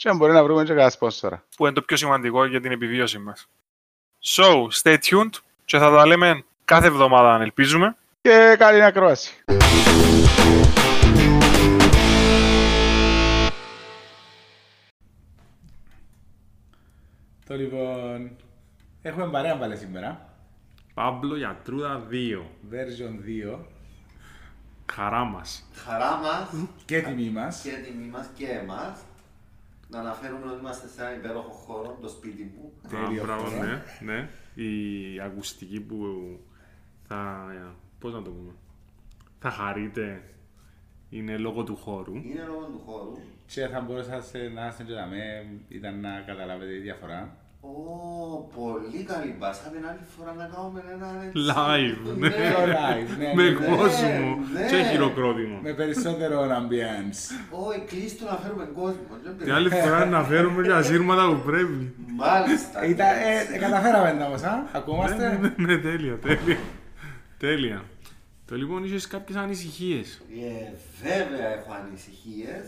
Και αν μπορεί να βρούμε και κανένα σπόνσορα. Που είναι το πιο σημαντικό για την επιβίωση μας. So, stay tuned και θα τα λέμε κάθε εβδομάδα αν ελπίζουμε. Και καλή ακρόαση. Το λοιπόν, έχουμε παρέα πάλι σήμερα. Πάμπλο Γιατρούδα 2. Version 2. Χαρά μας. Χαρά μας Και τιμή μας. και τιμή μας και εμάς να αναφέρουμε ότι είμαστε σε ένα υπέροχο χώρο, το σπίτι μου. Τέλειο Α, μπράβο, χώρο. ναι, ναι. Η ακουστική που θα... Πώς να το πούμε. Θα χαρείτε είναι λόγω του χώρου. Είναι λόγω του χώρου. Και θα μπορούσατε να είστε και δαμέ, ήταν να καταλάβετε τη διαφορά. Ω, πολύ καλή μπάσα. Την άλλη φορά να κάνουμε ένα έτσι. Live, ναι. Πιο live, ναι, Με ναι, ναι. κόσμο ναι. και χειροκρότημα. Με περισσότερο ambience. Όχι, κλείστο να φέρουμε κόσμο. δεν Την άλλη πειράζει. φορά να φέρουμε και ασύρματα που πρέπει. Μάλιστα. Ήταν, ε, ε, καταφέραμε τα όμως, α; Ναι, Ακούμαστε. ναι, ναι, τέλεια, τέλεια. Τέλεια. Το λοιπόν είχες κάποιες ανησυχίες. Ε, βέβαια έχω ανησυχίες.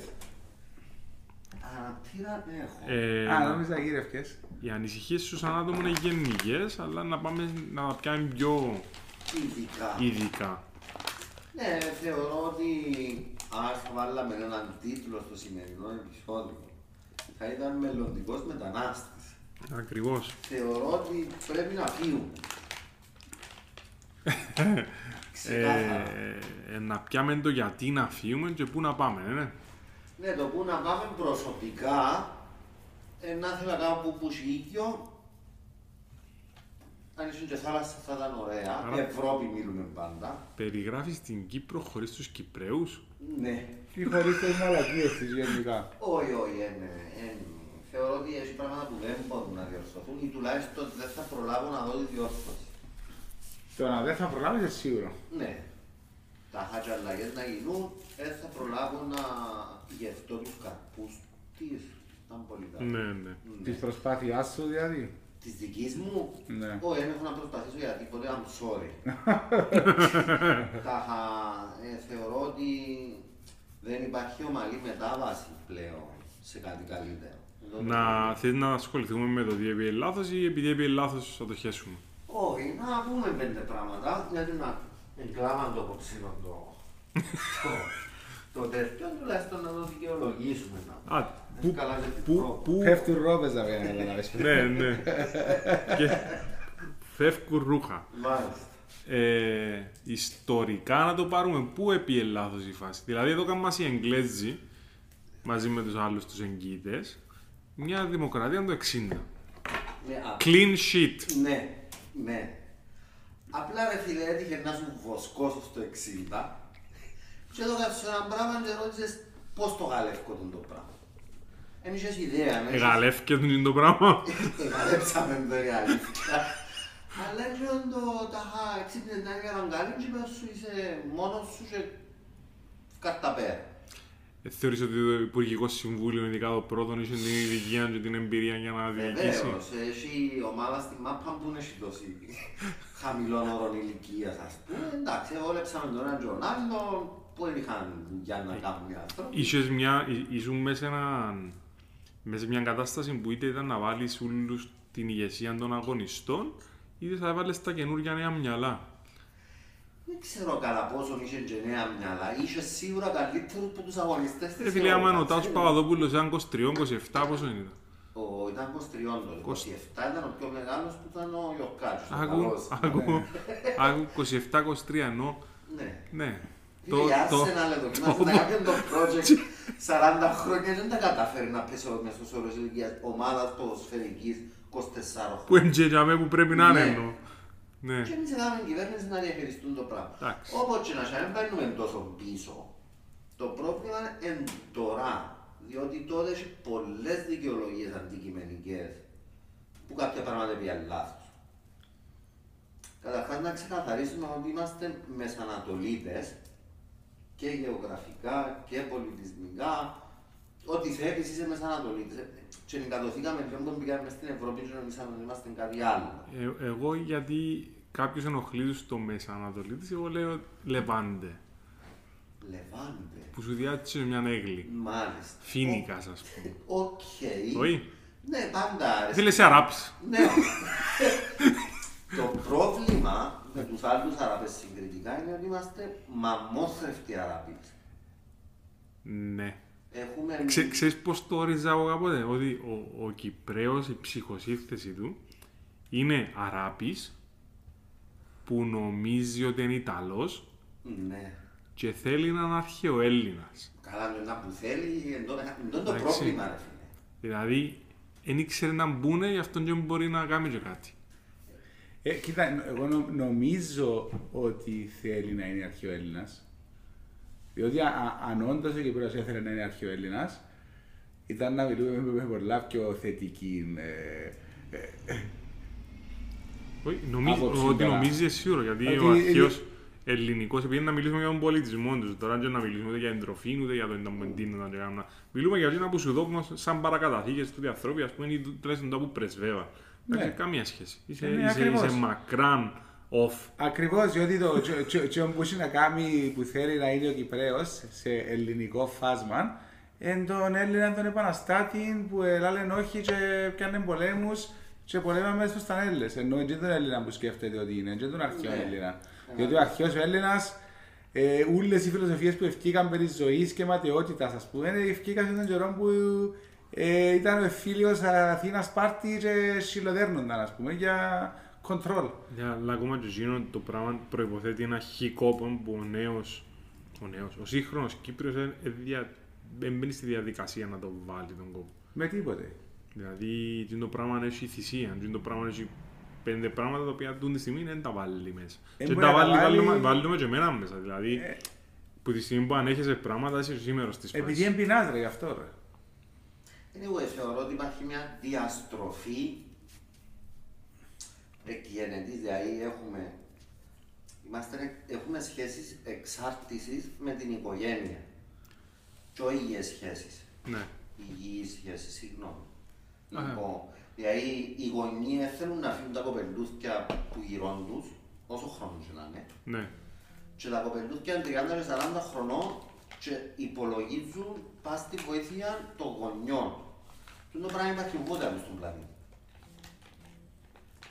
Αναπτήρα έχω. Ε, Α, νόμιζα γύρευκες. οι ανησυχίες σου σαν άτομο είναι γενικές, αλλά να πάμε να τα πιάνουμε πιο Ειδικά. ειδικά. Ναι, θεωρώ ότι αν θα βάλαμε έναν τίτλο στο σημερινό επεισόδιο, θα ήταν μελλοντικός μετανάστης. Ακριβώς. Θεωρώ ότι πρέπει να φύγουν. Ξεκάθαρα. Ε, ε, να πιάμε το γιατί να φύγουμε και πού να πάμε, ναι. Ναι, το που να πάμε προσωπικά, ε, να ήθελα κάπου που σίγιο, αν ήσουν και θάλασσα θα ήταν ωραία. Άρα- Ευρώπη μιλούμε πάντα. Περιγράφεις την Κύπρο χωρίς τους Κυπρέους; Ναι. Τι χωρίς τις μαλακίες της γενικά. Όχι, όχι, ε, ναι, ε, ναι. Θεωρώ ότι έχει πράγματα που δεν μπορούν να διορθωθούν ή τουλάχιστον δεν θα προλάβω να δω τη διόρθωση. Το να δεν θα προλάβεις είναι σίγουρο. Ναι. Τα χατζαλαγές να γίνουν, δεν θα προλάβω να γευτώ τους καρπούς της. Ήταν πολύ καλό. Ναι, ναι. Της προσπάθειάς σου δηλαδή. Της δικής μου, Ναι. όχι, δεν έχω να προσπαθήσω για τίποτε, I'm sorry. Τα χα- ε, θεωρώ ότι δεν υπάρχει ομαλή μετάβαση πλέον σε κάτι καλύτερο. Εδώ το Να πρόβλημα. θέλεις να ασχοληθούμε με το τι έπιε λάθος ή επειδή έπιε λάθος θα το χέσουμε; Όχι, να πούμε πέντε πράγματα, γιατί να εγκλάβαν το κοψίνο το, το, το τέτοιο, τουλάχιστον να το δικαιολογήσουμε. Να. Α, Έχει πού, καλά και την πού, πρόβα. πού, Πέφτουν ρόπες να βγαίνει να καταλάβεις. ναι, ναι. Και φεύγουν ρούχα. Μάλιστα. Ε, ιστορικά να το πάρουμε, πού έπιε λάθος η φάση. Δηλαδή εδώ κάνουμε μας οι Εγγλέζοι, μαζί με τους άλλους τους εγγύητες, μια δημοκρατία το 60. Ναι, α, Clean sheet. ναι, ναι. Απλά ρε φίλε, έτυχε να σου βοσκώσω στο 60 και εδώ κάτω σε ένα πράγμα και ρώτησες πώς το γαλεύκω τον το πράγμα. Εν είχες ιδέα, εν είχες- Εγαλεύκε τον το πράγμα. Εγαλέψαμε το η αλήθεια. Αλλά έτσι το τάχα εξύπνες να είναι καραγκάλι και είπα σου είσαι μόνος σου και κάρτα πέρα. Ε, Θεωρείς ότι το Υπουργικό Συμβούλιο, ειδικά το πρώτο, είχε την ηλικία και την εμπειρία για να διοικήσει; Βεβαίως, έχει ομάδα στη μάπα που δεν έχει τόση χαμηλών όρων ηλικίας ας πούμε. Εντάξει, όλεψαμε τον έναν και τον άλλον που δεν είχαν για να κάνουν οι άνθρωποι. Είχες μια, εί- ήσουν μέσα σε, έναν- μέσα σε μια κατάσταση που είτε ήταν να βάλεις όλους την ηγεσία των αγωνιστών, είτε θα έβαλες τα καινούργια νέα μυαλά. Δεν ξέρω καλά πόσο είχε και νέα μυαλά. Είχε σίγουρα καλύτερους που τους αγωνιστές της Ε, φίλε, άμα Ευρώπης, είναι ο Τάσος έτσι. Παπαδόπουλος ήταν 23, 27, πόσο είναι; Ο, ήταν 23 τότε. 27 ήταν ο πιο μεγάλος που ήταν ο Ιωκάτσος. ο Άκου, καλός. άκου, άκου, 27-23 ενώ, Ναι. ναι. Το, η Arsenal δοκιμάζει να κάνει το project 40 χρόνια και δεν τα καταφέρει να πέσει ο μέσος όρος ηλικίας ομάδας ποδοσφαιρικής 24 Που χρόνια. εντζεγιαμε που πρέπει να είναι Ναι. εννοώ. Ναι. Και εμείς έκαναμε κυβέρνηση να διαχειριστούν το πράγμα. Εντάξει. Όπως και να σας δεν παίρνουμε τόσο πίσω. Το πρόβλημα είναι εν τώρα. διότι τότε έχει πολλές δικαιολογίες αντικειμενικές που κάποια πράγματα πήγαν λάθος. Καταρχάς να ξεκαθαρίσουμε ότι είμαστε μεσανατολίτες και γεωγραφικά και πολιτισμικά. Ό,τι θέλεις είσαι μεσανατολίτης. Και εγκατοθήκαμε πιο που πήγαμε στην Ευρώπη και νομίζαμε ότι είμαστε κάτι άλλο. Ε, εγώ γιατί κάποιος ενοχλεί του στο Μέσα Ανατολή της, εγώ λέω Λεβάντε. Λεβάντε. Που σου διάτησε μια έγλη. Μάλιστα. Φίνικας, ας πούμε. Οκ. Όχι. Ναι, πάντα άρεσε. Φίλε, σε αράπης. Ναι. το πρόβλημα με τους άλλους Αράπες συγκριτικά είναι ότι είμαστε μαμόθρευτοι Αράπες. Ναι. Έχουμε... Ξέ, ξέρεις πώς το όριζα εγώ κάποτε, ότι ο, ο Κυπρέος, η ψυχοσύνθεση του, είναι Αράπης που νομίζει ότι είναι Ιταλός Ναι. και θέλει να είναι αρχαιοέλληνας. Καλά, είναι ένα που θέλει, εντό το Εντάξει. πρόβλημα, ρε φίλε. Δηλαδή, δεν ήξερε να μπουνε, γι' αυτό και μπορεί να κάνει και κάτι. Ε, κοίτα, εγώ νο- νομίζω ότι θέλει να είναι αρχαιοέλληνας. Διότι α, α- αν όντως ο Κυπρός ήθελε να είναι αρχαιοέλληνας, ήταν να μιλούμε με πολλά πιο θετική. Ε, ε, Όχι, νομι- Άποψη ότι τώρα. νομίζεις σίγουρο, γιατί Ότι- ο αρχαίος ελληνικός, επειδή να μιλήσουμε για τον πολιτισμό τους, τώρα δεν να μιλήσουμε ούτε για την τροφή, ούτε για το να μου εντύνονταν και κάνουν. Μιλούμε για ένα που σου δώκουμε σαν παρακαταθήκες του ανθρώπου, ας πούμε, ή του- τουλάχιστον το που πρεσβεύα. Ναι. Δεν έχει καμία σχέση. Είσαι, Ναι, είσαι, ακριβώς. είσαι μακράν off. Ακριβώς, διότι το τσο- τσο- τσο που έχει να κάνει που θέλει να είναι ο Κυπρέος σε ελληνικό φάσμα, εν τον Έλληνα τον επαναστάτη που έλαλεν όχι και πιάνε πολέμους και πολέμαμε μέσα στους Έλληνες. Ενώ δεν τον Έλληνα που σκέφτεται ότι είναι, δεν τον αρχαίο Ναι. Έλληνα. Διότι ο αρχαίος Έλληνας, ε, όλες οι φιλοσοφίες που ευκήκαν περί ζωής και ματαιότητας, ας πούμε, ευκήκαν σε τον καιρό που ε, ήταν ο φίλιος Αθήνας Σπάρτη και συλλοδέρνονταν, ας πούμε, για control. Για να ακόμα και εκείνο το πράγμα προϋποθέτει ένα χικόπον που ο νέος, ο νέος, ο σύγχρονος Κύπριος δεν δεν μπαίνει στη διαδικασία να το βάλει τον κόπο. Με τίποτε. Δηλαδή, εκείνο το πράγμα έχει θυσία, εκείνο το πράγμα έχει πέντε πράγματα τα οποία τούν τη στιγμή δεν τα βάλει μέσα. Ε, και μπορεί τα να τα βάλει, βάλει- βάλουμε, βάλουμε και εμένα μέσα. Δηλαδή, Ε. που τη στιγμή που ανέχεσαι πράγματα, είσαι σήμερα στις Επειδή φάσεις. εμπεινάς ρε γι' αυτό ρε. Anyway, θεωρώ ότι υπάρχει μια διαστροφή εκγενετής, δηλαδή έχουμε, είμαστε, έχουμε σχέσεις εξάρτησης με την οικογένεια και όχι υγιές σχέσεις. Ναι. Υγιείς σχέσεις, συγγνώμη. Α. Λοιπόν, δηλαδή οι γονείς θέλουν να αφήνουν τα κοπελούθια που γυρών τους, όσο χρόνος και να είναι, Ναι. και τα κοπελούθια είναι 30 και 40 χρονών και υπολογίζουν πας στη βοήθεια των γονιών. Αυτό το πράγμα υπάρχει ούτε άλλο στον πλανήτη.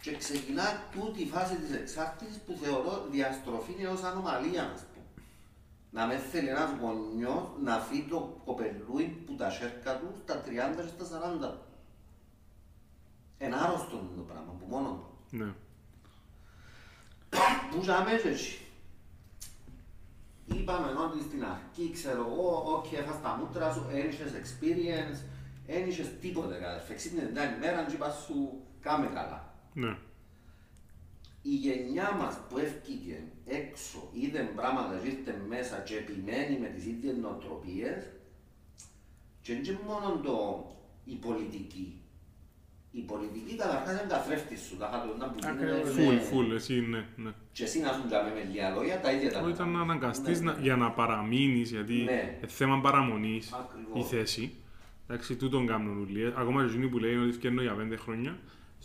Και ξεκινά τούτη η φάση της εξάρτησης που θεωρώ διαστροφή είναι ως ανομαλία, ας πούμε. Να με θέλει ένας γονιός να φύγει το κοπελούι που τα σέρκα του στα 30 και στα 40 του. Είναι άρρωστο το πράγμα που μόνο του. Ναι. Πού ζάμε έτσι. Είπαμε ότι στην αρχή, ξέρω εγώ, ok, έφας τα μούτρα σου, ένιξες experience, ένιξες τίποτε καταρφέ. Ξύπνησε την άλλη μέρα και είπα σου, κάμε καλά. Ναι. Η γενιά μας που έφυγε έξω, είδε πράγματα και ήρθε μέσα και επιμένει με τις ίδιες νοοτροπίες και είναι και μόνο το, η πολιτική. Η πολιτική καταρχάς είναι καθρέφτης σου, τα χάτω να που γίνεται, Ακριβώς. είναι- Φουλ, φουλ, εσύ ναι. ναι. Και εσύ να σου τζάμε με λίγα λόγια, τα ίδια τα Όχι, ήταν να κάνεις. αναγκαστείς Ναι, να, ναι. για να παραμείνεις, γιατί Ναι. είναι θέμα παραμονής Ακριβώς. η θέση. Εντάξει, τούτον κάνουν όλοι. Ε, Ακόμα και εκείνοι που λέει ότι φτιάχνω για πέντε χρόνια,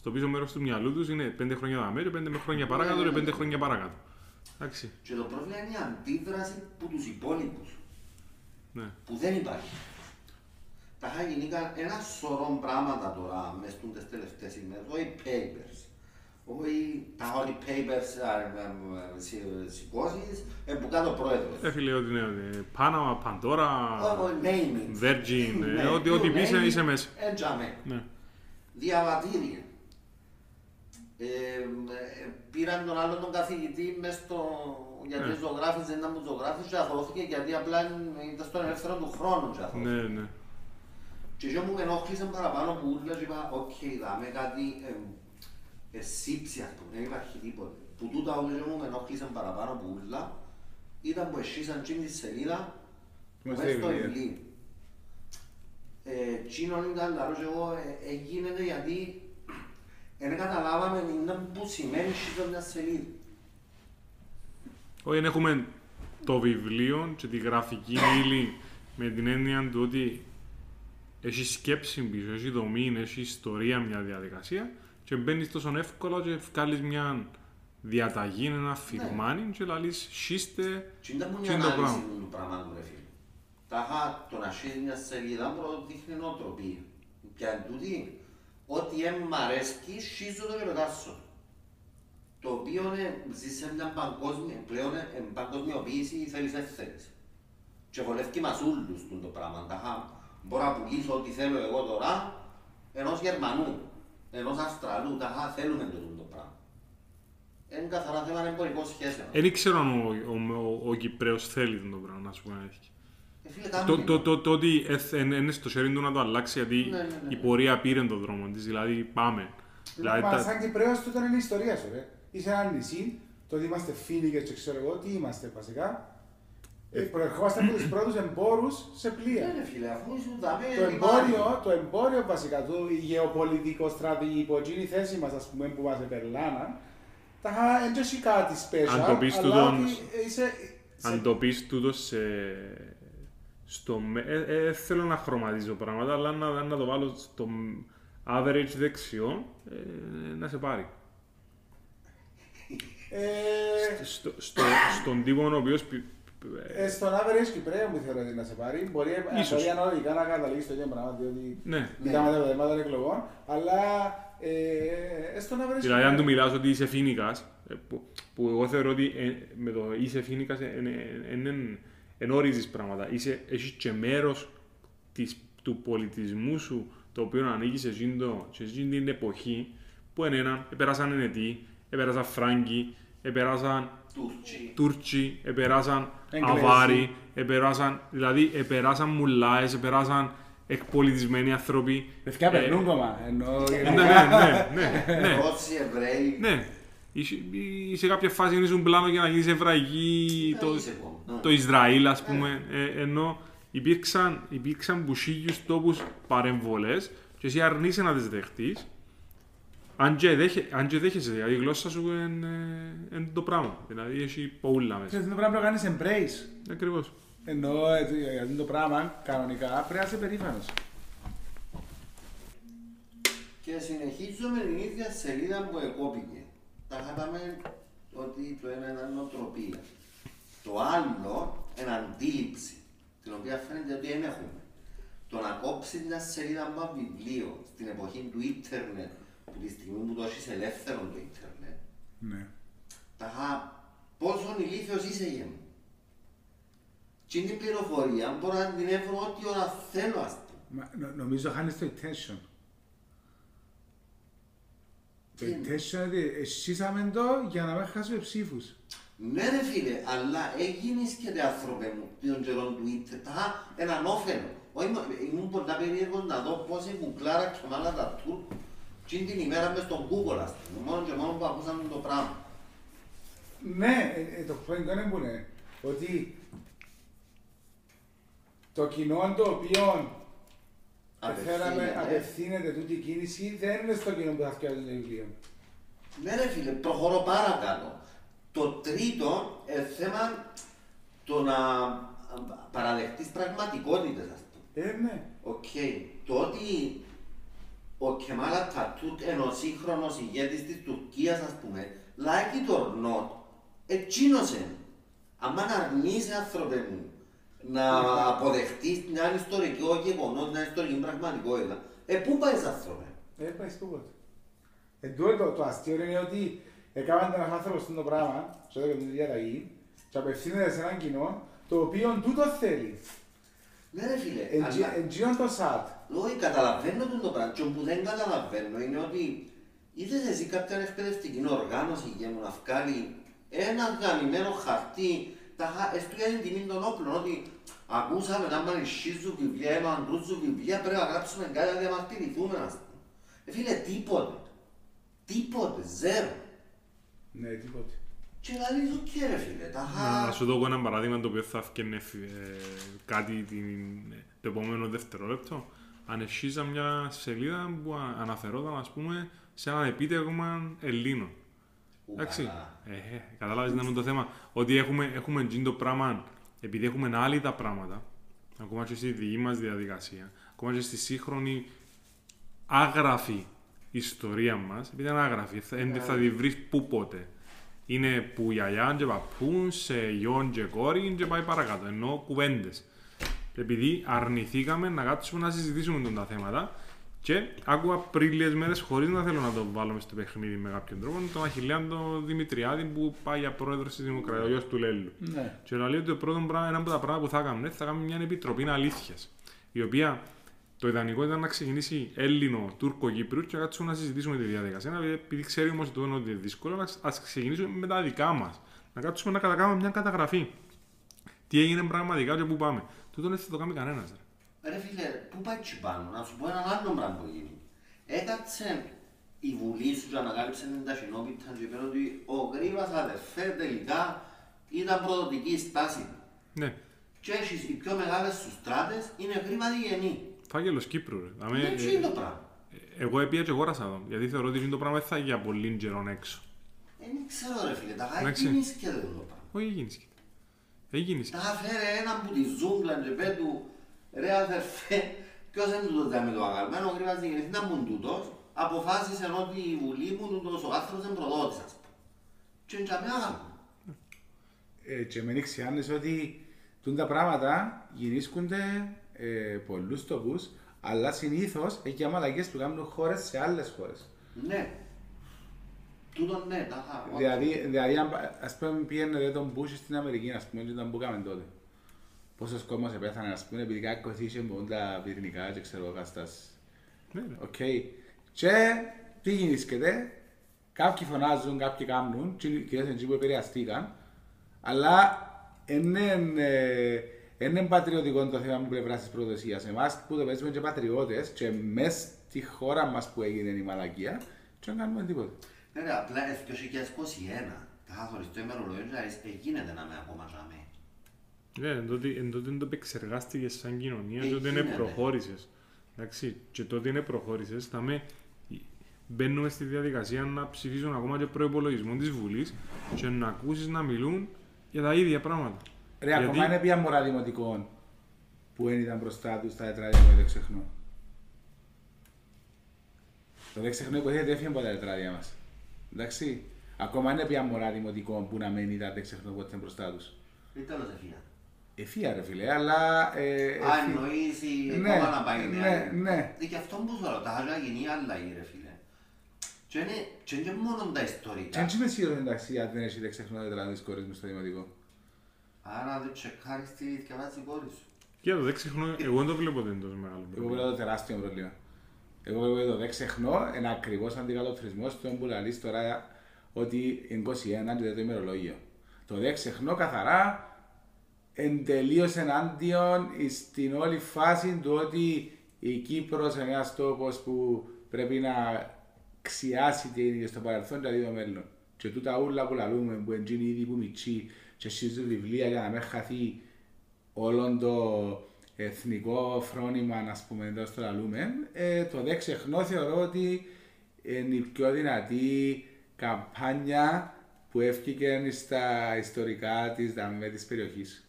στο πίσω μέρος του μυαλού τους είναι πέντε χρόνια δαμέ, και πέντε χρόνια παρακάτω και πέντε χρόνια παρακάτω. Εντάξει, Και το πρόβλημα είναι η αντίδραση που τους υπόλοιπους, ναι. που δεν υπάρχει. Τα είχα γίνει κα- ένα σωρό πράγματα τώρα μες στις τελευταίες ημέρες, όχι papers. Όχι τα όλοι papers, α, ε, ε, συ- σηκώσεις, ε, που κάτω πρόεδρος. Ε, φίλε, ότι είναι ότι Panama, Pandora, Όχι, name it. Virgin, ε, Ναι, ό,τι- you ό,τι πεις name it, είσαι μέσα. ε, τζάμε. Ναι. διαβατήρια. Ε, ε, πήραν τον άλλον τον καθηγητή μες στο... γιατί Ναι. ζωγράφησε, δεν ήταν που ζωγράφησε και αθώθηκε γιατί απλά ήταν στον ελεύθερο του χρόνου και αθώθηκε. Ναι, ναι. Και εγώ μου με ενόχλησε παραπάνω που ούλα και είπα, οκ, δάμε κάτι ε, εσύψη, ας πούμε, δεν υπάρχει τίποτε. Που τούτα όλα και μου με ενόχλησε παραπάνω που ούλα, ήταν που εσύσαν τσιν της σελίδα Μες μες στο στο βιβλίο. βιβλίο. ε, εκείνον ήταν λαρό και εγώ, ε, έγινε γιατί δεν καταλάβαμε είναι που σημαίνει σύντο μια σελίδα. Όχι, έχουμε το βιβλίο και τη γραφική ύλη με την έννοια του ότι έχει σκέψη πίσω, έχει δομή, έχει ιστορία μια διαδικασία και μπαίνεις τόσο εύκολα και βγάλεις μια διαταγή, ένα φιρμάνι και λαλείς σύστε Και ήταν που Τι μια είναι το ανάλυση πράγμα; του πράγματος ρε φίλε. Τάχα το να σύζει μια σελίδα προδείχνει νοοτροπία. Πια εν τούτη, ό,τι εν μ' αρέσκει, σύζω το και πετάσω. Το οποίο ε, ζεις σε μια παγκόσμια, πλέον ε, ε, παγκοσμιοποίηση θέλεις δεν θέλεις. Και βολεύει μας ούλους τούτο το πράγμα. Τάχα, μπορώ να πουλήσω ό,τι θέλω εγώ τώρα ενός Γερμανού, ενός Αυστραλού, τάχα θέλουμε το τούτο πράγμα. Είναι καθαρά θέμα εμπορικών σχέσεων. Δεν ξέρω αν ο, ο, ο, ο Κυπρέος θέλει το πράγμα, να σου πω αλήθεια. Ε, φίλε, Το, κάνουμε το, το, το ότι είναι στο χέρι του να το αλλάξει γιατί Ναι, ναι, ναι, η ναι. πορεία πήρε τον δρόμο της, δηλαδή πάμε. Δηλαδή, Μα τα- σαν Κυπρέος τούτο είναι η ιστορία σου, ρε. Είσαι ένα νησί, το ότι είμαστε φίλοι και ξέρω εγώ, τι είμαστε βασικά. Ε, προερχόμαστε από τους πρώτους εμπόρους σε πλοία. Ναι, ρε φίλε, αφού ήσουν τα Το μέρη, εμπόριο, το εμπόριο βασικά, το γεωπολιτικό στρατηγικό, εκείνη η θέση μας, ας πούμε, που μας επερλάναν, τα δεν έχει κάτι special, Αν το πεις αλλά τούτον- ότι είσαι... σε- Αν το πεις τούτο σε... Στο... με- Ε, ε, θέλω να χρωματίζω πράγματα, αλλά να, να το βάλω στο average δεξιό, ε, να σε πάρει. Ε, Στο, στο, στον τύπο ο οποίος... πι- ε, στον average Κυπρέο μου θεωρώ ότι να σε πάρει. Μπορεί, Ίσως. μπορεί αναλογικά να καταλήγει στο ίδιο πράγμα, διότι Ναι. Μιλάμε τα θέματα των εκλογών, αλλά ε, στον average Δηλαδή, αν του Κυπρέο. μιλάς ότι είσαι φίνικας, ε, που, που εγώ θεωρώ ότι ε, με το είσαι φίνικας δεν ορίζεις πράγματα. Είσαι, έχεις και μέρος της, του πολιτισμού σου το οποίο ανήκει σε εκείνη, το, σε εκείνη την εποχή που είναι ένα, επέρασαν ενετοί, επέρασαν Φράγκοι, επέρασαν Τούρκοι. Τούρκοι, επέρασαν Εγγλέζοι. Αβάροι, επέρασαν, δηλαδή επέρασαν μουλάες, επέρασαν εκπολιτισμένοι άνθρωποι. Παιδιά Ε, περνούν κόμμα, ενώ... ναι, ναι, ναι, ναι, ναι. Ρώσοι, Εβραίοι. Ναι. Είσαι- Σε κάποια φάση ήσουν πλάνο για να γίνεις εβραϊκή Ε, το, είσαι εγώ. Ναι. το Ισραήλ, ας πούμε. Ε, ενώ υπήρξαν, υπήρξαν μπουσίγιους τόπους παρεμβολές και εσύ αρνείσαι να τις δεχτείς. Αν και, δέχε, αν και δέχεσαι, δηλαδή η γλώσσα σου είναι το πράγμα. Δηλαδή έχει παούλα μέσα. Ξέρεις, το πράγμα πρέπει να κάνεις embrace. Ακριβώς. Ενώ ε, για αυτό το πράγμα, κανονικά, πρέπει να είσαι περήφανος. Και συνεχίζουμε την ίδια σελίδα που εκόπηκε. Τα είχαμε ότι το ένα είναι νοοτροπία. Το άλλο είναι αντίληψη, την οποία φαίνεται ότι δεν έχουμε. Το να κόψεις μια σελίδα από ένα βιβλίο στην εποχή του ίντερνετ, που τη στιγμή που το έχεις ελεύθερο το ίντερνετ, Ναι. τα χα, πόσο ηλίθιος είσαι για μου. Και είναι η πληροφορία, μπορώ να την έβρω ό,τι ώρα θέλω, ας πούμε. Μα, νο- νομίζω χάνεις το attention. Το Τι είναι? attention είναι ότι εσύσαμε το για να μην χάσουμε ψήφους. Ναι ρε φίλε, αλλά έγινες και τε άνθρωπε μου τον καιρό του Twitter, τα έναν όφελο. Όχι, μα- ήμουν πολλά περίεργος να δω πώς η κουκλάρα και άλλα τα τουρ και την ημέρα μες στον Google, ας πούμε, μόνο και μόνο που ακούσαμε το πράγμα. Ναι, ε, ε, το point είναι που είναι ότι το κοινό το οποίο φέραμε, Απευθύνεται. απευθύνεται τούτη η κίνηση δεν είναι στο κοινό που θα φτιάξει το βιβλίο. Ναι ρε φίλε, προχωρώ παρακάτω. Το τρίτο ε, θέμα το να α, παραδεχτείς πραγματικότητες, ας πούμε. Ε, ναι. Οκ. Το ότι ο Κεμάλ Ατατούρκ είναι ο σύγχρονος ηγέτης της Τουρκίας, ας πούμε, like it or not, εκείνος είναι. Αν αρνείσαι, άνθρωπε μου, να αποδεχτείς μια ιστορικό γεγονός, μια ιστορική πραγματικότητα, ε, πού πάεις, άνθρωπε. Δεν πάει τίποτα. Εν τούτο το, το αστείο είναι ότι έκαναν έναν άνθρωπος στο πράγμα, σε αυτό και την διαταγή, και απευθύνεται σε έναν κοινό, το οποίο τούτο θέλει. Ναι ρε φίλε, Εν τζι- αλλά... Εν τζιόν το σατ. Όχι, καταλαβαίνω τον το πράγμα. Και που δεν καταλαβαίνω είναι ότι είδες εσύ κάποια εκπαιδευτική οργάνωση για μου να βγάλει ένα γαμημένο χαρτί τα χα- έστω για την τιμή των όπλων ότι ακούσαμε να μανισχίζουν βιβλία ή να αντρούζουν βιβλία πρέπει να γράψουμε κάτι να διαμαρτυρηθούμε ας πούμε. Ε, φίλε, τίποτε. Τίποτε, ζέρο. Ναι, τίποτε. Και λαλείς, οκ ρε φίλε, τα Να χα... σου δω ένα παράδειγμα το οποίο θα έφτιανε κάτι την, το επόμενο δευτερόλεπτο. ανευσύζα μια σελίδα που α- αναφερόταν, ας πούμε, σε ένα επίτευγμα Ελλήνων. Εντάξει. Ουγαλά. Ε, ε, καταλάβεις να είναι το θέμα. Ότι έχουμε, έχουμε τζιν το πράγμα, επειδή έχουμε άλλοι τα πράγματα, ακόμα και στη δική μας διαδικασία, ακόμα και στη σύγχρονη άγραφη ιστορία μας, επειδή είναι άγραφη, θα- δεν θα τη βρεις πού πότε. Είναι που γιαγιά και παππούν, σε γιον και κόρη και πάει παρακάτω, ενώ κουβέντες. Επειδή αρνηθήκαμε να κάτσουμε να συζητήσουμε τον τα θέματα και άκουγα πριν λίγες μέρες χωρίς να θέλω να το βάλουμε στο παιχνίδι με κάποιον τρόπο τον Αχιλέα τον Δημητριάδη που πάει για πρόεδρος της Δημοκρατίας, ο γιος του Λέλου. Ναι. Και λέει ότι το πρώτος πράγμα, ένα από τα πράγματα που θα κάνουμε, θα κάνουμε μια επιτροπή αλήθειας. Η οποία το ιδανικό ήταν να ξεκινήσει Έλληνο, Τούρκο, Κύπριος και να κάτσουμε να συζητήσουμε τη διαδικασία. Να- Επειδή ξέρει όμως ότι είναι δύσκολο, ας ξεκινήσουμε με τα δικά μας. Να κάτσουμε να κατακάνουμε μια καταγραφή. Τι έγινε πραγματικά και πού πάμε. Τούτο δεν θα το κάνει κανένας. Ρε φίλε, πού πάει τσι πάνω, να σου πω ένα άλλο πράγμα που γίνει. Έκατσε η Βουλή σου και ανακάλυψε την ταχυνόπιτα και είπε ότι ο Γρήβας αδερφέ τελικά ήταν προδοτική στάση του. Ναι, Και έχεις οι πιο μεγάλες σου στράτες είναι Γρήβα διγενή. φάγελος Κύπρου. Ρε. Δαμε, Δεν ε, είναι το πράγμα. εγώ έπια και αγόρασα τον. Γιατί θεωρώ ότι το πράγμα δεν θα για πολύ καιρό έξω. Δεν ξέρω ρε φίλε, τα Εντάξει. χάει γίνησκεται το πράγμα. Όχι έγινε σκέτα. Έγινε Τα φέρε έναν που τη ζούγκλα και πέ του ρε αδερφέ, ποιος είναι τούτος δάμε το αγαλμένο, ο Γρήβας διγενής ήταν που τούτος, αποφάσισε ότι η Βουλή μου τούτος ο άνθρωπος είναι προδότης ας πούμε. Και είναι και αγάλμα. Ε, και με νιξιάνεις ότι τούν τα πράγματα γυρίσκονται ε, πολλούς τοπούς, αλλά συνήθως έχει και μαλακίες που κάνουν χώρες σε άλλες χώρες. Ναι. Τούτο ναι, τα είχα. Δηλαδή, δηλαδή αν πα- ας πούμε πήγαινε τον Μπούς στην Αμερική, ας πούμε, και ήταν που έκαμε τότε. Πόσος κόσμος επέθανε, ας πούμε, επειδή κάποιος είχε με τα πυρηνικά και ξέρω εγώ καταστάσεις. Ναι, ρε. Οκ. Και τι γίνησκεται, κάποιοι φωνάζουν, κάποιοι κάνουν, και κυρίως εκείνοι που επηρεαστήκαν, αλλά είναι πατριωτικό το θέμα από πλευρά της προδοσίας. Εμάς που το παίζουμε και πατριώτες, και μέσα στη χώρα μας που έγινε η μαλακία, και δεν κάνουμε τίποτα. Ναι ρε, απλά ε, το 2021, τα είχα χωριστό ημερολόγιο και ε, γίνεται να με ακόμα ζάμε. Ναι, εν τότε, εν τότε το επεξεργάστηκες σαν κοινωνία Ε, και τότε είναι γίνεται. προχώρησες. Εντάξει, και τότε είναι προχώρησες, θα με... Μπαίνουμε στη διαδικασία να ψηφίσουν ακόμα και προπολογισμό της Βουλής και να ακούσεις να μιλούν για τα ίδια πράγματα. Ρε, Γιατί- ακόμα είναι πια μωρά δημοτικών που δεν ήταν μπροστά τους στα τετράδια μου, δεν ξεχνώ. Το δεν ξεχνώ υποθέτει έφυγε από τα τετράδια μας. Εντάξει. Ακόμα είναι πια μωρά δημοτικών που να μένει ήταν δεν ξεχνώ πότε ήταν μπροστά τους. Ή τέλος εφία. Εφία ρε φίλε, αλλά. Ε, Α, εφή- εννοείς η Ναι, κόμμα να πάει ναι, νέα. ναι. Ε, Και αυτό που σου λέω, τα είχα γίνει αλλαγή ρε φίλε. Και είναι, και είναι μόνο τα Και ιστορικά. έτσι είμαι σίγουρος εντάξει, αν δεν έχεις δεν ξεχνώ τα τετράδια της κόρης μου στο δημοτικό. Άρα δεν τσεκάρεις τι διαβάζει η κόρη σου. Και το δεν ξεχνώ, εγώ δεν το βλέπω ότι είναι τόσο μεγάλο. Εγώ πρόβλημα. βλέπω το τεράστιο πρόβλημα. Εγώ βλέπω το δεν ξεχνώ, ένα ακριβώς αντικατοπτρισμός του που λαλείς τώρα ότι είναι 21 και δεν το ημερολόγιο. Το δεν ξεχνώ καθαρά εν τελείως ενάντιον στην όλη φάση του ότι η Κύπρος είναι ένας τόπος που πρέπει να ξιάσει τι έγινε στο παρελθόν και το μέλλον. Και τούτα ούλα που λαλούμε που εντζίνει ήδη που μητσί και σχίζουν βιβλία για να μην χαθεί όλο το εθνικό φρόνημα, να πούμε, εδώ στο λαλούμε, ε, το δεν ξεχνώ θεωρώ ότι είναι η πιο δυνατή καμπάνια που έφυγε στα ιστορικά της δαμέ της περιοχής.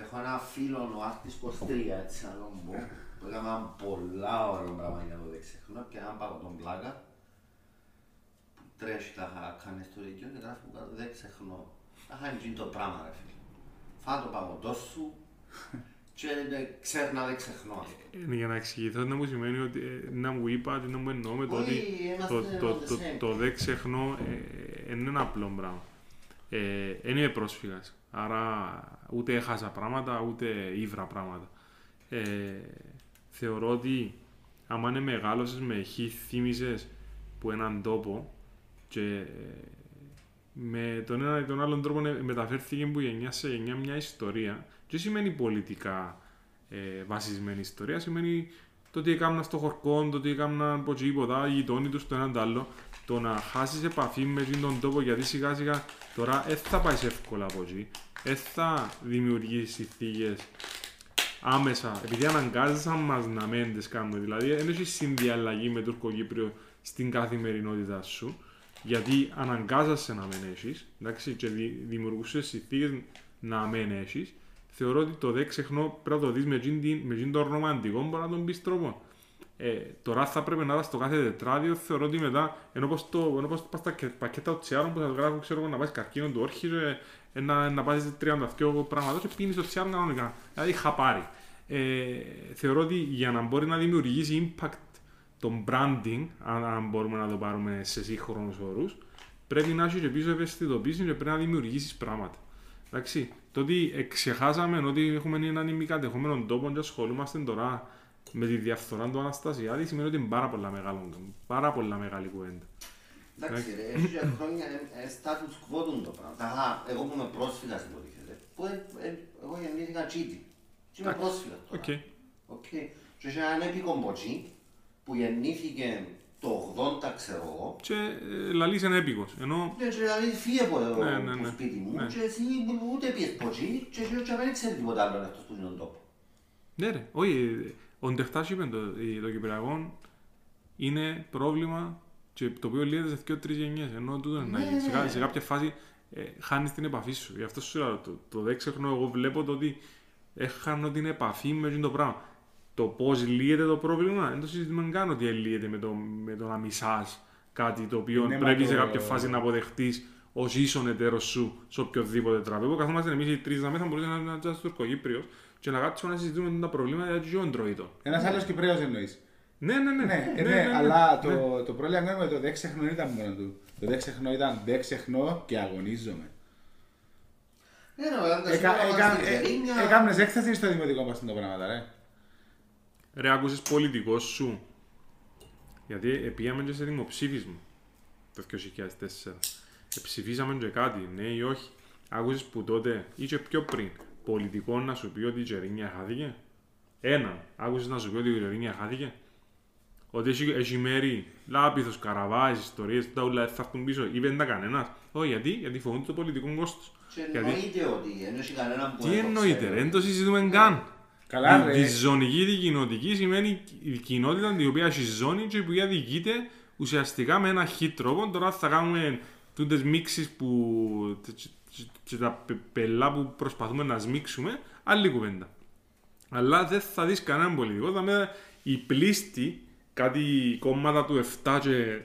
Έχω ένα φίλο, ο Άρτης Κοστρία, έτσι να τον πω, που έκανα πολλά ωραία πράγματα για το δεν ξεχνώ και έναν παγωτόν πλάκα που τρέχει τα είχα κάνει στο Ρικιό και γράφει που κάτω δεν ξεχνώ. Τα είχα γίνει το πράγμα ρε φίλε. Φά το παγωτός σου και δεν ξέρει να δεν ξεχνώ. ας πούμε. Ε, Για να εξηγηθώ, να μου σημαίνει ότι ε, να μου είπα ότι να μου εννοώ με το Όχι, ότι είμαστε το, το, on the το, same το page. δεν ξεχνώ ε, είναι ένα απλό πράγμα. Ε, δεν είμαι πρόσφυγας, άρα ούτε έχασα πράγματα, ούτε ήβρα πράγματα. Ε, θεωρώ ότι άμα είναι μεγάλωσες με χι θύμισες που έναν τόπο και ε, με τον ένα ή τον άλλον τρόπο ε, μεταφέρθηκε που γενιά σε γενιά μια ιστορία και σημαίνει πολιτικά ε, βασισμένη ιστορία, σημαίνει το τι έκαναν στο χορκό, το τι έκαναν από τίποτα, οι γειτόνοι τους το έναν το άλλο. Το να χάσεις επαφή με εκείνον τον τόπο γιατί σιγά σιγά τώρα δεν θα πάεις εύκολα από εκεί, δεν θα δημιουργήσεις συνθήκε άμεσα, επειδή αναγκάζεσαν μας να μην τις κάνουμε. Δηλαδή, δεν έχει συνδιαλλαγή με Τουρκοκύπριο στην καθημερινότητά σου, γιατί αναγκάζεσαι να μην έχεις, εντάξει, και δη, δημιουργούσες συνθήκες να μην έχεις. Θεωρώ ότι το δε ξεχνώ πρέπει να το δεις με εκείνη την- με εκείνον τον ρομαντικό, μπορεί να τον πεις τρόπο. Ε, τώρα θα πρέπει να είσαι στο κάθε τετράδιο, θεωρώ ότι μετά, ενώ πως, το, ενώ πως πας στα κε- πακέτα οτσιάρων που θα γράφουν, ξέρω εγώ, να πάει καρκίνο του όρχης, και, ε, να, να πάει 32 πράγματα και πίνεις οτσιάρων κανονικά. Δηλαδή χαπάρι. Ε, θεωρώ ότι για να μπορεί να δημιουργήσει impact το branding, αν, αν μπορούμε να το πάρουμε σε σύγχρονους όρους, πρέπει να έχεις και πίσω ευαισθητοποίηση και πρέπει να δημιουργήσεις πράγματα. Εντάξει, το ότι εξεχάσαμε ότι έχουμε έναν ημικατεχόμενο τόπο και ασχολούμαστε τώρα με τη διαφθορά του Αναστασιάδη σημαίνει ότι είναι πάρα πολλά μεγάλο, πάρα πολλά μεγάλη κουβέντα. Εντάξει, ρε, έχει και χρόνια ε, ε, status quo τούτο το πράγμα. Αχα, εγώ που είμαι πρόσφυγας υποτίθεται, που ε, ε, εγώ γεννήθηκα τσίτι. Και είμαι Εντάξει, πρόσφυγας τώρα. Οκ. Οκ. Και έχει έναν έπικο μποτσί που γεννήθηκε το 80, ξέρω εγώ. Και ε, λαλείς είναι έπικος, ενώ Ναι, και δηλαδή φύγε από το Ναι, ναι, το ναι. σπίτι μου Ναι. και εσύ ούτε πιες μποτσί και εσύ και δεν ξέρει τίποτα άλλο εκτός που είναι τον τόπος. Ναι, ρε. Όχι, ε, ο Ντεχτάς είπε το, ε, το Κυπριακό είναι πρόβλημα και το οποίο λύεται σε δύο τρεις γενιές. Ενώ τούτο είναι να Ναι, γίνει. Σε, κα- ναι. σε κάποια φάση ε, χάνεις την επαφή σου. Γι' αυτό σου λέω, το, το δεν ξεχνώ, εγώ βλέπω το ότι έχανα την επαφή με εκείνο το πράγμα. Το πώς λύεται το πρόβλημα, δεν το συζητούμε καν ότι λύεται με το, με το να μισάς κάτι το οποίο Ναι, μα πρέπει το- σε κάποια φάση να αποδεχτείς ως ίσον εταίρος σου σε οποιοδήποτε τραπέζι. Καθόμαστε εμείς οι τρεις να μέσα, μπορούσε να είναι ένας Τουρκοκύπριο και να κάτσουμε να συζητούμε τα προβλήματα γιατί και ο Αντροϊτό. Ένας άλλος Κυπρέος εννοείς. Ναι, ναι, ναι. Ναι, ε, ναι, αλλά το, το πρόβλημα με το δεν ξεχνώ δεν ήταν μόνο του. Το δεν ξεχνώ ήταν δεν ξεχνώ και αγωνίζομαι. Ναι, ρε, αλλά Έκα- έκα- ε- Έκαμε Έκαμνες έκθεση στο δημοτικό μας τα πράγματα, ρε. Ρε, άκουσες πολιτικός σου. Γιατί επίαμε και σε δημοψήφισμα το 2004. Εψηφίσαμε και κάτι, ναι ή όχι. Άκουσες που τότε ή και πιο πριν πολιτικό να σου πει ότι η Τζερίνια χάθηκε; Έναν. Άκουσες να σου πει ότι η Τζερίνια χάθηκε; Ότι έχει, έχει μέρη, λάπηθος, καραβάες, ιστορίες, τα ούλα θα έρθουν πίσω. Είπε δεν τα κανένας. Όχι, γιατί, γιατί φοβούνται το πολιτικό κόστος. Και Γιατί, εννοείται ότι δεν έχει κανέναν που τι δεν το εννοείται, ξέρει. ρε, δεν το συζητούμε καν. Καλά, Η- ρε. Η ζωνική δικοινοτική σημαίνει η κοινότητα η οποία έχει ζώνη και η οποία διοικείται ουσιαστικά με ένα χι τρόπο. Τώρα θα κάνουμε τούτες μίξεις που τ- τ- τ- και τα πε- πελά που προσπαθούμε να σμίξουμε, άλλη κουβέντα. Αλλά δεν θα δεις κανέναν πολιτικό. Θα με οι πλήστοι, κάτι κόμματα του 7 και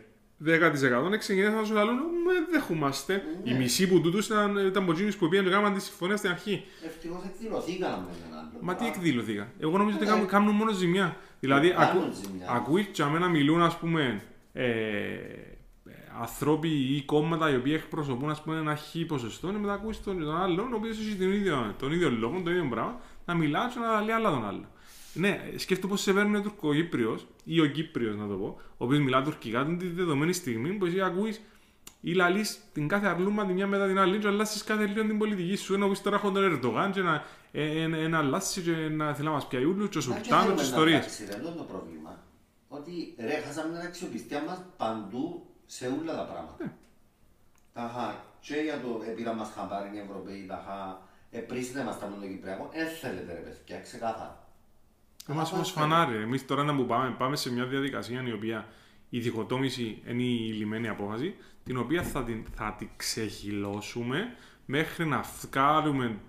10% να ξεκινήσαν να σου λαλούν «Με δέχομαστε». Οι μισοί που τούτους ήταν, ήταν από εκείνους που πήγαν και κάναν τη συμφωνία στην αρχή. Ευτυχώς εκδηλωθήκαμε με έναν άλλο. Μα τι Α, εκδηλωθήκα. Εγώ νομίζω ότι Ναι. κάνουν, κάνουν μόνο ζημιά. Δηλαδή, Ε, κάνουν ακού, ζημιά. ακούεις και αμένα μιλούν, ας πούμε, ε, ε, ανθρώποι ή κόμματα οι οποίοι εκπροσωπούν ας πούμε, ένα χι ποσοστό και μετά ακούεις τον, τον άλλον, ο οποίος έχει τον ίδιο, τον ίδιο λόγο, το ίδιο πράγμα, να μιλά και να λέει άλλα τον άλλο. Ναι, σκέφτομαι πώς σε παίρνει ο Τουρκοκύπριος ή ο Κύπριος να το πω, ο οποίος μιλά τουρκικά την τη δεδομένη στιγμή που εσύ ακούεις ή λαλείς την κάθε αρλούμα τη μια μετά την άλλη και αλλάσεις κάθε λίγο την πολιτική σου ενώ πεις τώρα έχω τον Ερντογάν και να, ε, ε, ε, να αλλάσεις και να θέλει να μας πιάει ούλους και μα και σουρτάνο θέλουμε και να ιστορίες. αλλάξει, ρε, αυτό είναι το πρόβλημα. Ότι ρε, χάσαμε την αξιοπιστία μας παντού σε όλα τα πράγματα. Ναι. Ταχα, και για το επίρα μας χαμπάρι οι Ευρωπαίοι, ταχα, επρίσινε μας τα με το Κυπριακό, δεν θέλετε ρε παιδιά, ξεκάθαρα. Είμαστε Άμα ως θέλετε. φανάρι. Εμείς τώρα να που πάμε, πάμε σε μια διαδικασία η οποία η διχοτόμηση είναι η λιμένη απόφαση, την οποία θα την, θα την ξεχυλώσουμε μέχρι να βγάλουμε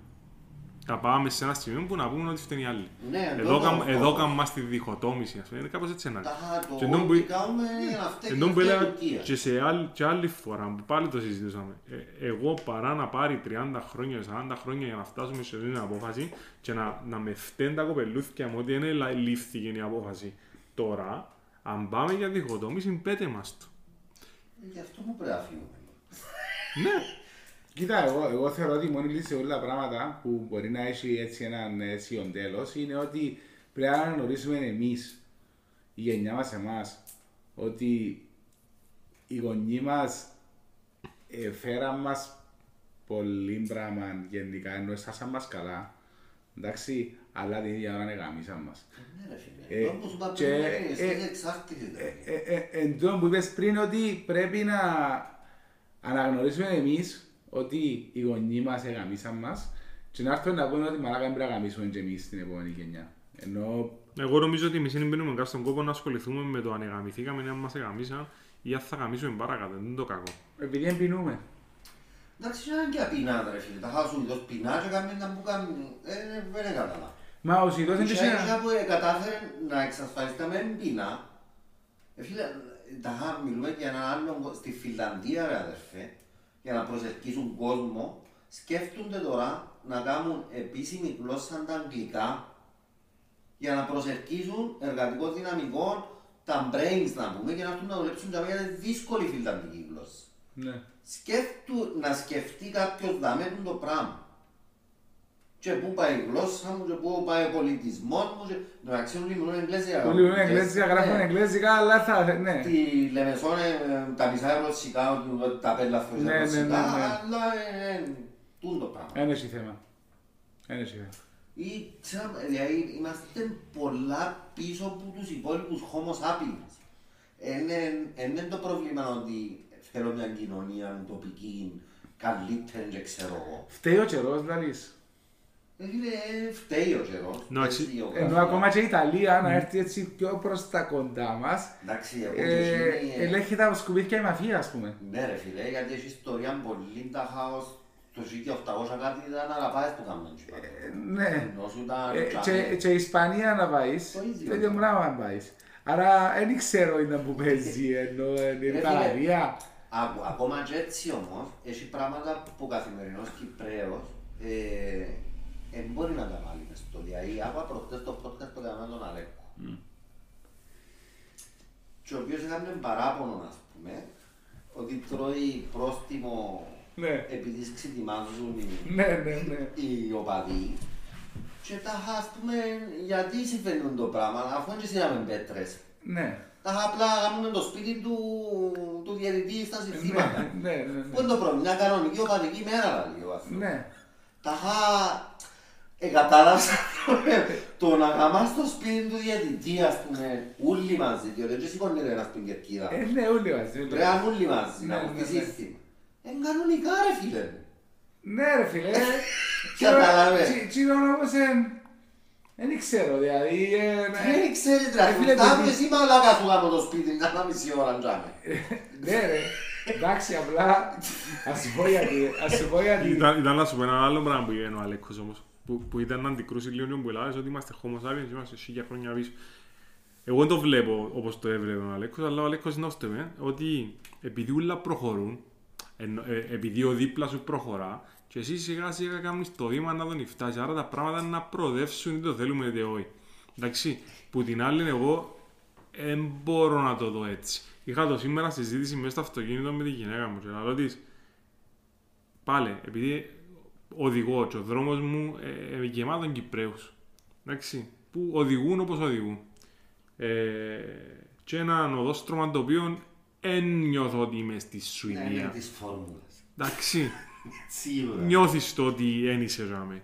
να πάμε σε ένα σημείο που να πούμε ότι φταίνει οι άλλοι. Ναι, εδώ, το καμ, αυτό. εδώ κάνουμε μας τη διχοτόμηση, ας πούμε. Είναι κάπως έτσι ένα. Ταχα, το Και εντός που- ότι κάνουμε αυτά και Ενώ που αυτά η έλεγα Τουρκία. και σε άλλη, και άλλη φορά που πάλι το συζητούσαμε. Ε, εγώ παρά να πάρει 30 χρόνια, 40 χρόνια για να φτάσουμε σε αυτή την απόφαση και να, να με φταίνει τα κοπελούθια μου ότι δεν λα- λήφθηκε η απόφαση τώρα, αν πάμε για διχοτόμηση, πέτε μας το. Ε, Γι' αυτό που πρέπει να φύγουμε. Ναι, Κοίτα, εγώ, εγώ θεωρώ ότι η μόνη λύση σε όλα τα πράγματα που μπορεί να έχει έτσι έναν αίσιο τέλος είναι ότι πρέπει να αναγνωρίσουμε εμείς, η γενιά μας εμάς, ότι οι γονείς μας ε, φέραν μας πολύ πράγμα γενικά, ενώ εσάσαν μας καλά. Εντάξει, αλλά την ίδια ώρα γάμισαν μας. Ναι ρε φίλε, Ε, όπως σου είπα και, πριν, ε, είναι στις εξάρτητες. ρε. Ε, ε, εν τω που είπες πριν ότι πρέπει να αναγνωρίσουμε εμείς ότι οι γονείς μας εγαμίσαν μας Και να έρθουν να πούνε ότι μαλάκα δεν πρέπει να γαμίσουμε και εμείς στην επόμενη γενιά. Ενώ Εγώ νομίζω ότι εμείς δεν μπαίνουμε καν στον κόπο να ασχοληθούμε με το αν εγαμηθήκαμε, αν μας εγαμίσαν ή αν θα γαμίσουμε παρακάτω. Δεν είναι το κακό. επειδή εμπινούμε. Εντάξει, είναι και απεινά, ρε φίλε. Τα χάσουν τόσο πεινά και κάνουν να που κάνουν. Ε, δεν έκανα. Μα ο Σιδός είναι Και και έτσι σε... που ε, κατάφερε να εξασφαλίσει τα μεν πείνα. Ε, φίλε, τα χα- μιλούμε για έναν άλλο κο- στη Φιλανδία, ρε αδερφέ, για να προσελκύσουν κόσμο, σκέφτονται τώρα να κάνουν επίσημη γλώσσα τα αγγλικά για να προσελκύσουν εργατικό δυναμικό, τα brains να πούμε, και να έρθουν να δουλέψουν για μια δύσκολη φιλανδική γλώσσα. Ναι. Σκέφτου, να σκεφτεί κάποιος δαμέ του το πράγμα. Και πού πάει η γλώσσα μου, και πού πάει ο πολιτισμός μου, και μεταξύ όλοι μιλούν εγγλέζικα. Όλοι είναι εγγλέζικα, γράφουν Ναι. εγγλέζικα, αλλά θα... Ναι. Τη Λεμεσόν, ε, τα μισά ρωσικά, ότι τα πέλα Ναι, φορές ναι, ναι, ρωσικά, ναι. αλλά ε, ε, τούν το πράγμα. Ένα έχει θέμα. Ένα έχει θέμα. Ή, ξέραμε, δηλαδή, είμαστε πολλά πίσω από τους υπόλοιπους homo sapiens. Είναι το πρόβλημα ότι θέλω μια κοινωνία τοπική, καλύτερη, δεν ξέρω εγώ. Φταίει ο καιρός, λαλείς. Ε, φίλε, ε, φταίει ο καιρός. Εντάξει. φταίει η Ενώ γεωγραφία. ακόμα και η Ιταλία να έρθει έτσι πιο προς τα κοντά μας, Εντάξει, εγώ ε, και εκείνη, ε, ελέγχει τα σκουπίδια η μαφία, ας πούμε. Ναι ρε φίλε, γιατί έχει ιστορία πολύ τα χάος το 1800 κάτι ήταν αγαπάες που κάνουν έτσι. Ε, Ναι. Ενώ σου ήταν Ε, τζάμι. και, και η Ισπανία να πάεις, Το ίδιο. το ίδιο πράγμα να πάεις. Άρα δεν ξέρω είναι που παίζει, ενώ είναι η φίλε. παραδία. Άκου, ακόμα και έτσι όμως, έχει πράγματα που ο καθημερινός Κυπρέος ε, δεν μπορεί να τα βάλει μες στο δηλαδή. Άκουα προχτές το podcast το κανένα τον Αλέκο. Και ο οποίος έκανε παράπονο, ας πούμε, ότι τρώει πρόστιμο Ναι. επειδή ξετοιμάζουν οι, Ναι, ναι, ναι. οι οπαδοί. Και τα είχα, ας πούμε, γιατί συμβαίνουν το πράγμα, αφού δεν στείλαμε πέτρες. Ναι. Τα είχα απλά κάνουμε το σπίτι του, του διαιτητή στα Ναι, συστήματα. ναι, ναι, Πού είναι το πρόβλημα, μια κανονική οπαδική μέρα, λέει ο άνθρωπος. ναι. Τα είχα... Ε, κατάλαβα το να γαμάς στο σπίτι του διαιτητή, ας πούμε, όλοι μαζί, διότι δεν σηκώνεται ένας στην κερκίδα. Ε, ναι, όλοι μαζί. όλοι Πρέπει να μαζί. είναι όλοι μαζί, να Ναι, έχουν ναι, τη ναι. σύστημα. Είναι κανονικά ρε φίλε. Ναι ρε φίλε. Κατάλαβες. Τι- Τι είναι όμως, ε, δεν ξέρω, δηλαδή... ε, ναι. Δεν ξέρεις ρε, Ε, φίλε, φτάνουν παιδί- εσύ μαλάκα σου γάμω το σπίτι, μια μισή ώρα τζάμε. Ναι ρε, εντάξει απλά, ας σου πω γιατί, ας σου πω γιατί. Ήταν, ήταν να σου πω ένα άλλο πράγμα που είπε ο Αλέκος όμως, που, που ήταν να αντικρούσει λίγο τον Πουλάδες, ότι είμαστε homo sapiens, είμαστε χίλια χρόνια πίσω. Εγώ δεν το βλέπω όπως το έβλεπε ο Αλέκος, αλλά ο Αλέκος νόστευε ότι επειδή όλα προχωρούν, ενώ- ε, επειδή ο δίπλα σου προχωρά, και εσύ σιγά σιγά κάνεις το βήμα να τον φτάσει, άρα τα πράγματα να προοδεύσουν είτε το θέλουμε είτε όχι. Εντάξει, που την άλλη εγώ δεν μπορώ να το δω έτσι. Είχα το σήμερα συζήτηση μέσα στο αυτοκίνητο με τη γυναίκα μου και να λέω της, πάλι, επειδή οδηγώ και ο δρόμος μου ε, ε, γεμάτον Κυπρέους, εντάξει, που οδηγούν όπως οδηγούν. Ε, και έναν οδόστρωμα το οποίο δεν νιώθω ότι είμαι στη Ναι, Σουηδία. είναι της φόρμουλας. Εντάξει, Σίγουρα. νιώθεις το ότι δεν είσαι ζάμε.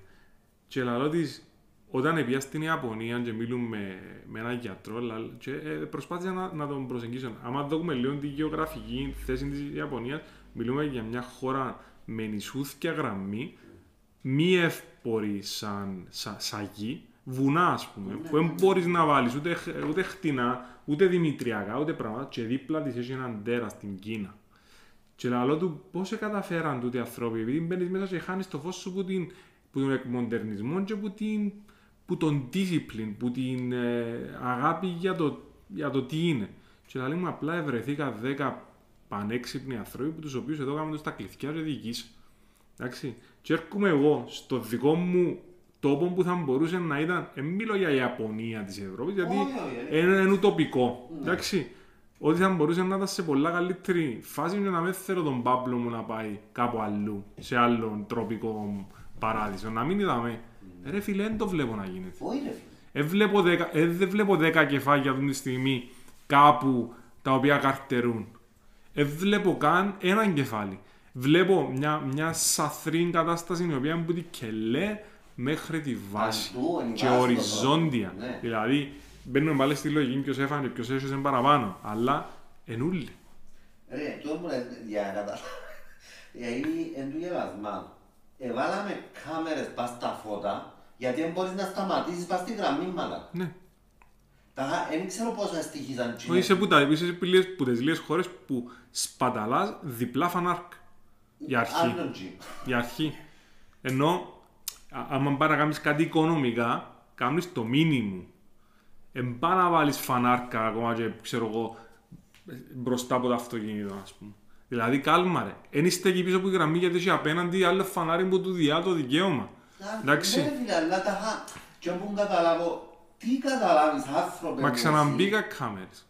Και λαλό της, όταν πήγα στην Ιαπωνία και μιλούμε με, με έναν γιατρό λαλ- και ε, προσπάθησα να, να τον προσεγγίσω. Άμα δούμε λίγο τη γεωγραφική θέση της Ιαπωνίας, μιλούμε για μια χώρα με νησούθια γραμμή, μη εύπορη σαν, σαν, σαν γη, βουνά ας πούμε, που δεν μπορείς να βάλεις ούτε, χ- ούτε χτινά, ούτε δημητριακά, ούτε πράγματα και δίπλα της έχει έναν τέρας στην Κίνα. Και λαλό του πώς καταφέραν τούτοι οι άνθρωποι, επειδή μπαίνεις μέσα και χάνεις το φως σου που, την, που τον εκμοντερνισμό και που, την, που τον discipline, που την ε, αγάπη για το, για το τι είναι. Και λέει μου απλά ευρεθήκα 10 πανέξυπνοι άνθρωποι που τους οποίους εδώ κάνουμε τους τα κλειθιά και διοικήσα. Εντάξει. Και έρχομαι εγώ στο δικό μου τόπο που θα μπορούσε να ήταν, δεν μιλώ για Ιαπωνία της Ευρώπης, γιατί Όχι, όχι, ε. είναι, είναι ουτοπικό. Εντάξει. Ότι θα μπορούσε να ήταν σε πολλά καλύτερη φάση και να μην θέλω τον Πάπλο μου να πάει κάπου αλλού, σε άλλον τροπικό παράδεισο. Να μην είδαμε. Ρε φίλε, δεν το βλέπω να γίνεται. Όχι ρε φίλε. Ε, βλέπω δέκα, ε, δεν βλέπω 10 κεφάλια αυτή τη στιγμή κάπου τα οποία καρτερούν. Ε, βλέπω καν έναν κεφάλι. Βλέπω μια, μια σαθρή κατάσταση η οποία είναι που τη κελέ μέχρι τη βάση. Παντού, εν και βάση το οριζόντια. πράγμα, ναι. Δηλαδή, μπαίνουμε πάλι στη λογική ποιος έφανε, ποιος έσωσε παραπάνω. Αλλά ενούλοι. Ρε, το μου λες, για να καταλάβω. Δηλαδή, εν του γελασμάτου. εβάλαμε κάμερες πας στα φώτα, γιατί δεν μπορείς να σταματήσεις πας στη γραμμή μαλάκα. Ναι. Τα, δεν ξέρω πόσα στοιχίζαν Όχι, είσαι που, τα, είσαι που, λες- που τις λίγες χώρες που σπαταλάς διπλά φανάρκ. Για αρχή. Άλλον τζι. Για αρχή. Ενώ, α- άμα πάει να κάνεις κάτι οικονομικά, κάνεις το μήνυμο. Εν πάει να βάλεις φανάρκα ακόμα και, ξέρω εγώ, μπροστά από το αυτοκίνητο, ας πούμε. Δηλαδή, κάλμα ρε. Εν είστε εκεί πίσω από τη γραμμή γιατί έχει απέναντι άλλο φανάρι που του διά το δικαίωμα. Εντάξει. Ναι, φίλε, αλλά τα χα... Και όπου καταλάβω, τι καταλάβεις άνθρωπε Μα μου, ξαναμπήκα κάμερες. εσύ.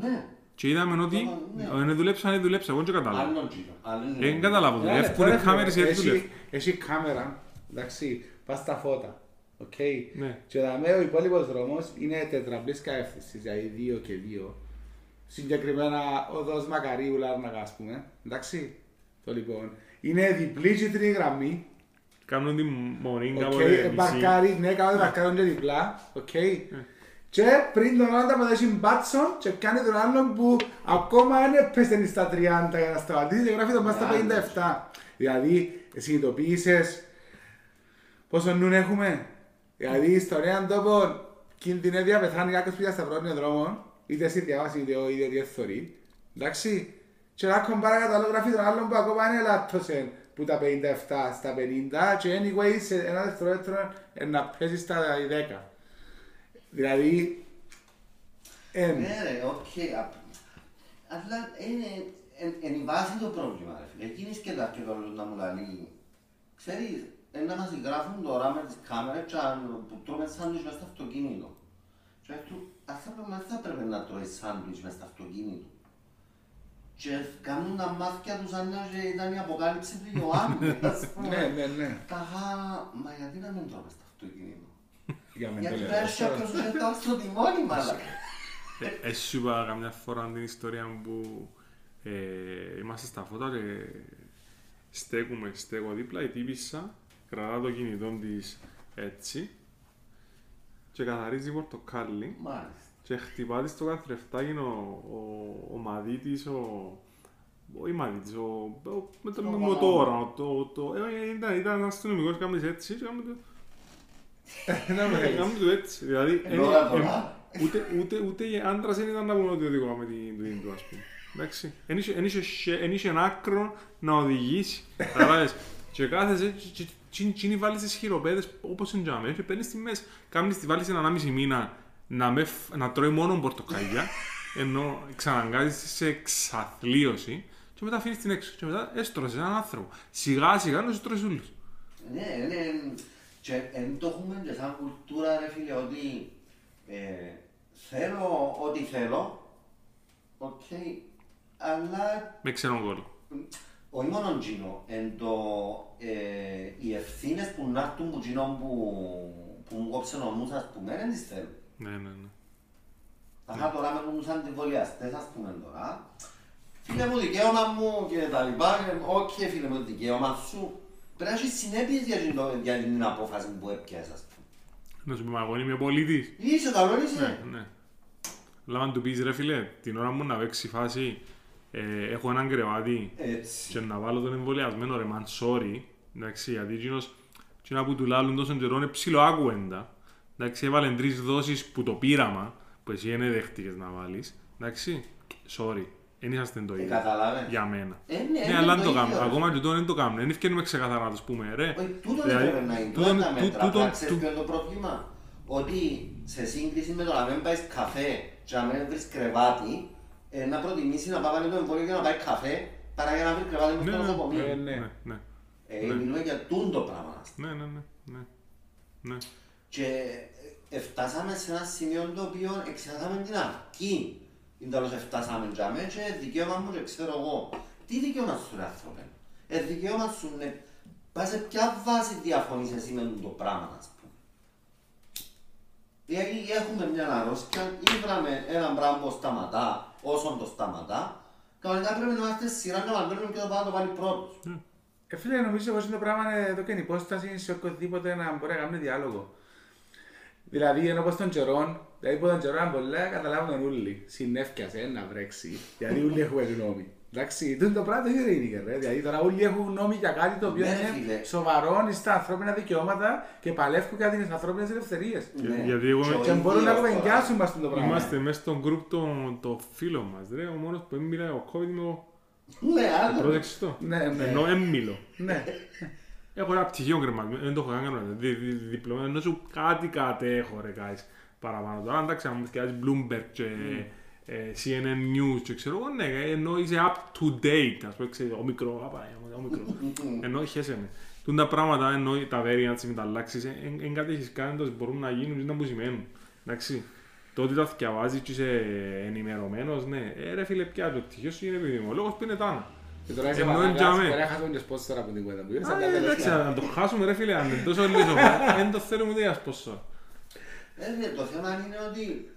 Ναι. Και είδαμε ότι Ναι. δεν δουλέψαν, δεν δουλέψαν. Εγώ δεν καταλάβω. Άλλον τζι. Άλλον Δεν καταλάβω. Ναι, Δουλεύουν τώρα, οι κάμερες φίλε, γιατί έχει- δουλεύουν. Έχει κάμερα, εντάξει, πας στα φώτα. Οκ. Ναι. Και δαμέ ο υπόλοιπος δρόμος είναι τετραπλής κατεύθυνσης, δηλαδή δύο και δύο. Συγκεκριμένα οδός Μακαρίου Λάρνακα, ας πούμε. Εντάξει. Το λοιπόν. Είναι διπλή κίτρινη γραμμή. Κάνουν τη μωρίνγκα Οκ. από τη μισή. Μπαρκάρι, ναι, κάνουν μπαρκάρι και διπλά. Οκ. Και πριν τον άλλο τα έχει μπάτσον και κάνει τον άλλον που ακόμα δεν έπεσε στα 30 για να σταματήσει και γράφει τον μας στα 57. Δηλαδή, συνειδητοποίησες πόσο νουν έχουμε. Δηλαδή, στον έναν τόπο κινδυνεύει να πεθάνει κάποιος που στα πρώτη δρόμος, είτε εσύ διαβάσεις είτε ο είτε ο θωρεί. Εντάξει. Και να έχουμε παρακάτω άλλο γράφει τον άλλον που ακόμα είναι λάττωσε που τα 57 στα 50 και anyway σε ένα δευτερόλεπτο ε, να πέσεις στα 10. Δηλαδή, ε, Ναι ρε, οκ. απ- Αλλά είναι εν- εν η βάση το πρόβλημα ρε φίλε. Εκείνης σκέτα και το να μου λαλεί. Ξέρεις, ε, να μας γράφουν τώρα με τις κάμερες και αν- που τρώμε σάντουιτς μες στο αυτοκίνητο. Και του, άνθρωπο δεν θα πρέπει να τρώει σάντουιτς μες στο αυτοκίνητο. Και κάνουν τα μάτια τους σαν να και ήταν η αποκάλυψη του Ιωάννου. ας πούμε. ναι, ναι, ναι. Τα χα... Μα γιατί να μην τρώμε στο αυτοκίνητο; Για μένα Γιατί το λέω. πέρασε κάποιος και το στο τιμόνι μάλακα. Ε, Εσύ σου είπα καμιά φορά την ιστορία μου που ε, είμαστε στα φώτα και στέκουμε, στέκω δίπλα, η τύπησα, κρατά το κινητό της έτσι και καθαρίζει πορτοκάλι Μάλιστα. και χτυπά της το καθρεφτάκι ο, ο, ο μαδίτης, ο, όχι μαδίτης, ο, ο, με το Το μοτόρα, ο- το, το, ε, ήταν, ήταν ένας αστυνομικός, κάνεις έτσι και κάνουμε το, Να με Κάνουμε το έτσι, δηλαδή, Ενώ ε, να ε, τώρα. ούτε, ούτε, ούτε οι άντρας δεν ήταν να πούμε ότι οδηγώ με την τούτη του, ας πούμε. Εντάξει, εν είχε- εν είχε σε- εν είχε ένα άκρο να οδηγήσει, καταλάβες. Και κάθεσαι και- και- και τσίνη βάλεις τις χειροπέδες όπως είναι τζάμε και παίρνεις τη μέση. Κάμνεις τη βάλεις έναν άμιση μήνα να, με, φ- να τρώει μόνο πορτοκαλιά, ενώ ξαναγκάζεις σε εξαθλίωση και μετά αφήνεις την έξω. Και μετά έστρωσες έναν άνθρωπο. Σιγά σιγά να σου τρώεις όλους. Ναι, ναι. Και εν το έχουμε και σαν κουλτούρα ρε φίλε ότι ε, θέλω ό,τι θέλω, οκ, αλλά Με ξένον κώλο. όχι μόνο τζείνο, εν το, ε, οι ευθύνες που να έρθουν που τζείνο που, που μου κόψε ο νους ας πούμε, δεν τις θέλω. Ναι, ναι, ναι. Θα είχα τώρα με τους αντιβολιαστές ας πούμε τώρα, φίλε μου δικαίωμα μου και τα λοιπά, ε, οκ φίλε μου δικαίωμα σου, πρέπει να έχεις συνέπειες για την, για την απόφαση που έπιασες ας πούμε. Να σου πει, μα εγώ είμαι πολίτης. Είσαι καλό είσαι. Ναι, ναι. Λάβαν του πεις ρε φίλε, την ώρα μου να παίξει φάση, ε, έχω έναν κρεβάτι Έτσι. και να βάλω τον εμβολιασμένο ρε man, sorry, εντάξει, γιατί εκείνος, εκείνα που του λάλλουν τόσο καιρό είναι ψηλό άκουεντα, εντάξει, έβαλε τρεις δόσεις που το πείραμα, που εσύ δεν δέχτηκες να βάλεις, εντάξει, sorry, δεν είσαστε το Ε, ίδιο, καταλάβες. για μένα. Ε, ναι, Ναι, είναι αλλά το δεν το ίδιο. κάνουμε. Ακόμα και τώρα δεν το κάνουμε. Δεν ευκαιρνούμε ξεκαθαρά να τους πούμε, ρε. Όχι, τούτο Δηλαδή, δεν πρέπει να είναι. τούτον- Τούτο τα τού- μέτρα. τούτον- Απλά ξέρεις τού- ποιο είναι το πρόβλημα; Ότι σε σύγκριση με το να μην πάεις καφέ και να μην βρεις κρεβάτι, ε, να προτιμήσεις να πάει το εμβόλιο και να πάεις καφέ παρά για να βρεις κρεβάτι μες Ναι, στο ναι, νοσοκομείο. ναι, ναι. ναι, ναι. Ε, μιλούμε για τούτο πράγμα. Ναι, ναι, ναι, ναι. ναι. Και ε, φτάσαμε σε ένα σημείο το οποίο εξετάσαμε την αρχή. Είναι τέλος φτάσαμε τζάμε και δικαίωμα μου και ξέρω εγώ. Τι δικαίωμα σου ρε άνθρωπε. Ε, δικαίωμα σου ναι. Πάει σε ποια βάση διαφωνείς εσύ με το πράγμα ας πούμε. Δηλαδή έχουμε μια αρρώστια, ήβραμε έναν πράγμα που σταματά, όσον το σταματά. Κανονικά πρέπει να είμαστε σειρά να μαντρώνουμε και το πάνω να το βάλει πρώτος. Ε, φίλε, νομίζω πως είναι το πράγμα ε, εδώ και είναι υπόσταση σε οποιοδήποτε να μπορεί να κάνει διάλογο. Δηλαδή, ενώ πως των καιρών, δηλαδή που τον καιρό ήταν πολλά, καταλάβουν τον ούλοι. Συνέφκιασε να βρέξει, γιατί ούλοι έχουμε γνώμη. Εντάξει, τούτο το πράγμα δεν είναι ρε. Δηλαδή τώρα όλοι έχουν νόμοι για κάτι το οποίο Ναι, είναι φίλε. σοβαρό στα ανθρώπινα δικαιώματα και παλεύουν για τις ανθρώπινες ελευθερίες. Ναι. γιατί εγώ- Και ο Και μπορούν να ίδιος τώρα- κουβεντιάσουν μας το πράγμα. Είμαστε μέσα στο group το, το φίλο μας, ρε. Ο μόνος που έμιλε ο COVID είναι ο... Ναι, άλλο. Πρόσεξες το. Ναι, ναι. Ενώ έμιλω. Ναι. Έχω ένα πτυχίο κρεμασμένο, δεν το έχω κάνει κανένα δι, δι, διπλώμα, ενώ σου κάτι κατέχω ρε guys παραπάνω. Τώρα εντάξει, αν μου θυκιάζεις Bloomberg και ε, CNN News και ξέρω εγώ, ναι, ενώ είσαι up to date, ας πούμε, ξέρεις, ομικρό, απά, ομικρό. ενώ χέσε με. Τούν τα πράγματα, ενώ τα variants, οι μεταλλάξεις, εν κάτι έχεις κάνει, τόσο μπορούν να γίνουν, είναι που σημαίνουν. Εντάξει. Το ότι τα θυκιαβάζεις και είσαι ενημερωμένος, ναι. Ε, ρε φίλε, πια το πτυχίο σου είναι επιδημολόγος που είναι τάνα. Και τώρα είσαι Ενώ μαλάκας, εντιαμέ. μπορεί να χάσουμε και σπόσορα από την κουβέντα που είπες, Α, αλλά ε, εντάξει, τελευταία. να το χάσουμε ρε φίλε, αν είναι τόσο λίγο, δεν το θέλουμε ούτε για σπόσο. Ε, ναι, το θέμα είναι ότι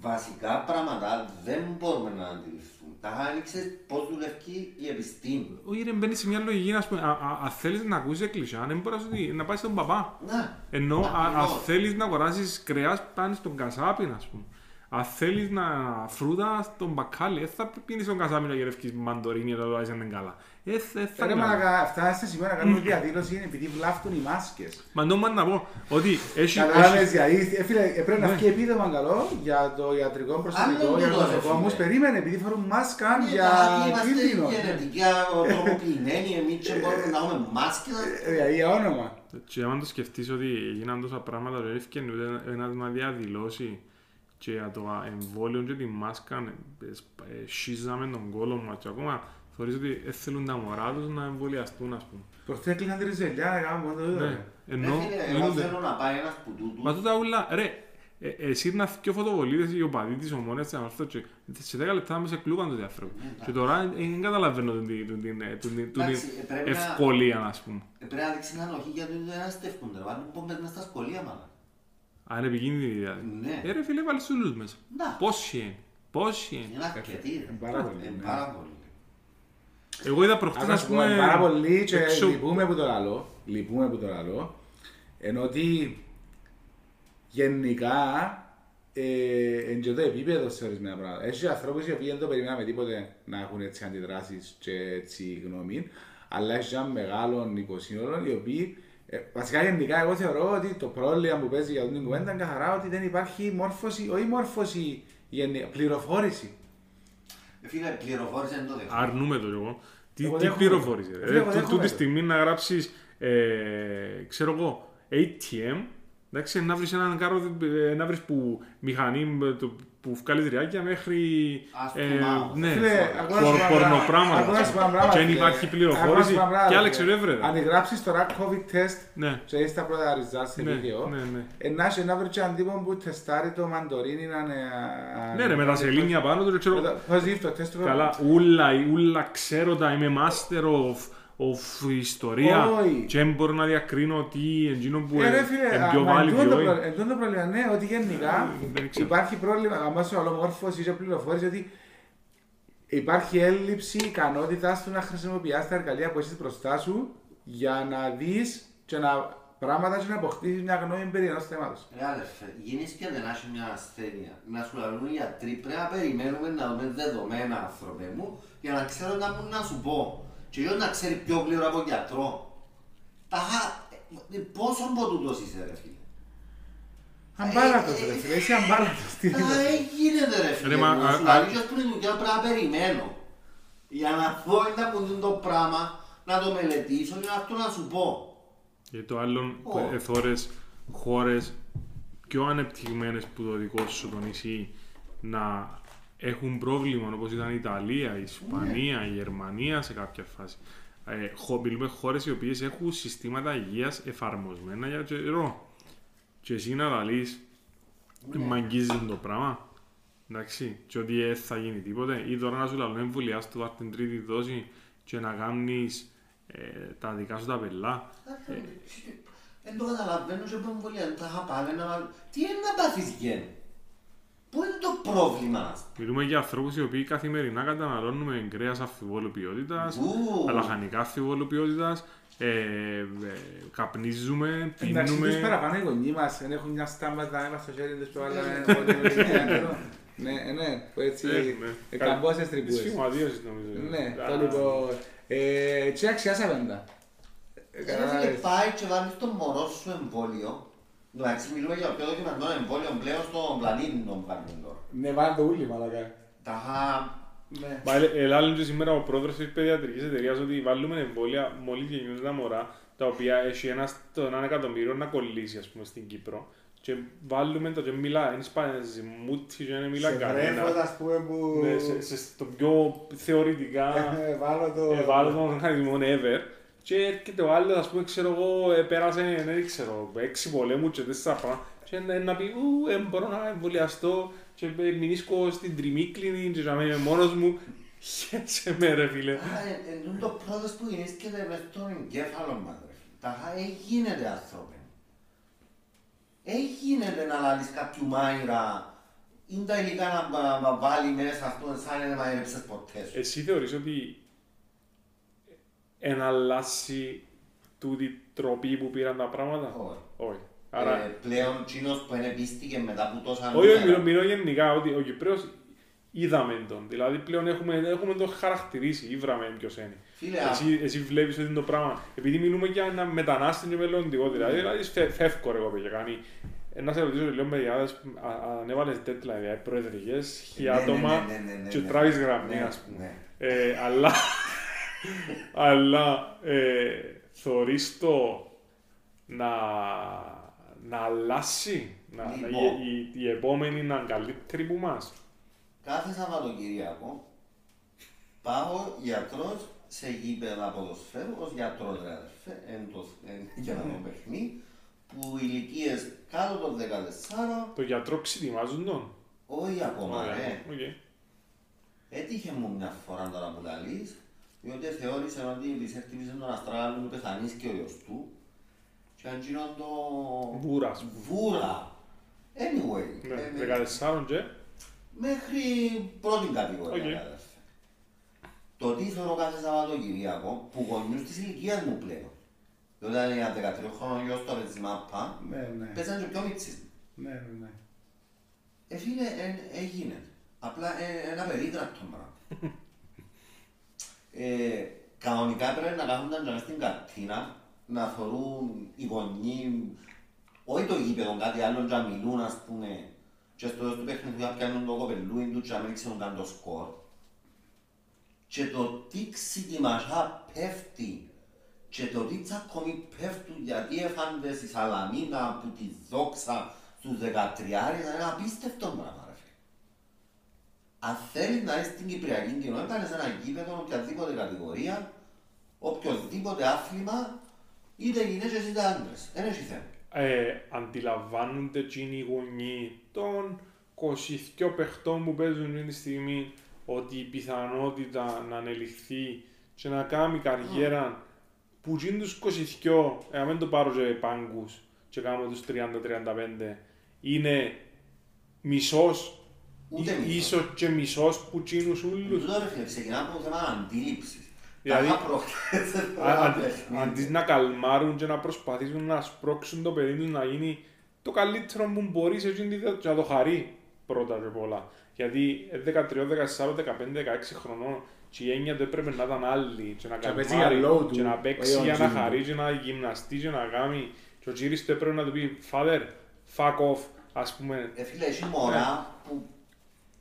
βασικά πράγματα δεν μπορούμε να αντιληφθούμε. Τα άνοιξες πώς δουλεύει η επιστήμη. Όχι ρε, μπαίνεις σε μια λογική, ας πούμε, α- α- αν θέλεις να ακούσεις εκκλησιά, δεν μπορείς ότι- να πάει στον παπά. Να. Ενώ α- αν Ακριβώς. θέλεις να αγοράσεις κρέας, πάνε στον κασάπι, ας πούμε. Αν θέλεις να φρούτα στον μπακάλι, δεν θα πίνεις στον κασάπι να γερευκείς μαντορίνι όταν το βάζεις είναι καλά. Ε, δεν θα Ρε κάνει. μαλάκα, φτάσει σε σημείο να κάνουμε διαδήλωση επειδή βλάφτουν οι μάσκες. Μα νόμο να πω ότι έχει... Κατάλαβες, έχει- δηλαδή, ε, φίλε, ε, πρέπει να Ναι. βγει επίδομα καλό για το ιατρικό προσωπικό, Άλλο για τούτο, τους ρε, νοσοκόμους. φίλε. Περίμενε, επειδή φορούν μάσκα Ναι, για γιατί είμαστε κίνδυνο. ναι. γενετικά τροποποιημένοι, εμείς και μπορούμε να έχουμε μάσκες. Ε, Δηλαδή, για όνομα. Και άμα το σκεφτείς ότι έγιναν τόσα πράγματα, δεν έφυγε ούτε ένας να διαδηλώσει και για το εμβόλιο και τη μάσκα ε, σπ- ε, σχίζαμε τον κόλο μας και ακόμα θεωρείς ότι δεν θέλουν τα μωρά τους να εμβολιαστούν ας πούμε. Προχτές έκλεισαν τη ριζελιά, να κάνουμε μόνο το Ναι, ίδιο. ενώ Ε, φίλε, Εγώ γίνονται- θέλω να πάει ένας που τούτου. Μα τούτα ούλα, ρε, ε, εσύ να φύγει ο φωτοβολίδες ή ο παδί της ομόνιας της αμαρτώ και σε 10 λεπτά μες σε κλούβαν το διάφραγο. Και τώρα ε, δεν καταλαβαίνω την- την- την- την- την- την Εντάξει, ε, πρέπει να- ευκολία ας πούμε. Ε, Πρέπει να δείξεις ανοχή γιατί δεν αναστεύκονται. Βάλουν πόμπες μες στα σχολεία μάλλον. Αν είναι επικίνδυνη δηλαδή. Ναι. Ε, ρε φίλε, βάλεις ούλους μέσα. Να. Πόσοι είναι, πόσοι είναι. Είναι αρκετοί. ρε. Είναι πάρα πολύ, Ε, ναι. Πάρα πολύ. Εγώ είδα προχτές, Ας ας πούμε, πούμε, πάρα πολύ και έξω- λυπούμε που το λαλώ. Λυπούμε που το λαλώ. Ενώ ότι γενικά ε, εν και το επίπεδο σε ορισμένα πράγματα. Έχει ανθρώπους οι οποίοι δεν το περιμέναμε τίποτε να έχουν έτσι αντιδράσεις και έτσι γνώμη, αλλά έχει ένα μεγάλο υποσύνολο οι οποίοι ε, βασικά γενικά εγώ θεωρώ ότι το πρόβλημα που παίζει για αυτήν την κουβέντα είναι καθαρά ότι δεν υπάρχει μόρφωση, όχι μόρφωση, γενι- πληροφόρηση. Ε, Φίλε, πληροφόρησε είναι το δεχτώ. αρνούμε το εγώ. Τι, Εγώ τι δέχομαι πληροφόρηση, το. ρε. Φίλε, εγώ Ε, τού- δέχομαι Τούτη το. στιγμή να γράψεις, ε, ξέρω εγώ, ATM, εντάξει, να βρεις έναν κάρο, ε, να βρεις που μηχανή ε, το- που βγάλεις ριάκια μέχρι, Ας ε, πούμε, ναι, Φίλε, ακούω να πορ- σου πω ένα πράγμα. πορνοπράγματα. Ακούω να σου πω ένα ας πούμε. πράγμα, Και αν φίλε. υπάρχει Ακούω να πληροφόρηση, σου πω ένα πράγμα, και άλλα φίλε. ξερεύρεδα. Αν γράψεις τώρα COVID test Ναι, και είσαι τα πρώτα αριζά σε ναι, βίντεο, ναι, ναι. ε, να έχει ένα βρει έναν τύπο που τεστάρει το μαντορίνι να είναι... Ναι ρε, με τα σελήνια πάνω του, ξέρω, Πώς δείχνει το τεστ του καλά, ούλα, ούλα ξέρω τα, είμαι master of, of ιστορία Όχι. και δεν μπορώ να διακρίνω τι εκείνο που Ε, ρε είναι φίλε, πιο μα βάλει εντούτο το πιο προ- εντούτο το πρόβλημα, ναι, ότι γενικά δεν ξέρω. υπάρχει πρόβλημα, άμα σου άλλο μόρφωση και πληροφόρηση, ότι υπάρχει έλλειψη ικανότητας του να χρησιμοποιάς τα εργαλεία που έχεις μπροστά σου για να δεις και να πράγματα και να αποκτήσεις μια γνώμη περί ενός θέματος. Ρε αδερφέ, γίνεις και δεν έχεις μια ασθένεια. Να σου λαλούν οι γιατροί, πρέπει να περιμένουμε να δούμε δεδομένα, άνθρωπε μου, για να ξέρω να μου να σου πω. Και εγώ να ξέρει πιο πλήρω από γιατρό. Τα χα- ε, πόσο από τούτος είσαι ρε φίλε; Αμπάλατος Ε, ρε ε, φίλε, είσαι αμπάλατος. Τι Τα είναι. γίνεται ρε φίλε Ρε, μα, μου, α- σου α- λαλεί και που είναι δουλειά πρέπει να περιμένω. Για να δω να μου δουν το πράγμα, να το μελετήσω και να έρθω να σου πω. Και το άλλο, Ω. εθώρες, χώρες πιο ανεπτυγμένες που το δικό σου το νησί να έχουν πρόβλημα όπως ήταν η Ιταλία, η Ισπανία, η Γερμανία σε κάποια φάση. Ε, χω- μιλούμε χώρες οι οποίες έχουν συστήματα υγείας εφαρμοσμένα για καιρό. Και εσύ να τα λύσεις, μ' αγγίζει το πράγμα. Εντάξει, και ότι δεν θα γίνει τίποτε. Ή τώρα να σου λαλούν εμβολιάς του βάρ' την τρίτη δόση και να κάνεις ε, τα δικά σου τα πελά. Δεν το καταλαβαίνω σε εμβολία, δεν τα είχα πάλι να βάλω. Τι είναι να πάθεις γεν. Πού είναι το πρόβλημα; Μας. Μιλούμε για ανθρώπους οι οποίοι καθημερινά καταναλώνουμε κρέας αμφιβόλου ποιότητας, Ου. αλαχανικά αμφιβόλου ποιότητας, ε, ε, καπνίζουμε, Εντάξει, τους πίνουμε. παραπάνω οι γονείς μας δεν έχουν μια στάμπα να είμαστε στο χέρι τους που βάλαμε Ναι, ναι, που έτσι. Ε, ναι. ε, Καμπόσες Της τρυπούες. φυγματίωσης νομίζω. Ναι, Α, το λοιπόν. Ε, Τι αξιάσαμε τα. Ε, Ρε φίλε, καταλάβες. πάει και βάλεις το μωρό σου εμβόλιο. Εντάξει, μιλούμε για το πιο δοκιμαντό εμβόλιο πλέον στον πλανήτη των πάντων τώρα. Ναι, βάλε το ούλι, μαλακά. Τα Ναι. Μα ε, ελάλουν και σήμερα ο πρόεδρος της παιδιατρικής εταιρείας ότι βάλουμε εμβόλια μόλις γεννιούνται τα μωρά τα οποία έχει ένα στο έναν εκατομμύριο να κολλήσει ας πούμε στην Κύπρο και βάλουμε το και μιλά, είναι σπάνιζε μούτι και δεν μιλά Σε βρέφος, κανένα. ας πούμε, που... Ναι, σε, σε, στο πιο θεωρητικά Ε, Βάλω το... ευάλωτο οργανισμό ever και έρχεται ο άλλος, ας πούμε, ξέρω εγώ, ε, πέρασε, δεν ξέρω, έξι πολέμους και τέσσερα πράγματα και να, να πει, ου, ε, μπορώ να εμβολιαστώ και ε, μηνίσκω στην τριμίκλινη και να είμαι μόνος μου. Χαίρεσαι με ρε φίλε. Εν το πρώτος που γεννήσκεται μες στον εγκέφαλο μας ρε φίλε. Τα έγινε άνθρωπε. Έγινε να λάβεις κάποιου μάιρα είναι τα υλικά να, να, να βάλει μέσα αυτό σαν να μην μαϊρέψες ποτέ σου. Εσύ θεωρείς ότι εναλλάσσει τούτη η τροπή που πήραν τα πράγματα; Όχι. Όχι. Άρα... Άρα, Ε, πλέον τσίνος που ενεπίστηκε μετά από τόσα όχι, όχι, νούμερα. μιλώ, μιλώ γενικά ότι ο Κυπρέος είδαμε τον. Δηλαδή πλέον έχουμε, έχουμε τον χαρακτηρίσει, ήβραμε ποιος είναι. Φίλε, Εσύ, εσύ βλέπεις ότι είναι το πράγμα. Επειδή μιλούμε για ένα μετανάστη και μελλοντικό, δηλαδή, δηλαδή φε, φεύγω ρε εγώ παιδιά, κάνει. Ε, Να σε ρωτήσω λίγο παιδιάδες, α- ανέβαλες τέτοια δηλαδή, προεδρικές, χι Ναι, ναι, άτομα ναι, ναι, ναι, και ναι. τράβεις γραμμή, Ναι, ας πούμε. ναι. Ε, αλλά, αλλά ε, θωρείς το να, να αλλάσει, να, να- Λοιπόν. η, η, η επόμενη να είναι καλύτερη που μας; Κάθε Σαββατοκύριακο πάω γιατρός σε γήπεδα ποδοσφαίρου ως γιατρός ρε αδερφέ, εν το, εν, για να το παιχνί, που ηλικίες κάτω των 14, Το γιατρό ξετοιμάζουν τον; όχι ακόμα Ωραία, ρε. οκ. Έτυχε μου μια φορά τώρα που τα λύσεις, διότι θεώρησε ότι της έκτυπησε τον αστράγαλο μου πεθανείς και ο γιος του και αν γίνον το... Βούρα, ας πούμε. Βούρα. Anyway, Ναι, ε, 14 και. μέχρι πρώτη κατηγορία. Οκ. κατάλαβες. Το τι θέλω κάθε Σαββατοκυριακό που γονιούς της ηλικίας μου πλέον. Διότι ήταν για 13 χρόνια γιος τώρα της ΜΑΠΑ, Ναι, ναι. παίζαν και πιο μίτσις. Ναι, ναι, ναι. Ε, φίλε, ε, έγινε. Απλά ε, ένα περίτρακτο πράγμα. ε, κανονικά πρέπει να κάθονταν και μες στην καρτίνα να θεωρούν οι γονείς, όχι το γήπεδο, κάτι άλλο, και να μιλούν, ας πούμε, και στο τέλος του παιχνιδιού να πιάνουν το κοπελούιν τους και να μην ξέρουν καν το σκορ. Και το τι ξυτιμασά πέφτει και το τι τσακωμοί πέφτουν γιατί έφαντες η Σαλαμίνα από τη δόξα στους 13 είναι απίστευτο πράγμα ρε φίλε. Αν θέλεις να είσαι στην Κυπριακή κοινότητα, είναι σε ένα γήπεδο, οποιαδήποτε κατηγορία, οποιοδήποτε άθλημα, είτε γυναίκες είτε άντρες. Δεν έχει θέμα. ε, αντιλαμβάνονται εκείνοι οι γονείς των 22 παιχτών που παίζουν αυτή τη στιγμή ότι η πιθανότητα να ανελιχθεί και να κάνει καριέρα που εκείνοι τους 22, ε, να μην το πάρω και πάγκους και κάνω τους 30-35, είναι μισός, Ούτε ή- μισός. ίσως και μισός που εκείνους ούλους. Τούτο ρε φίλε, ξεκινά από το θέμα αντίληψης. Δηλαδή, Τα είχα προχτές, Α- ένα αν- παιχνίδι. Αντί να καλμάρουν και να προσπαθήσουν να σπρώξουν το παιδί τους να γίνει το καλύτερο που μπορείς σε εκείνη τη δεδομένη και να το χαρεί πρώτα και πολλά. Γιατί ε, 13, 14, 15, 16 χρονών και η έννοια του έπρεπε να ήταν άλλη και να Και να παίξει καλμάρει για λόγου του, και να παίξει όχι για να ο Τζίμι. χαρεί και να γυμναστεί και να κάνει και ο Τζίρις του έπρεπε να του πει «Father, fuck off» ας πούμε Ε, φίλε, έχει μωρά που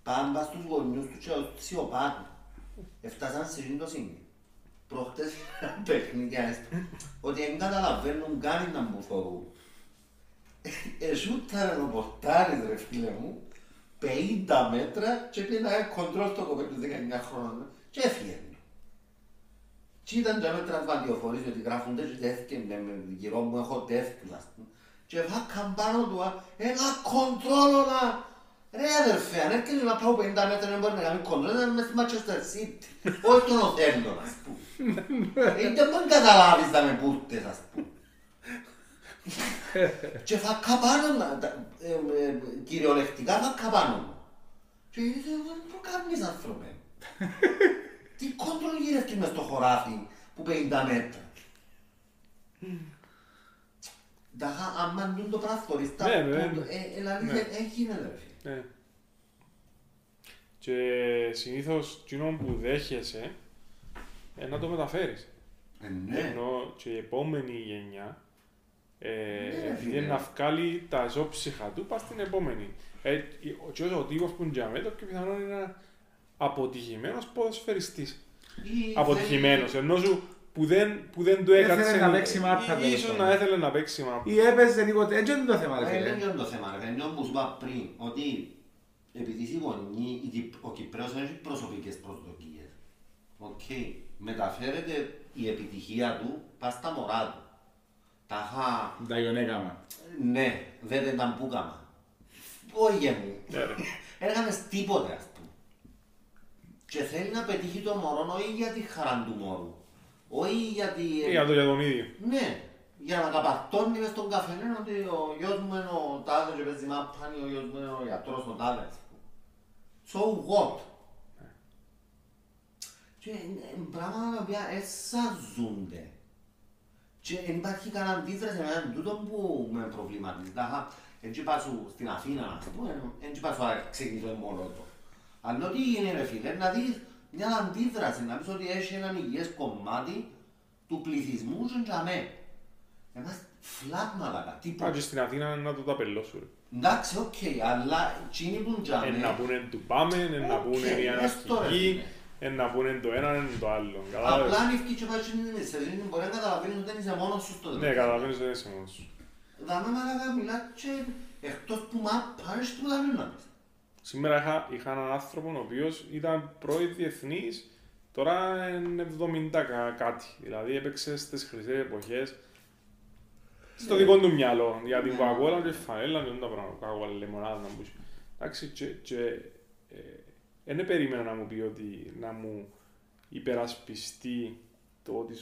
πάνε στους γονιούς του και σιωπάνε. Έφτασαν σε εκείνο το σημείο. Προχτές ένα παιχνίδι, ας πούμε, ότι δεν καταλαβαίνουν καν να μου θωρούν. Εσούταρε το πορτάρι, ρε φίλε μου, 50 μέτρα και πήγε να έχει κοντρόλ στο κοπέλι του 19 χρόνων και έφυγε. Και ήταν τα μέτρα βαντιοφορείς ότι γράφουν τέτοιες τέθηκε με, με γυρό μου έχω τέτοιους ας πούμε. Και βάκαν πάνω του α, ένα κοντρόλ να... Ρε αδερφέ, αν έρχεται να πάω 50 μέτρα δεν μπορεί να κάνει κοντρόλ, είναι μες στη Manchester City. Όχι τον Οθέλο, ας πούμε. Ε, Δεν μπορεί να καταλάβεις τα με πούρτες, ας πούμε. Και θα καπάνω, να- τα- ε, ε, κυριολεκτικά θα καπάνω. Και είπε, πού κάνεις άνθρωπε. Τι κόντρολ γύρευκες μες στο χωράφι που 50 μέτρα. Ταχα, άμα είναι το πράγμα θωρείς τα Ναι, ναι, που- ναι. ε, ε, δηλαδή Ναι. δεν έγινε ρε φίλε. Ναι. Και συνήθως εκείνο που δέχεσαι ε, να το μεταφέρεις. Ε, ναι. Ενώ και η επόμενη γενιά ε, Ναι, επειδή φίλε. να βγάλει τα ζώψυχα του, πας στην επόμενη. Ε, ο, και ο τύπος που είναι για μένα, το πιο πιθανό είναι ένα αποτυχημένος ποδοσφαιριστής. Ή Αποτυχημένος, θέλει- ενώ σου που δεν, που δεν του Έθελε έκατσε. να παίξει μάπα, ή- τέλος Ίσως πάντων. να ήθελε να παίξει μάπα. Ή έπαιζε τίποτε, έτσι είναι το θέμα ρε Ε, Δεν φίλε. είναι το θέμα, ρε. Είναι όπως είπα πριν, ότι επειδή οι γονείς, η Κυπ- ο Κυπραίος δεν έχει προσωπικές προσδοκίες. Οκ. Μεταφέρεται η επιτυχία του πας στα μωρά του. Τα χα... Τα γιονέκαμα. Ναι, δεν ήταν που κάμα. Όχι μου. Ναι, ρε. Δεν έκανες τίποτε ας πούμε. Και θέλει να πετύχει το μωρό όχι για τη χαρά του μωρού. Όχι γιατί... Ή για το για τον ίδιο. Ναι, για να καπαρτώνει μες στον καφενέ ότι ο γιος μου είναι ο τάδε και παίζει μάπαν ή ο γιος μου είναι ο γιατρός ο τάδε. ας πούμε. So what? Και είναι είναι πράγματα τα οποία εσάζονται. Και δεν υπάρχει κανένα αντίδραση με έναν τούτο που με προβληματίζει. Τάχα, έτσι πάω σου στην Αθήνα, ας πούμε, έτσι πάω σου να ξεκινήσω μόνο το. Αλλά τι είναι ρε φίλε, να δεις μια αντίδραση, να πεις ότι έχει έναν υγιές κομμάτι του πληθυσμού και για μέ. Είμαστε flat μαλάκα, Α, τίποτα. και στην Αθήνα να το ταπελώσου. ρε. Εντάξει, οκ, αλλά εκείνοι που για Εν μέ, να πούνε του πάμε, εν να Οκ, πούνε η λες το, ρε, αναρχική, φίλε. εν να πούνε το ένα, εν το άλλο. απλά Κατάλαβες. αν ευκεί και πάει στην εισαγωγή, μπορεί να καταλαβαίνεις ότι δεν είσαι μόνος σου στο Ναι, τέλος. καταλαβαίνεις ότι δεν είσαι μόνος σου. Δάμε μαλάκα μιλά και εκτός που μα πάρεις τίποτα άλλο να πεις. Σήμερα είχα, είχα έναν άνθρωπο ο οποίος ήταν πρώην διεθνής, τώρα είναι 70 κα- κάτι. Δηλαδή έπαιξε στις χρυσές εποχές. Στο δικό του μυαλό. Για την Ναι. Coca-Cola και φανέλα και όλα τα πράγματα. Coca-Cola, λεμονάδα να μπούσει. Εντάξει, και, και ε, δεν περίμενα να μου πει ότι να μου υπερασπιστεί το ότι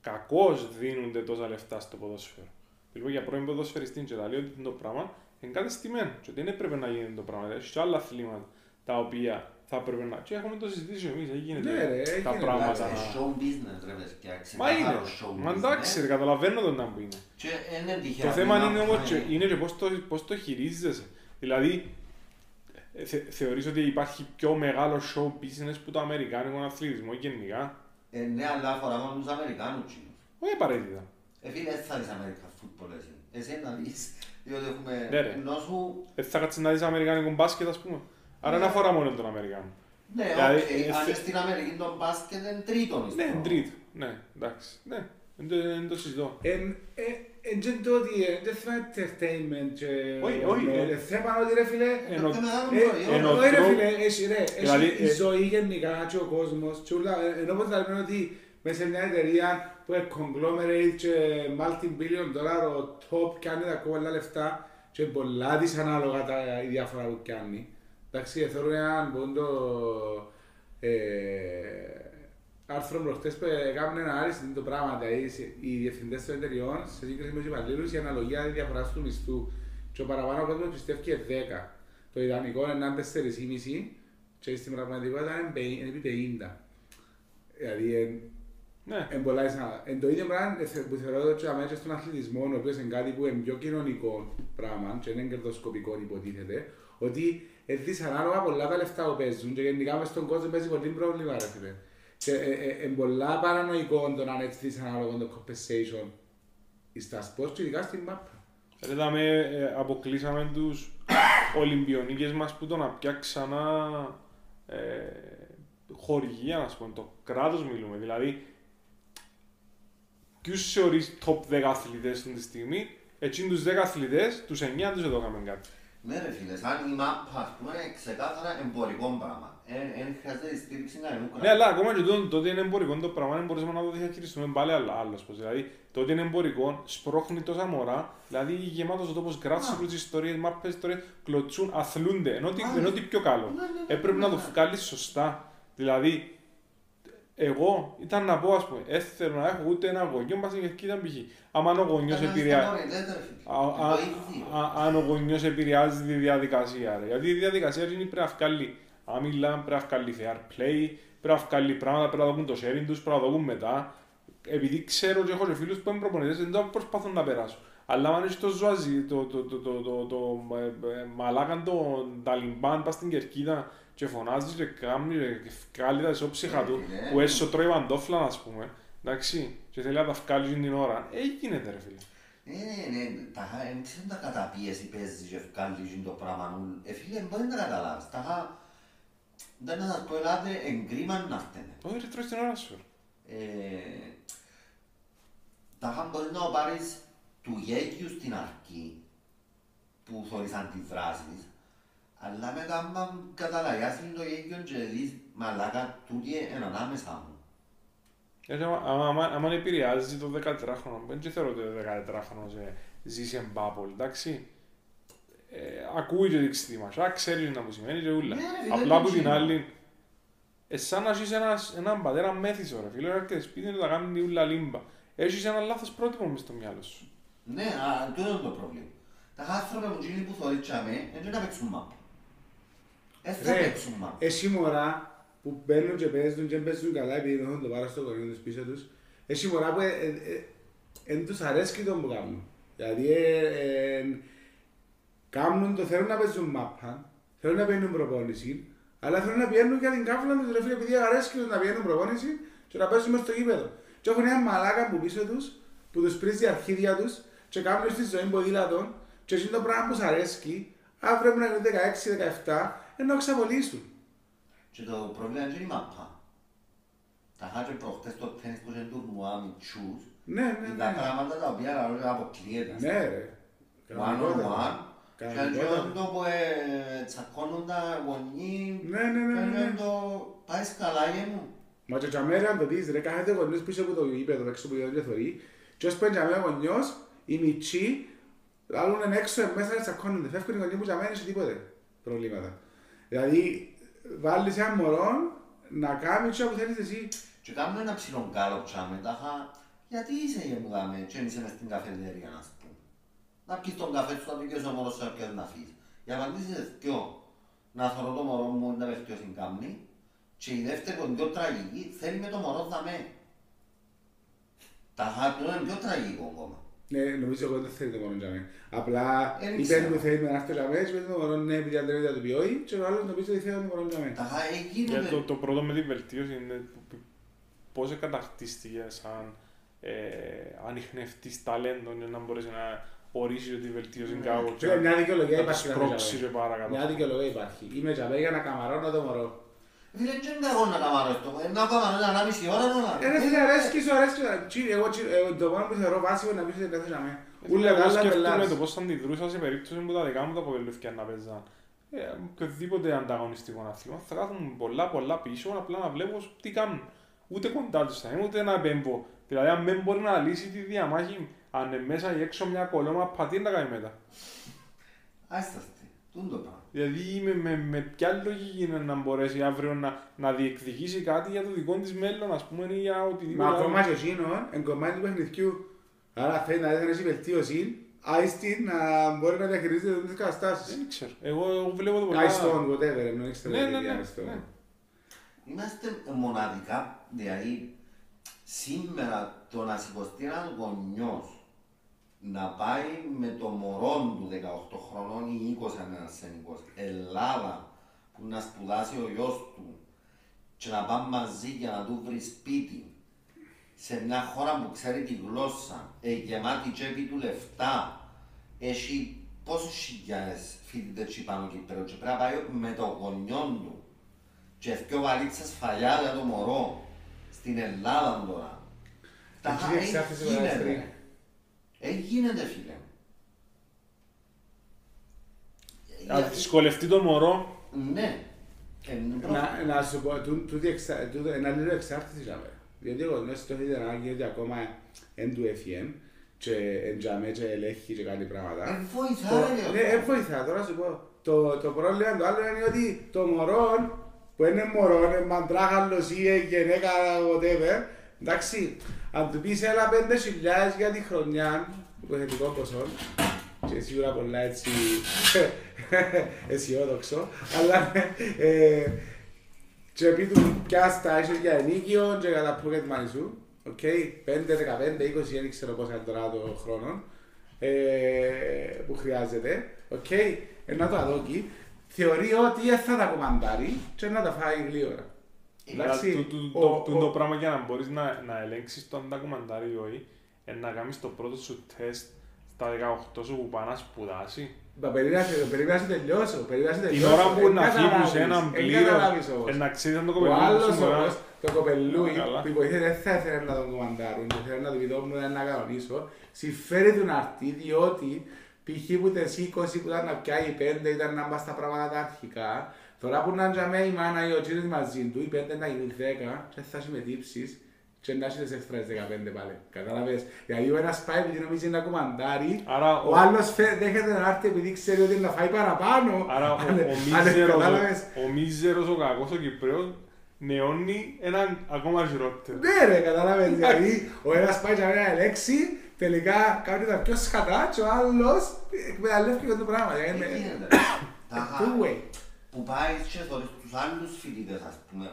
κακώς δίνονται τόσα λεφτά στο ποδόσφαιρο. Λοιπόν, για πρώην ποδοσφαιριστή και τα λέω ότι το πράγμα είναι κατεστημένο και ότι δεν έπρεπε να γίνει το πράγμα. Έχει και άλλα αθλήματα τα οποία θα έπρεπε να. Και έχουμε το συζητήσει εμείς, δεν γίνεται Ναι, ρε, τα έγινε, πράγματα. Είναι να- show business ρε παιδιά, Μα είναι. ξεκάθαρο show Μα εντάξει, business. ρε, καταλαβαίνω τον να που είναι. Και είναι τυχαία. Το θέμα να είναι όμως φάει- και, είναι και πώς το, πώς το χειρίζεσαι. Δηλαδή, ε, θε, θεωρείς ότι υπάρχει πιο μεγάλο show business που το αμερικάνικο αθλητισμό γενικά; Ε, ναι, αλλά αφορά μόνο τους Αμερικάνους κοινούς. Όχι απαραίτητα. Ε, φίλε, δεν θα δεις American football εσύ. Εσύ να δεις, διότι έχουμε... Ναι, ρε. Ενώ σου... Δεν θα κάτσεις να δεις αμερικάνικο μπάσκετ, ας πούμε. Άρα δεν αφορά μόνο τον Αμερικάνο. Ναι, Δηλαδή, οκ, ε, αν θε- είναι στην Αμερική το μπάσκετ είναι τρίτον. Ναι, εις το. τρίτο. Ναι, εντάξει. Ναι, δεν το- δεν το συζητώ. Εν εν το ότι ε, δεν θέμα entertainment και... Όχι, όχι, ε, ε, Θέμα ότι ρε φίλε... Είναι Ενώ- το πιο μεγάλο Ε, προϊόν. ενώ- όχι, ρε τρόπο- φίλε, έχει ρε, έχει Δηλαδή, η ε, ζωή γενικά και ο κόσμος και όλα, ε, ενώ πως λέμε ότι μέσα σε μια εταιρεία που είναι conglomerate και multi-billion dollar ο top κάνει ακόμα άλλα λεφτά και πολλά δυσανάλογα τα η διάφορα που κάνει. Εντάξει, θεωρώ έναν πόντο ε, άρθρο προχτές που έκαναν ένα άριστο το πράγμα, δηλαδή οι διευθυντές των εταιριών σε σύγκριση με τους υπαλλήλους η αναλογία της διαφοράς του μισθού και ο παραπάνω κόσμος πιστεύει και 10. Το ιδανικό είναι να είναι 4,5 και στην πραγματικότητα είναι παι- είναι επί 50. Δηλαδή, εν- Ναι. εν πολλά δυσανάλογα. Εν το ίδιο πράγμα ε, θε- που θεωρώ ότι και αμέσως στον αθλητισμό, ο οποίος είναι κάτι που είναι πιο κοινωνικό πράγμα και είναι κερδοσκοπικό υποτίθεται, ότι είναι δυσανάλογα πολλά τα λεφτά που παίζουν και γενικά μες στον κόσμο παίζει πολύ πρόβλημα ρε φίλε. Και ε, ε, είναι πολλά παρανοϊκό το να είναι έτσι δυσανάλογο το compensation στα σπορτ και ειδικά στην μάπα. Ρε, δαμέ, ε, αποκλείσαμε τους Ολυμπιονίκες μας που το να πια ξανά ε, χορηγία, να πούμε, το κράτος μιλούμε. Δηλαδή, ποιους θεωρείς top 10 αθλητές αυτή τη στιγμή, έτσι τους 10 αθλητές, τους 9 τους εδώ κάνουμε κάτι. Ναι ρε φίλε, σαν η μάπα ας πούμε είναι ξεκάθαρα εμπορικό πράγμα. Δεν χρειάζεται στήριξη κανένου Ναι, αλλά ακόμα και το, το ότι είναι εμπορικό το πράγμα, δεν μπορούμε να το διαχειριστούμε πάλι αλλά άλλος πως. Δηλαδή, το ότι είναι εμπορικό σπρώχνει τόσα μωρά, δηλαδή γεμάτος ο τόπος grassroots ιστορίες, μάπες ιστορίες, κλωτσούν, αθλούνται, ενώ, τι- Μάλιστα. ενώ τι πιο καλό. Ναι, ναι, ναι, Έπρεπε ναι, να το ναι. βγάλεις σωστά. Δηλαδή, εγώ ήταν να πω, ας πούμε, δεν θέλω να έχω ούτε ένα γονιό, μας στην ήταν π.χ. Άμα ο γονιός επηρεάζει, Α- α- α- αν ο γονιός επηρεάζει τη διαδικασία. Ρε. Γιατί η διαδικασία είναι πρέπει να βγάλει άμυλα, πρέπει να βγάλει fair play, πρέπει να βγάλει πράγματα, πρέπει να δουν το sharing τους, πρέπει να δουν μετά. Επειδή ξέρω και έχω και φίλους που είναι προπονητές, δεν το προσπαθούν να περάσουν. Αλλά αν έχεις το ζωαζί, το, το, το, το, το, το, ε, ε, μαλάκαν το ταλιμπάν πας στην κερκίδα και φωνάζεις και κάνεις και βγάλει τα ισόψυχα του Ναι, που ναι. έσω τρώει παντόφλα, ας πούμε, εντάξει, και θέλει να τα βγάλει την ώρα. Ε, γίνεται ρε φίλε. Ναι, ναι, ναι, τα χα- εν ξέρουν τα καταπίεση παίζεις και ευκάλλει το πράγμα. νου. Ε, φίλε, μπορεί να τα καταλάβεις. Τα χα... Δεν να σας πω, ελάτε, εγκρίμα να φταίνε. Όχι ρε, τρώεις την ώρα σου. ρε. Ε, τα χα μπορείς να το πάρεις του γέγιου στην αρχή, που θωρείς αντιδράσεις, αλλά με κάμα καταλαγιάσεις το γέγιο και δεις, μαλάκα, τούτη είναι ανάμεσα μου. Ε, άμα- άμα- άμα- άμα επηρεάζει το 14χρονο, δεν θεωρώ ότι το 14χρονο ε, ζει σε μπάπολ, εντάξει. Ε, ακούει και δείξει τη μασά, ξέρει να μου σημαίνει και ούλα. Ναι, ρε, φίλε, Απλά από δεν την ξέρω. άλλη, εσάν να έχεις ένας, έναν πατέρα μέθησο ρε φίλε, έρχεται σπίτι του να κάνει τη ούλα λίμπα. Έχεις ένα λάθος πρότυπο μες στο μυαλό σου. Ναι, α, τούτο είναι το πρόβλημα. Τα άνθρωποι μου γίνει που θωρείς τσάμε, δεν να παίξουν μάπ. Δεν θα Ρε, παίξουν μάπ. Εσύ μωρά που μπαίνουν και παίζουν και παίζουν καλά επειδή δεν έχουν το πάρω στο κορίνο τους πίσω τους. Εσύ μωρά που δεν τους αρέσει το που κάνουν. Δηλαδή ε, ε, κάνουν το θέλουν να παίζουν μάπα, θέλουν να παίρνουν προπόνηση, αλλά θέλουν να πηγαίνουν για την κάφλα τους ρε φίλε επειδή αρέσει τους να πηγαίνουν προπόνηση και να παίζουν μες στο γήπεδο. Και έχουν ένα μαλάκα που πίσω τους που τους πρίζει αρχίδια τους και κάνουν στη ζωή ποδήλατον και εκείνο το πράγμα που τους αρέσει αύριο πρέπει να είναι 16-17 ενώ ξαβολήσουν. Και το πρόβλημα είναι η μάπα. Τα χάτσε προχτές το τένις που είναι τουρνουά μητσούς, Ναι, ναι, είναι τα ναι. πράγματα τα οποία λαλό αποκλείεται. Ναι, ρε. One on one. Και Κανονικότατα. αυτό το που ε, τσακώνουν τα γονεί, Ναι, ναι, ναι, ναι, ναι. και το πάεις καλά γε μου. Μα και τζαμέρι αν το δεις ρε, κάθεται ο γονιός πίσω από το γήπεδο, έξω από το γήπεδο και θωρεί και ως πέντε τζαμέρι ο γονιός, οι μητσοί, λάλλουν έξω ε, μέσα και τσακώνονται, φεύγουν οι γονιοί που τζαμέρι σε τίποτε προβλήματα. Δηλαδή, βάλεις ένα μωρό να κάνει τι που θέλεις εσύ. Και κάνουν ένα ψηλό κάλο τσάμε, τα χα, γιατί είσαι γε μου δάμε και είσαι μες στην καφετέρια να σου πούμε. Να πιεις τον καφέ σου, να πιεις ο μωρός σου και να φύγεις. Η απαντήση είναι δυο. Να θωρώ το μωρό μου να βελτιώσει κάμνη και η δεύτερη που είναι πιο τραγική θέλει με το μωρό δαμέ. Τα χα, το είναι πιο τραγικό ακόμα. Ναι, νομίζω εγώ δεν θέλει το μόνο τζαμέ. Απλά Δεν είπε ξέρω. που θέλει να έρθει το τζαμέ, είπε το μωρό ναι, επειδή αντρεύεται το ποιόει και ο άλλος νομίζω ότι θέλει το μωρό τζαμέ. Τα χα, ε, Για το, γίνονται. το πρώτο με τη βελτίωση είναι πώς κατακτήστηκε σαν ε, ανιχνευτής ταλέντων για να μπορέσει να ορίσει ότι η βελτίωση είναι κάπου και Φίλε, μια δικαιολογία να το υπάρχει. να σπρώξει τζαμέ. και παρακάτω. Μια δικαιολογία υπάρχει. Είμαι τζαμέ για να καμαρώνω το μωρό. Φίλε, δεν είναι κακό να κάνω αυτό. Ε, Να κάνω ένα ανάμιση ώρα να Ε, ρε φίλε, αρέσκει σου, αρέσκει σου. Τσι- Εγώ τσι- ε, το μόνο που θεωρώ βάσιμο είναι να πεις ότι δεν θες να με. Ούλα Εγώ τα άλλα σκέφτομαι πελάς. το πώς θα αντιδρούσα σε περίπτωση που τα δικά μου τα αποκαλούθηκαν να παίζαν. Ε, οποιοδήποτε ανταγωνιστικό αθλήμα θα κάθομαι πολλά πολλά πίσω απλά να βλέπω τι κάνουν. Ούτε κοντά τους θα είμαι, ούτε να επέμβω. Δηλαδή αν δεν μπορεί να λύσει τη διαμάχη, αν είναι μέσα ή έξω μια κολόμα, πατή να κάνει μετά. Άσταστε. Τούν το πράγμα. Δηλαδή με, με, με ποια λογική είναι να μπορέσει αύριο να, να διεκδικήσει κάτι για το δικό της μέλλον, ας πούμε, ή για οτιδήποτε Μα ακόμα άλλο. και εκείνο, εν κομμάτι του παιχνιδιού. Άρα θέλει να έχει βελτίωση, άιστη να μπορεί να διαχειρίζεται τις καταστάσεις. Δεν ξέρω. Εγώ, εγώ βλέπω το πολλά... Άιστον, whatever, ενώ έχεις Ναι, ναι, ναι, άιστον. ναι. Είμαστε μοναδικά, δηλαδή σήμερα το να σηκωστεί ένα γονιός να πάει με το μωρό του 18 χρονών ή 20 αν ένας είναι 20, Ελλάδα που να σπουδάσει ο γιος του και να πάνε μαζί για να του βρει σπίτι. Σε μια χώρα που ξέρει τη γλώσσα, ε, γεμάτη τσέπη του λεφτά, έχει πόσους χιλιάδες φοιτητές εκεί πάνω Κύπρο και πρέπει να πάει με το γονιό του. Και δυο βαλίτσες φαλιά για το μωρό. Στην Ελλάδα τώρα. Τα Εκεί χα- εξάρτηση έγινε, με τα ρε. Ε, γίνεται φίλε. Να δυσκολευτεί το μωρό. Ναι. Ε, είναι πρόβλημα. Να, να σου πω, τού- τούτη εξα- τούτο- ένα λίγο εξάρτηση για μένα. Διότι ο γονιός το έχει ανάγκη ότι ακόμα εν του έφυγεν και εν τζαμέ και ελέγχει και κάνει πράγματα. Ε, βοηθά, Το- ρε, Ναι, αυτό. ε, βοηθά. Τώρα σου πω. Το, το πρόβλημα το άλλο είναι ότι το μωρό που είναι μωρό, είναι μαντράχαλος ή ε, γυναίκα, whatever, εντάξει, αν του πεις έλα πέντε χιλιάδες για τη χρονιά, υποθετικό ποσό, και σίγουρα πολλά έτσι αισιόδοξο, αλλά ε, και πει του πιάσ' τα ίσως για ενοίκιο και για τα pocket money σου, οκ, 5, 15, 20, δεν ξέρω πόσα είναι τώρα το χρόνο, ε, που χρειάζεται, οκ, ε, να του τα δώκει, θεωρεί ότι δεν θα τα κουμαντάρει και να τα φάει γλήορα. Αλλά Εντάξει, το- το- ο- το- το- ο- το πράγμα για να μπορείς να, να ελέγξεις το αν τα κομμαντάρει ή όχι, είναι να κάνεις το πρώτο σου τεστ στα 18 σου που πάνε να σπουδάσει. Μα περίμενε, περίμενε να τελειώσω, περίμενε να Την τελειώσω. ώρα που Εν να φύγουν σε καταλάβεις, έναν εν πλήρως, καταλάβεις όμως. ε, να ξέρεις αν το Ο κοπελούι άλλος σου μπορεί να- όμως, το κοπελούι, Καλά. που υποτίθεται δεν θα ήθελε να τον κομμαντάρουν και θέλει να του πει το μου να κανονίσω, συμφέρει του να έρθει διότι π.χ. που τις 20 που ήταν να πιάει οι 5 ήταν να μπει στα πράγματα τα αρχικά, τώρα που να τζαμέ η μάνα ή ο κύριος μαζί του, οι 5 να γίνουν 10 και θα έχει με τύψεις και να έχεις τις έξτρα 15 πάλι. Κατάλαβες. Δηλαδή ο ένας πάει επειδή νομίζει να κομμαντάρει, Άρα ο ο- άλλος φε- δέχεται να έρθει επειδή ξέρει ότι να φάει παραπάνω. Άρα ο, Αν- ο, αν μίζερος, κατάλαβες. ο, ο μίζερος, ο κακός, ο Κυπρέος, νεώνει έναν ακόμα χειρότερο. Ναι ρε, κατάλαβες, δηλαδή ο ένας πάει για μια λέξη, τελικά κάνει τα πιο σκατά και ο άλλος εκμεταλλεύει και το πράγμα. δηλαδή, Δεν είναι- γίνεται. Τάχα, Two way. Που πάει και θωρείς τους άλλους φοιτητές, ας πούμε,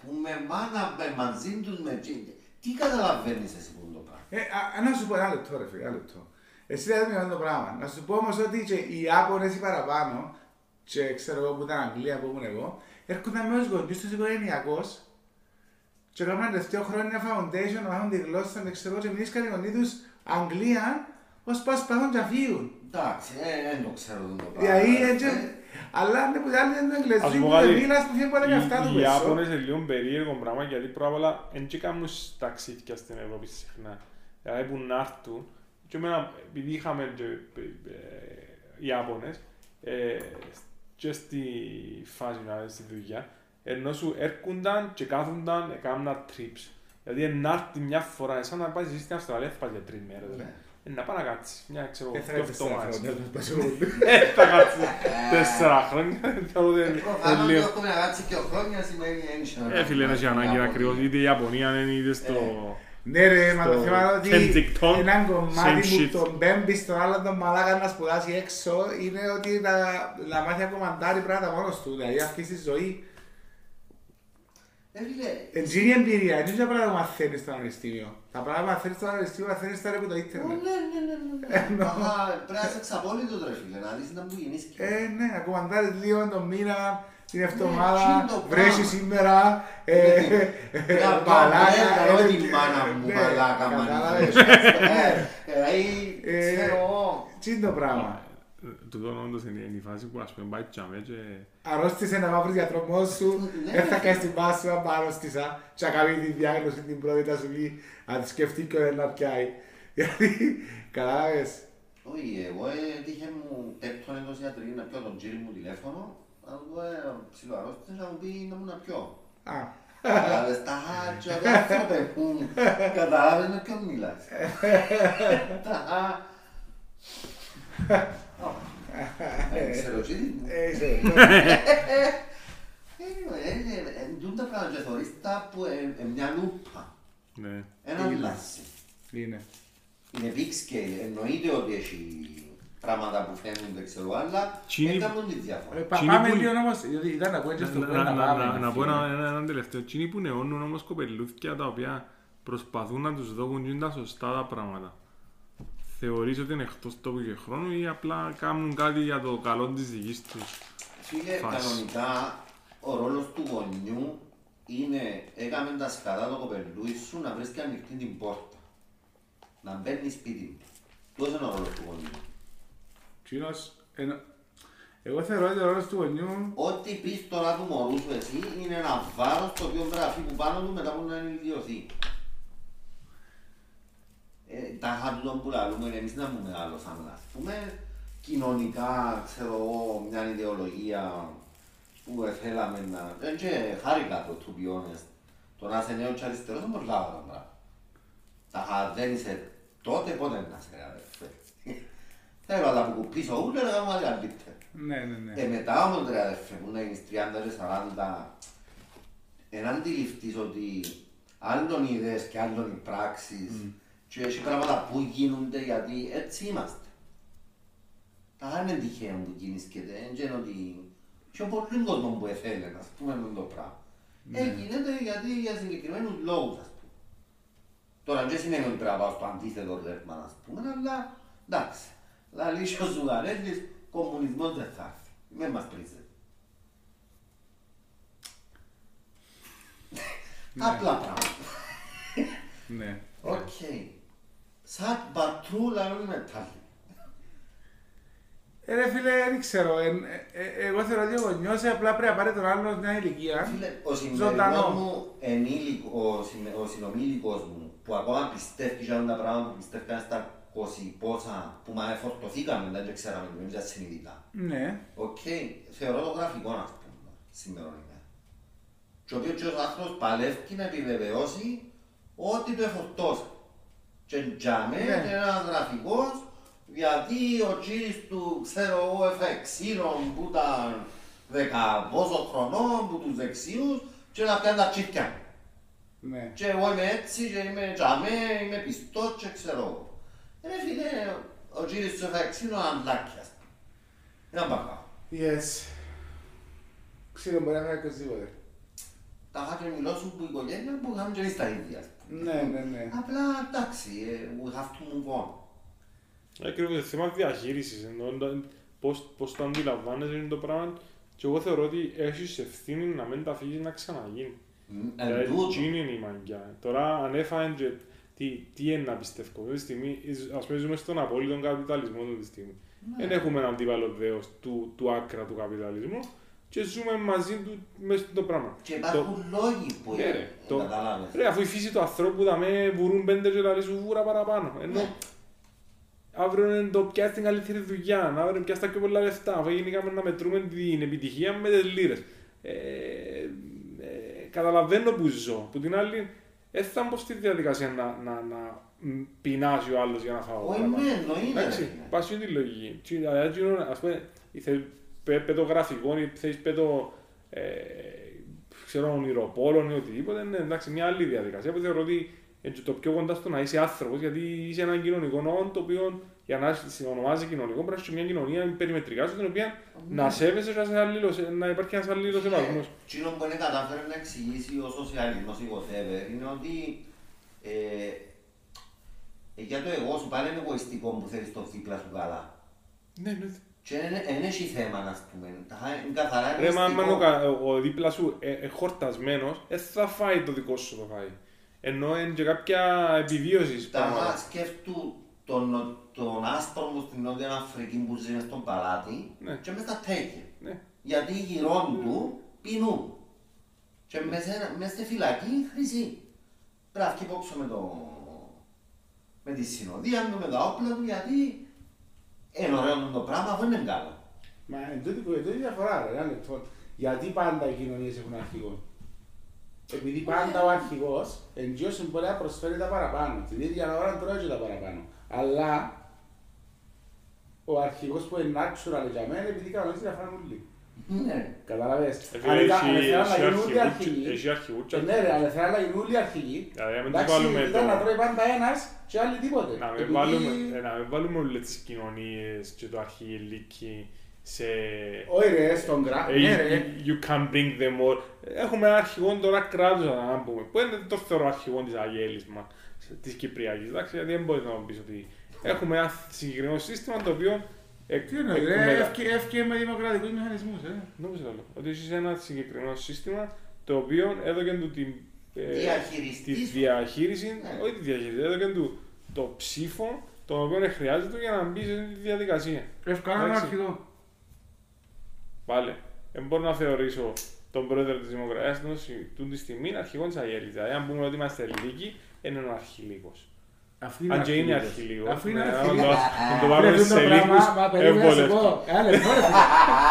που με μάνα, με μαζί τους, με τζιν- Τι καταλαβαίνεις εσύ που το πράγμα; Ε, α- α, να σου πω ένα λεπτό ρε φίλε, ένα λεπτό. Εσύ δεν είναι το πράγμα. Να σου πω όμως ότι και οι Ιάπωνες οι παραπάνω, και ξέρω εγώ που ήταν Αγγλία που ήμουν εγώ, έρχονταν με τους γονείς τους οικογενειακώς και έκαναν τελευταίο χρόνια foundation, να μάθουν τη γλώσσα, δεν ξέρω, και μιλήσαν οι γονείς τους Αγγλία, ως πας πάθουν και φύγουν. Εντάξει, ε, δεν το ξέρω το πράγμα. Δηλαδή, Ε, έτσι, αλλά είναι που άλλοι δεν το Ας εγγλεζί, πω που κάτι, δεν μιλάς, που φύγουν πάλι με αυτά του οι, οι πέσω. Ιάπωνες είναι λίγο περίεργο πράγμα γιατί πρώτα απ' όλα δεν και κάνουν ταξίδια στην Ευρώπη συχνά. Δηλαδή που να έρθουν και εμένα επειδή είχαμε και, ε, ε, Ιάπωνες ε, και στη φάση να στη δουλειά ενώ σου έρχονταν και κάθονταν έκαναν trips. Δηλαδή να έρθει μια φορά, σαν να πάει στην Αυστραλία θα πάει για τρεις μέρες. Ρε. Ε, Να πάει να κάτσεις, μια ξέρω, Δεν θα δύο είναι τέσσερα εβδομάδες. χρόνια, θα σπάσουν. Ε, θα κάτσεις τέσσερα χρόνια, θεωρώ ότι είναι- είναι Προφανώς ότι λίγο. έχουμε να κάτσει και χρόνια σημαίνει ένιξε. Ε, φίλε, είναι και ανάγκη ακριβώς, είτε η Ιαπωνία είναι είτε στο... Ναι ρε, μα το στο θέμα είναι ότι Kensington, έναν same κομμάτι που shit. τον πέμπει στον άλλον τον μαλάκα να σπουδάσει έξω είναι ότι να, να μάθει να κομμαντάρει πράγματα μόνος του, δηλαδή αυτή τη ζωή. Ε, φίλε, Έτσι είναι η εμπειρία, δεν είναι τα πράγματα που μαθαίνεις στο πανεπιστήμιο. Τα πράγματα που μαθαίνεις στο πανεπιστήμιο μαθαίνεις τώρα από το Ω, ίντερνετ. Ναι, ναι, ναι, ναι, ναι. Αχα, Πρέπει να είσαι εξαπόλυτος ρε φίλε, να δεις να μου γεννήσκει. Ε, ναι, να κομμαντάρεις λίγο τον μήνα, την εβδομάδα, Ναι, είναι το βρέσει πράγμα. σήμερα, ε, Ε, αυτό, μαλάκα. ε, καλό ε, την μάνα μου, ναι, μαλάκα, κατάλαβες. μανίκη. Ε, Δηλαδή, Ε, ξέρω εγώ. Τι είναι το πράγμα. Τούτο όντως είναι είναι η φάση που ας πούμε πάει τσάμε και... Αρρώστησε να μαύρεις γιατρός σου, Ναι. δεν θα κάνεις την πάση σου, αν αρρώστησα και να κάνει τη διάγνωση την πρώτη θα σου πει, αν τη σκεφτεί και δεν να πιάει. Γιατί, κατάλαβες. Όχι, εγώ ε, τύχε μου τέτοιον εντός ιατρική να πιω τον τζίρι μου τηλέφωνο, να του πω ε, ψιλοαρρώστησε να μου πει να μου να πιω. Α, Κατάλαβες τα χάτια, ρε άνθρωπε μου, κατάλαβες με ποιον μιλάς. Τα χα- Ω, Δεν ξέρω τι είναι. ε, είσαι. Εν τούν τα πράγματα και θωρείς τα που ε, ε, μια λούπα. Ναι. Ένα αλλάζει. Είναι. Είναι big scale. Εννοείται ότι έχει πράγματα που φαίνονται, ξέρω, αλλά Τι είναι- δεν κάνουν τη Ε, διαφορά. πα- Τι Πάμε είναι που- λίγο όμως, διότι ήταν να πω έτσι στο Να- πρώτο να- να να- πάμε. να- Να πω φίλε. ένα- ένα ένα τελευταίο. Εκείνοι που νεώνουν όμως κοπελούθια τα οποία προσπαθούν να τους δώσουν είναι τα σωστά τα πράγματα. Θεωρείς ότι είναι εκτός τόπου και χρόνου ή απλά κάνουν κάτι για το καλό της δικής τους; Φίλε, φάση. κανονικά ο ρόλος του γονιού είναι έκαμε τα σκατά το κοπελούι σου να βρίσκει ανοιχτή την πόρτα. Να μπαίνεις σπίτι του. Τόσο είναι ο ρόλος του γονιού. Τσίνος, ενώ- εγώ θεωρώ ότι ο ρόλος του γονιού Ό,τι πεις τώρα του μωρού σου εσύ είναι ένα βάρος το οποίο πρέπει να φύγει πάνω του μετά που να ενηλικιωθεί. Ε, τα χαρτούν που λαλούμε είναι εμείς να μου μεγάλωσαμε, ας πούμε, κοινωνικά, ξέρω εγώ, μια ιδεολογία που θέλαμε να... Δεν και χάρηκα το to be honest. Το να είσαι νέος και αριστερός είναι πολλά ωραία πράγματα. Τα χα- δεν είσαι τότε, πότε να είσαι ρε αδερφέ. Θέλω αλλά που κουπίσω ούλε να κάνω άλλη αντίθετα. Ναι, ναι, ναι. Ε, μετά όμως ρε αδερφέ που να γίνεις 30 και 40 εν αντιληφθείς ότι άλλων οι ιδέες και άλλων οι πράξεις και έχει πράγματα που γίνονται γιατί έτσι είμαστε. Αλλά είναι τυχαίο που κινήσκεται, δεν είναι ότι πιο πολύ κόσμο που θέλει, ας πούμε, το πράγμα. Ναι. Ε, γίνεται γιατί για συγκεκριμένους λόγους, ας πούμε. Τώρα δεν σημαίνει ότι πρέπει να πάω στο αντίθετο ρεύμα, ας πούμε, αλλά εντάξει. Λαλείς ο κομμουνισμός δεν θα έρθει. Δεν μας. Ναι. Απλά πράγματα. Ναι. Οκ. Okay. Σαν πατρούλα με μετάλλη. Ε, ρε φίλε, δεν ξέρω. Ε, ε, ε, εγώ θεωρώ ότι ο γονιός απλά πρέπει να πάρει τον άλλο μια ηλικία. Φίλε, ο Ζωντανό. σημερινός μου ενήλικο, ο, συμε- ο συνομήλικος μου, που ακόμα πιστεύει για τα πράγματα που πιστεύει στα 20 πόσα, που μα εφορτωθήκαμε, δεν ξέραμε, δεν ήταν συνειδητά. Ναι. Οκ, θεωρώ το γραφικό να πούμε σήμερα ημέρα. Και ο οποίος και ο άνθρωπος παλεύει να επιβεβαιώσει ότι το εφορτώσα. Και τζάμε Ναι. είναι ένας γραφικός γιατί ο κύρις του, ξέρω εγώ, εφεξίνων που ήταν δεκα πόσο χρονών, που τους δεξίους και να πιάνει τα τσίτια. Ναι. Και εγώ είμαι έτσι και είμαι τζαμέ, είμαι πιστός και ξέρω εγώ. Ρε φίλε, ο κύριος τους εφεξίνων αντλάκιας. Ένα μπακά. Yes. Ξέρω, μπορεί να κάνει οποιοδήποτε. Τα είχα και μιλώ σου που η οικογένεια που είχαμε και εμείς τα ίδια. Ναι, ναι, ναι. Απλά εντάξει, ε, we have to move on. Ακριβώς, θέμα διαχείρισης, ενώ το- πώς, πώς το αντιλαμβάνεσαι είναι το πράγμα και εγώ θεωρώ ότι έχεις ευθύνη να μην τα αφήσεις να ξαναγίνει. Εν Δηλαδή, τούτο, εκείνη είναι η μαγιά. Τώρα αν έφαγαν και τι, τι είναι να πιστεύω. Αυτή τη στιγμή, ας πούμε, ζούμε στον απόλυτο καπιταλισμό αυτή τη στιγμή. Ναι. Δεν έχουμε έναν αντίπαλο δέος του, του άκρα του καπιταλισμού και ζούμε μαζί του μέσα στο πράγμα. και υπάρχουν λόγοι που Ναι, ρε, ε, το- καταλάβες. Ρε, αφού η φύση του ανθρώπου θα με βουρούν πέντε και λαλείς σου βούρα παραπάνω. Ενώ Ναι. αύριο είναι το πιάσει την καλύτερη δουλειά, αύριο πιάσει τα πιο πολλά λεφτά, αφού γενικάμε να μετρούμε την επιτυχία με τις λίρες. Ε, ε, καταλαβαίνω που ζω. Που την άλλη, δεν θα μπω στη διαδικασία να, να, να μ, πεινάσει ο άλλος για να φάω. Όχι, παραπάνω. ναι, εννοείται. Εντάξει, ρε. πας στην τη λογική. Τι, δηλαδή, εκείνο, Ας πούμε, θέλεις πέ- πέ το γραφικό ή θέλεις πέ το, ε, ξέρω, ονειροπόλων ή οτιδήποτε, ναι, εντάξει, μια άλλη διαδικασία που θεωρώ ότι είναι το πιο κοντά στο να είσαι άνθρωπος, γιατί είσαι ένα κοινωνικό νόμο το οποίο για να σε ονομάζει κοινωνικό πρέπει να είσαι μια κοινωνία περιμετρικά σου, την οποία να σέβεσαι και να, σε αλλήλος- να υπάρχει ένας αλλήλος σεβασμός. Εκείνο που είναι κατάφερε να εξηγήσει ο σοσιαλισμός ή whatever είναι ότι ε, ε, για το εγώ σου πάλι είναι εγωιστικό που θέλεις το δίπλα σου καλά. Ναι, ναι. Και δεν έχει θέμα, να πούμε. Τα- Είναι καθαρά Ρε, μα αν εγωιστικό. ο, κα- ο δίπλα σου ε, ε, χορτασμένος, δεν θα φάει το δικό σου το φάει. Ενώ είναι και κάποια επιβίωσης Τα πράγματα. σκέφτου τον, τον άσπρο μου στην Νότια Αφρική που ζει μες στον παλάτι Ναι. και μες στα τέκια. Ναι. Γιατί γυρών του πεινούν. Και μες, ένα- μες στη φυλακή χρυσή. Πρέπει να κυπόξω με, το, με τη συνοδεία του, με τα όπλα του, γιατί είναι ωραίο το πράγμα, αφού είναι καλό. Μα εν τούτη που είναι διαφορά, ρε, ένα λεπτό. Γιατί πάντα οι κοινωνίες έχουν αρχηγό. Επειδή πάντα ο αρχηγός εντός μπορεί να προσφέρει τα παραπάνω. Την ίδια ώρα τρώει και τα παραπάνω. Αλλά ο αρχηγός που είναι natural για μένα επειδή κανονίζει να φάνε όλοι. Ναι. Καταλαβες. Ε, Αν Έχει ήταν- αν θέλαν να γίνουν όλοι αρχηγούς- αρχηγοί, έχει αρχηγούς και ε, ναι ρε, αλλά θέλαν να γίνουν όλοι αρχηγοί. Δηλαδή, να μην τους Εντάξει, βάλουμε ήταν το- να τρώει πάντα ένας και άλλοι τίποτε. Να μην Επειδή- βάλουμε, ε, να μην βάλουμε όλες τις κοινωνίες και το αρχιελίκι σε... Όχι ρε, στον κράτο. Ε, Ναι you- ρε. You can bring them all. Έχουμε ένα αρχηγό τώρα κράτους, να πούμε. Που είναι το θεωρώ αρχηγό της Αγέλης μας, της Κυπριακής, εντάξει, γιατί δεν μπορείς να μου πεις ότι έχουμε ένα συγκεκριμένο σύστημα το οποίο εκ- Τι εννοείς, ρε, εκμετα- έφυγε- έφυγε με δημοκρατικούς μηχανισμούς, ε. Νομίζω άλλο. Ότι έχεις ένα συγκεκριμένο σύστημα το οποίο έδωκε του την, ε, τη Διαχειριστής. διαχείριση, Ναι. όχι τη διαχείριση, έδωκε του το ψήφο το οποίο χρειάζεται για να μπει σε αυτή τη διαδικασία. Έφυγαν ένα Εντάξει. αρχηγό. Πάλι, δεν μπορώ να θεωρήσω τον πρόεδρο της Δημοκρατίας του τη στιγμή αρχηγό της Αγέλη. Δηλαδή, αν πούμε ότι είμαστε λύκοι, είναι ένα αρχιλίκο. Αφού Αν και είναι αρχηγός. αρχιλίκο. Αφού είναι Αν αρχηγός. το- αν το Ρε, βάλουμε τούτο σε πράγμα, λύκους, μα περίμενα να σου εύκολα. πω. Ένα λεπτό, ρε φίλε.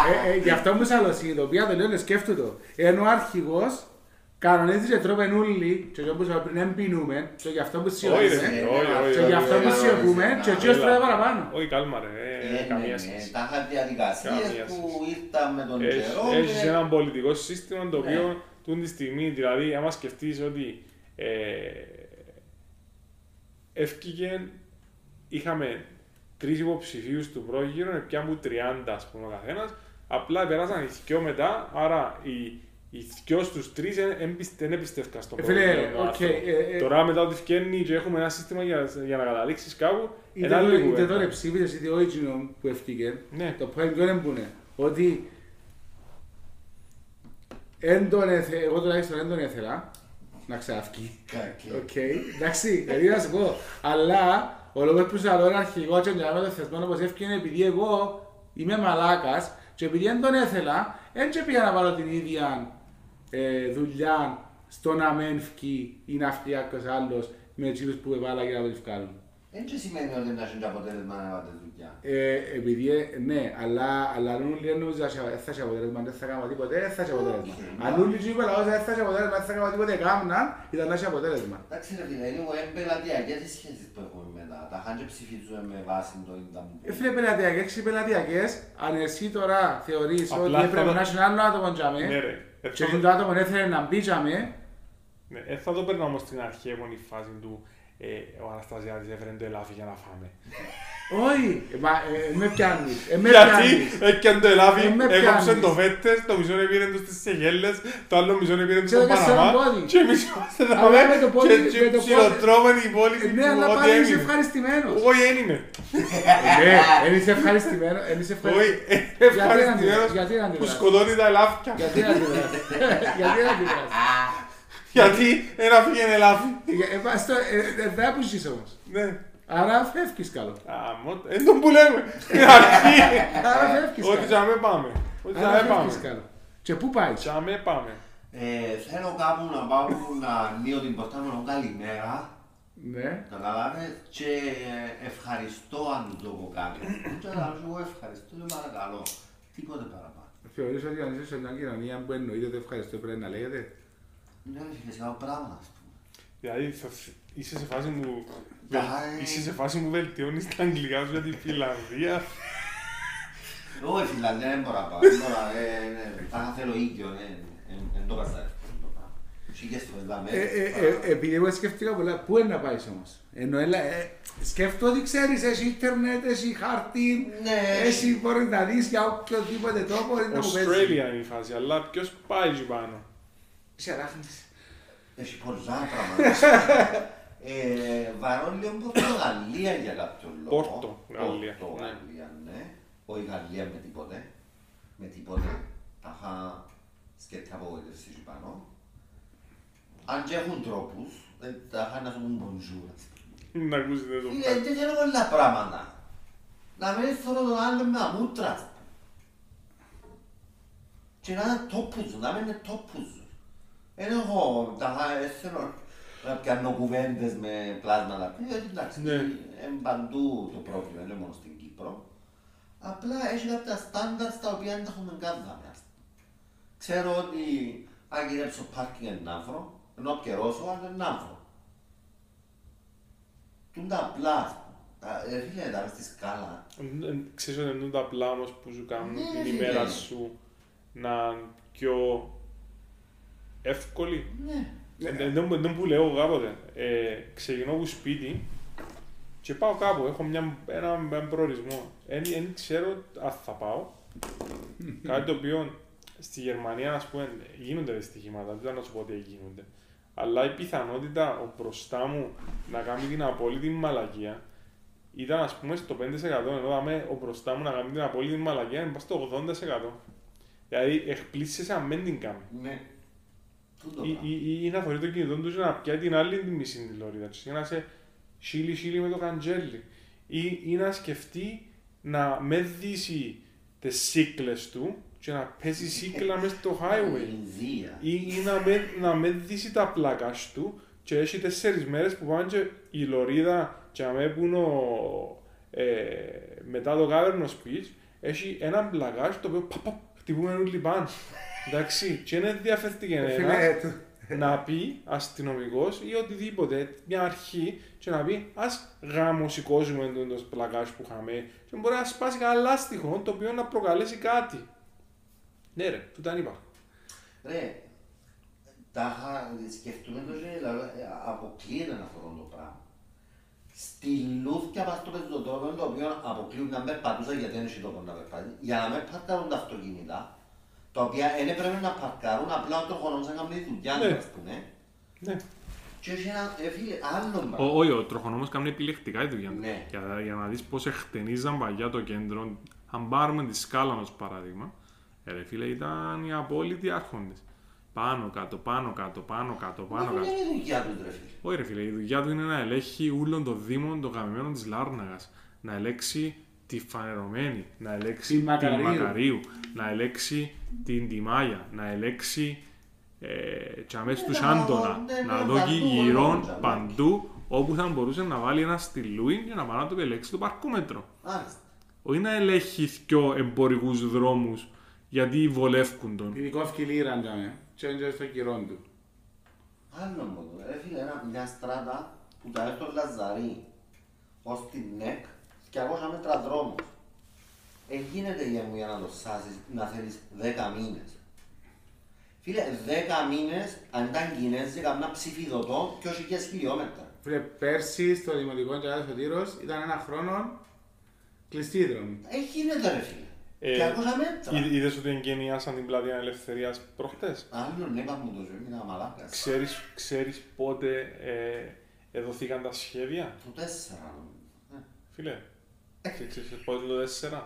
Ε, ε, Γι' αυτό μου σαλωσυνειδητοποιεί, το λέω σκέφτομαι το. Ενώ ο αρχηγός κανονίζει και τρώμε όλοι, και όπως είπα πριν δεν πεινούμε, και γι' αυτό που Όχι, ρε, σιωπούμε, φίλε, όχι, όχι, και όχι, γι' αυτό όχι, που όχι. σιωπούμε, και ο κύριος τρώει παραπάνω. Όχι, κάλμα ρε, Ε, ε, ναι, καμία ναι, σχέση. Τα είχα διαδικασίες Καμία που σχέση. ήρθαν με τον καιρό. Έχει και- ένα πολιτικό σύστημα το οποίο Ναι. τούν τη στιγμή, δηλαδή, άμα σκεφτεί ότι ε, έφυγε, είχαμε τρεις υποψηφίους του πρόγυρου, πια μου 30 ας πούμε ο καθένας. Απλά περάσαν οι δυο μετά, άρα οι, οι δυο στους τρεις δεν εμπιστεύτηκαν στο Ε, φίλε, πρόγυρο. οκ, άρθρο. ε, ε, Τώρα μετά ότι φκένει και έχουμε ένα σύστημα για, για να καταλήξεις κάπου, Είτε ένα το- άλλη Είτε κουβέντα. τώρα ψήφισες είτε όχι εκείνο που έφυγε, Ναι. το point ποιο είναι που είναι. Ότι εν τον έθε- εγώ τουλάχιστον δεν τον ήθελα να ξαναυκεί. Κακή. Οκ, εντάξει, δηλαδή να σου πω. Αλλά ο λόγος που σας λέω είναι αρχικό και για το θεσμένο πως έφυγε είναι επειδή εγώ είμαι μαλάκας και επειδή δεν τον έθελα, δεν και πήγα να βάλω την ίδια ε, δουλειά στο να μεν φκεί ή να φκεί κάποιος άλλος με τζείνους που έβαλα για να το βγάλουν. Δεν και σημαίνει ότι δεν έχει αποτέλεσμα να βάλετε δουλειά. Ε, επειδή, ε, ναι, αλλά, αλλά αν όλοι νομίζουν ότι δεν θα έχει αποτέλεσμα, δεν θα κάνω τίποτε, δεν θα έχει αποτέλεσμα. Όχι. Αν όλοι του είπαν ότι δεν θα έχει αποτέλεσμα, δεν θα κάνω τίποτε, κάμναν, ήταν να έχει αποτέλεσμα. Εντάξει ρε φίλε, είναι εγώ εμπελατειακές οι σχέσεις που έχουμε μετά. Τα χάντια ψηφίζουμε με βάση το ίντα μου. Ε, Φίλε πελατειακές και πελατειακές, αν εσύ τώρα θεωρείς Απλά ότι θα έπρεπε το- να έχει ένα άλλο άτομο για Ναι, με, ρε. Ε, και θα το άτομο έθελε να μπει για με, Ναι, ε, θα το παίρνω όμως στην αρχή εγώ η φάση του ε, ο Αναστασιάδης έφερε το ελάφι για να φάμε. όχι, ε, μα ε, με πιάνεις, ε, με Γιατί πιάνεις. έκαν το ελάφι, Ε, με έκοψε πιάνεις. το βέτες, το μισό έπήρε τους στις Σεγέλες, το άλλο μισό έπήρε του Και στον το τέσσερα Παναμά πόδι. και εμείς είμαστε εδώ Αλλά με το πόδι- και με το πόδι- ψιλοτρώμενοι οι Ε, υπόλοιποι Ναι, αλλά ότι πάλι είσαι έμεινε. ευχαριστημένος. Εγώ δεν είμαι. Ναι, δεν είσαι ευχαριστημένος, δεν είσαι Όχι, ευχαριστημένος. ε, Γιατί να αντιδράσεις, ευχαριστημένος γιατί να που αντιδράσεις; σκοτώνει τα ελάφια. Γιατί να αντιδράσεις, γιατί να αντιδράσεις; Γιατί ένα φύγει ελάφι. Για- ε, μα, στο- ε, ε, Δεν απουσείς όμως. Ναι. Άρα φεύγεις καλό. Α, μο- Εν τον που λέμε. Στην αρχή. Άρα φεύγεις Ότι καλό. τζαμέ πάμε. Ότι Άρα τζαμέ φεύγεις πάμε. καλό. Και πού πάει; Τζαμέ πάμε. Ε, θέλω κάπου να πάω να ανοίγω την πορτά με τον καλημέρα. Ναι. Καταλάβες; Και ευχαριστώ αν του το πω κάποιον. Και να σου πω ευχαριστώ και παρακαλώ. Τίποτε παραπάνω. Θεωρείς ότι αν είσαι σε μια κοινωνία που εννοείται το ευχαριστώ πρέπει να λέγεται; Ναι, ρε φίλε, κάνω πράγματα, ας πούμε. Δηλαδή θα- είσαι σε φάση μου. Μπάει. Είσαι σε φάση μου βελτιώνεις τα αγγλικά σου για τη Φιλανδία. Όχι, Φιλανδία δεν μπορώ να πάω. Δεν μπορώ, ε, ναι, Θα θέλω ίδιο, ναι, ε, δεν το κατσάρει. Σίγες φορές δάμε. Ε, ε, ε, Επειδή εγώ σκέφτηκα πολλά, πού είναι να πάεις όμως; Ενώ έλα, ε, σκέφτομαι ότι ξέρεις, έχει ίντερνετ, έχει χάρτη, Ναι, έχει μπορείς να δεις για οποιοδήποτε τόπο, είναι να μου παίζεις. Australia είναι η φάση, αλλά ποιος πάει εκεί πάνω; Σε αράχνεις. Έχει πολλά πράγματα. ε, Βαρόλιο Πορτογαλία για κάποιο λόγο. Πόρτο, Γαλλία. Πορτογαλία, ναι. Όχι Γαλλία με τίποτε. Με τίποτε. Τα είχα σκέφτη απογοήτευση εκεί πάνω. Αν και έχουν τρόπους, ε, τα είχα να σου πούν bonjour. ας πούμε. Να ακούσετε το Είναι και θέλω πολλά πράγματα. Να μην θέλω τον άλλον με αμούτρα. ας πούμε. Και να είναι τόπους, να μην είναι τόπους. Δεν έχω, τα δεν θέλω να πιάνω κουβέντες με πλάσματα. Ε, εντάξει, Ναι. είναι παντού το πρόβλημα, δεν είναι μόνο στην Κύπρο. Απλά έχει κάποια στάνταρ στα οποία δεν τα έχουμε καν να πούμε, ας πούμε. Ξέρω ότι αν γυρέψω πάρκινγκ είναι άφρο, ενώ καιρώσω, αλλά είναι άφρο. Τούν τα απλά, ας πούμε. Τα- ε, φίλε, τα στη σκάλα. Ε, ε, Ξέρεις ότι είναι τα απλά όμως που σου κάνουν Ναι, την ρε, ημέρα φίλε. σου να είναι πιο εύκολη. Ναι. Ε, Δεν δεν που λέω κάποτε. Ε, ξεκινώ από σπίτι και πάω κάπου. Έχω μια, ένα, ένα προορισμό. Δεν ξέρω αν θα πάω. Κάτι το οποίο στη Γερμανία, ας πούμε, γίνονται δυστυχήματα. Δεν θέλω να σου πω ότι γίνονται. Αλλά η πιθανότητα ο μπροστά μου να κάνει την απόλυτη μαλακία ήταν ας πούμε στο 5% ενώ δάμε ο μπροστά μου να κάνει την απόλυτη μαλακία είναι στο 80%. Δηλαδή εκπλήσεσαι αν δεν την κάνει. Ναι. Τούν το Ή, πράγμα. ή, ή να θωρεί το κινητό του και να πιάει την άλλη τη μισή τηλεόριδα και να σε σίλι σίλι με το καντζέλι. Ή, ή να σκεφτεί να με δύσει τις σύκλες του και να παίζει σύκλα μέσα στο highway. Ινδία. Ή, ή να, με, να με δύσει τα πλάκα του και έχει τέσσερις μέρες που πάνε και η λωρίδα και να με πουν ο, ε, μετά το κάβερνο speech έχει έναν πλακάζ το οποίο πα, πα, χτυπούμε όλοι πάνω. Εντάξει, και είναι διαφορετική Ε, Φίλε, ένας ε, του- να πει αστυνομικός ή οτιδήποτε, μια αρχή, και να πει ας γαμωσικώσουμε τον το πλακάζ που είχαμε, και μπορεί να σπάσει κανένα λάστιχο το οποίο να προκαλέσει κάτι. Ναι, ρε, του τα είπα. Ρε, τα είχα- σκεφτούμε το και δηλαδή, ε, αποκλείεται αυτό το πράγμα. Στη λούθκια πας στο πεζοδρόμιο το οποίο αποκλείουν να με πατούσα γιατί δεν έχει τόπο να με πατήσει, για να με παρκάρουν τα αυτοκίνητα, τα οποία δεν έπρεπε να παρκάρουν, απλά ο τροχονόμος να κάνει τη δουλειά του, Ναι. ας πούμε. Ναι. Και έχει ένα, ε, φίλε, άλλο πράγμα. Όχι, ο τροχονόμος κάνει επιλεκτικά τη δουλειά του. Ναι. Για, για να δεις πώς εκτενίζαν παγιά το κέντρο, αν πάρουμε τη σκάλα ως παράδειγμα, ε, ρε φίλε, ήταν οι απόλυτοι άρχοντες. Πάνω κάτω, πάνω κάτω, πάνω κάτω, πάνω Μα κάτω. είναι η δουλειά τους, ρε φίλε. Όχι ρε φίλε, η δουλειά του είναι να ελέγχει όλων των δήμων των γαμημένων της Λάρναγας. Να ελέγξει τη Φανερωμένη, να ελέγξει Τη την Μακαρίου. Μακαρίου, να ελέγξει την Τιμάγια, να ελέγξει ε, τσαμές Ναι, τους να Σάντονα, δω, ναι, να ναι, δω παντού, γύρω μόνο τσαμάκι. παντού όπου θα μπορούσε να βάλει ένα στυλούιν και να πάει να του ελέγξει το παρκόμετρο. Μάλιστα. Όχι να ελέγχει δυο εμπορικούς δρόμους γιατί βολεύκουν τον. Την κόφκι λίρα τζάμε. Και είναι στο κυρό του. Άλλο μόνο. Ρε φίλε, ένα, μια στράτα που τα έρθει το Λαζαρί ως την ΝΕΚ, 200 μέτρα δρόμος. Ε, γίνεται για μου για να το σάσεις να θέλεις 10 μήνες. Φίλε, 10 μήνες, αν ήταν Κινέζοι, έκανα ψηφιδωτό και όχι και χιλιόμετρα. Φίλε, πέρσι στο Δημοτικό Κιάδας ο Τύρος ήταν ένα χρόνο κλειστή η δρόμη. Ε, γίνεται ρε φίλε. Ε, 200 μέτρα. Είδες ότι εγκαινιάσαν την πλατεία Ελευθερίας προχτές; Άλλο ναι, είπα μου το ζωή, είναι μαλάκας. Ξέρεις, ξέρεις πότε ε, εδωθήκαν τα σχέδια, Το 4 νομίζω. φίλε. Ξέ- Ξέρεις πότε το 4.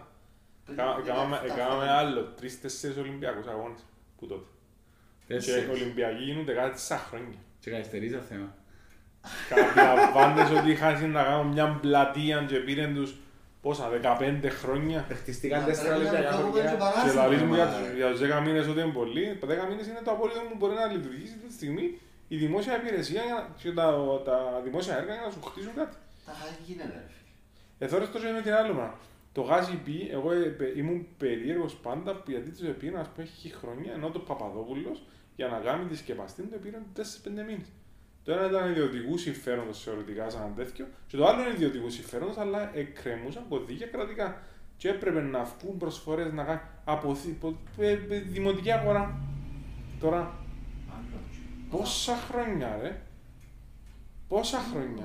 Πριν Κα- 17 Έκαναμε έκαναμε χρόνια. άλλο, τρεις-τέσσερις Ολυμπιακούς αγώνες που τότε. Και Τέσσερις. Ολυμπιακοί γίνονται κάθε τέσσερα χρόνια. Και καθυστερεί το θέμα. Καταλαβαίνεις ότι είχαν να κάνουν μια πλατεία και πήραν τους πόσα, 15 χρόνια. Χτιστήκαν Να τέσσερα πρέπει να λεπτά το κάνουμε και χωριά. Και παράσιμα, λαλείς μου για, μάνα. για τους 10 μήνες ότι είναι πολύ. Τα 10 μήνες είναι το απόλυτο που μπορεί να λειτουργήσει αυτή τη στιγμή η δημόσια υπηρεσία για να- και τα, τα δημόσια έργα για να σου χτίσουν κάτι. Τα χάρη γίνεται ρε φίλε. Εθώρες το με την άλλη μα. Το γάζι πει, εγώ ε, πε- ήμουν περίεργος πάντα που γιατί τους επήραν ας πούμε έχει χρόνια ενώ το Παπαδόπουλος για να κάνει τη σκεπαστή του επήραν 4-5 μήνες. Το ένα ήταν ιδιωτικού συμφέροντο θεωρητικά σαν ένα τέτοιο, και το άλλο είναι ιδιωτικού συμφέροντο, αλλά εκκρεμούσαν κωδίκια κρατικά. Και έπρεπε να βγουν προσφορέ να κάνει από θη- πο- ε, ε, δημοτική αγορά. Τώρα, Άλλο. πόσα χρόνια ρε. Πόσα χρόνια.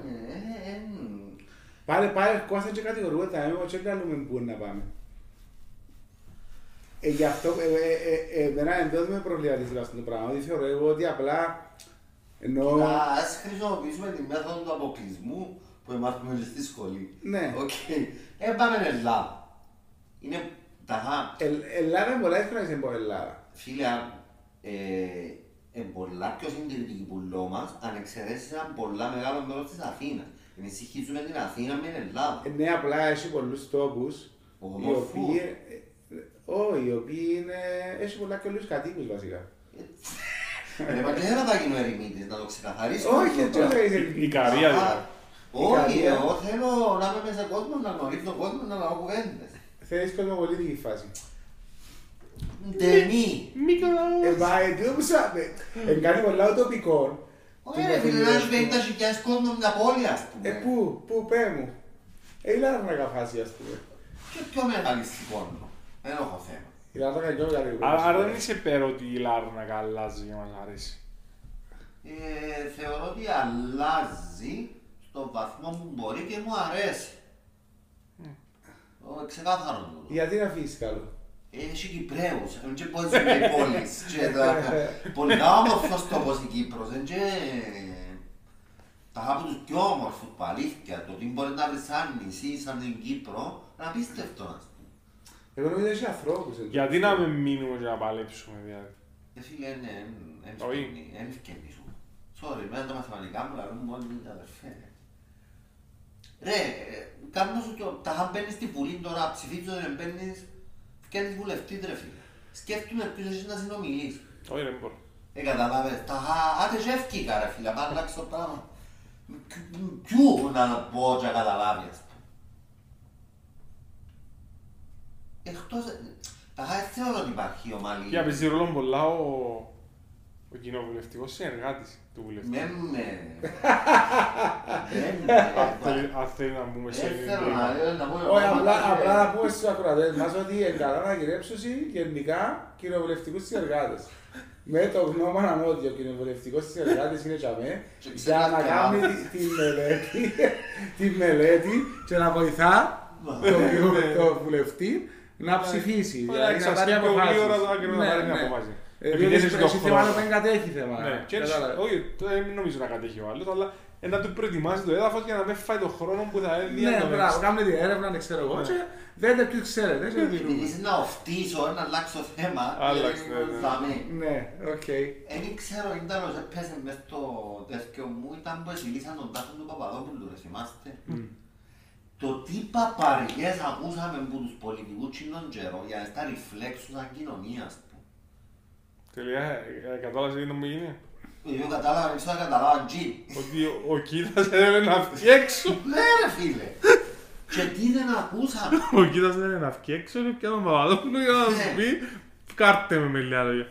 Ε, ε, ε, μ. Πάλι πάλι Κώστα και κατηγορούμε τα έμεινο και κάνουμε πού να πάμε. Ε, γι' αυτό ε, ε, ε, εμένα εντός με προβληματίζει αυτό το πράγμα. Δηλαδή θεωρώ εγώ ότι απλά ενώ... Να, ας χρησιμοποιήσουμε τη μέθοδο του αποκλεισμού που μάθουμε και στη σχολή. Ναι. Οκ. Ε, πάμε Ελλάδα. Είναι τα χα. Ε, Ελλάδα είναι πολλά εύκολα να είσαι από Ελλάδα. Φίλε, ε, ε, πολλά πιο συντηρητική πουλό μας, αν εξαιρέσεις ένα πολλά μεγάλο μέρος της Αθήνας. Εμείς συγχύζουμε την Αθήνα με την Ελλάδα. Ε, ναι, απλά έχει πολλούς τόπους οι Ομορφούς. οποίοι... ε, ε, Όχι, οι οποίοι είναι... Έχει πολλά και όλους κατοίκους βασικά. Ρε, μα και δεν θα γίνω ερημίτης, να το ξεκαθαρίσω. Όχι, αυτό έτσι το πράγμα. δεν Η, η είναι. Καρία Α, δηλαδή. Όχι, Ικαρία. εγώ θέλω να είμαι μέσα κόσμο, να γνωρίζω τον κόσμο, να λαό κουβέντες. Θέλεις κοσμοπολίτικη φάση. Ταινί. Ε, μα εντύπω που σου... Ε, κάνει πολλά ουτοπικό. Όχι ρε φίλε, να έχει 50.000 κόσμο μια πόλη ας πούμε. Ε, πού, πού, πέ μου. Ε, η Λάρνακα φάση, ας πούμε. Και πιο μεγαλιστικό είναι. Δεν έχω θέμα. Η Λάρνακα είναι πιο μεγάλη. Άρα άρα δεν είσαι πέρα ότι η Λάρνακα αλλάζει για να μας αρέσει. Ε, θεωρώ ότι αλλάζει στον βαθμό που μπορεί και μου αρέσει. Ο, ξεκάθαρο μου. Γιατί να αφήσεις καλό. Έχει Κυπρέους, δεν και πώς είναι οι πόλεις. Και τα- Πολλά όμορφος τόπος η Κύπρος, δεν και... Τα από τους πιο όμορφους που αλήθεια, το ότι μπορεί να βρεις σαν νησί, σαν την Κύπρο, είναι απίστευτο. ας πούμε. Εγώ νομίζω ότι έχει ανθρώπους. εδώ. Γιατί να με μείνουμε και να παλέψουμε δηλαδή. Ε, φίλε, ναι, δεν Όχι. δεν ευκαινεί σου. Sorry, εμένα τα μαθηματικά μου λαλούν μόνοι μου τα αδερφέ. ρε. Ρε, ε, κάνω σου το, τα είχα μπαίνεις στη Βουλή τώρα, ψηφίζω δεν μπαίνεις, φτιάχνεις βουλευτή ρε φίλε. Σκέφτομαι ποιος έχεις να συνομιλείς. Όχι δεν μπορώ. Ε, καταλάβες, τα είχα, άντε και ευκήκα ρε φίλε, πάντα αλλάξει το πράγμα. Ποιου να πω και να καταλάβεις, ας πούμε. Εκτός, ε, τα είχα δεν θεωρώ ότι υπάρχει ομαλή. Και παίζει ρόλο πολλά ο, ο κοινοβουλευτικός συνεργάτης του βουλευτή. Με με. Με με. Αν θέλει- Αν θέλει να μπούμε σε Δεν θέλω αυτό. να να πω Όχι, απλά, ονόματα και- απλά να πούμε στους ακροατές μας ότι είναι καλά να γυρέψουν γενικά κοινοβουλευτικούς συνεργάτες. Με το γνώμα ότι ο κοινοβουλευτικός συνεργάτης είναι για μέ, Και για να ξέρει κάνει καλά. τη- τη μελέτη, τη μελέτη και να βοηθά τον το βουλευτή να ψηφίσει. Ωραία, δηλαδή να πάρει εξασκεί πιο αποφάσεις. γλύωρα το άκρη να Ναι, πάρει μια ναι. απόφαση. Ε, Επειδή Διότι έχει το έχει θέμα χρόνο. δεν κατέχει θέμα. Ναι, και έτσι, Κατάλαβες. όχι, δεν νομίζω να κατέχει ο άλλος, αλλά ε, να του προετοιμάσει το έδαφος για να μην φάει το χρόνο που θα έδινε Ναι, το μπράβο, next. κάνουμε την έρευνα, δεν ξέρω εγώ. Ναι. Και δείτε ποιους ξέρετε. και Επειδή μιλούμε. είσαι να οφτήσω, να αλλάξω θέμα. Άλλαξε, δηλαδή, ναι, ναι. δαμέ. Ναι, οκ. Δεν ξέρω, ήταν όσο έπαιζε μες στο τέτοιο μου, ήταν που εσυλίσαν τον τάφο του Παπαδόπουλου, ρε θυμάστε. Το τι παπαριές ακούσαμε από τους πολιτικούς τσινόν καιρό για να στα ριφλέξους σαν κοινωνίας του. Τελεία, ε, κατάλαβες τι μου γίνει; Εγώ κατάλαβα, δεν ξέρω αν καταλάβα τζι. Ότι ο- ο Κίτας έλεγε να βγει έξω. Ναι ρε φίλε. Και τι δεν ακούσαμε. Ο Κίτας έλεγε να βγει έξω και πια τον Παπαδόπουλο για να σου πει κάρτε με με λίγα λόγια.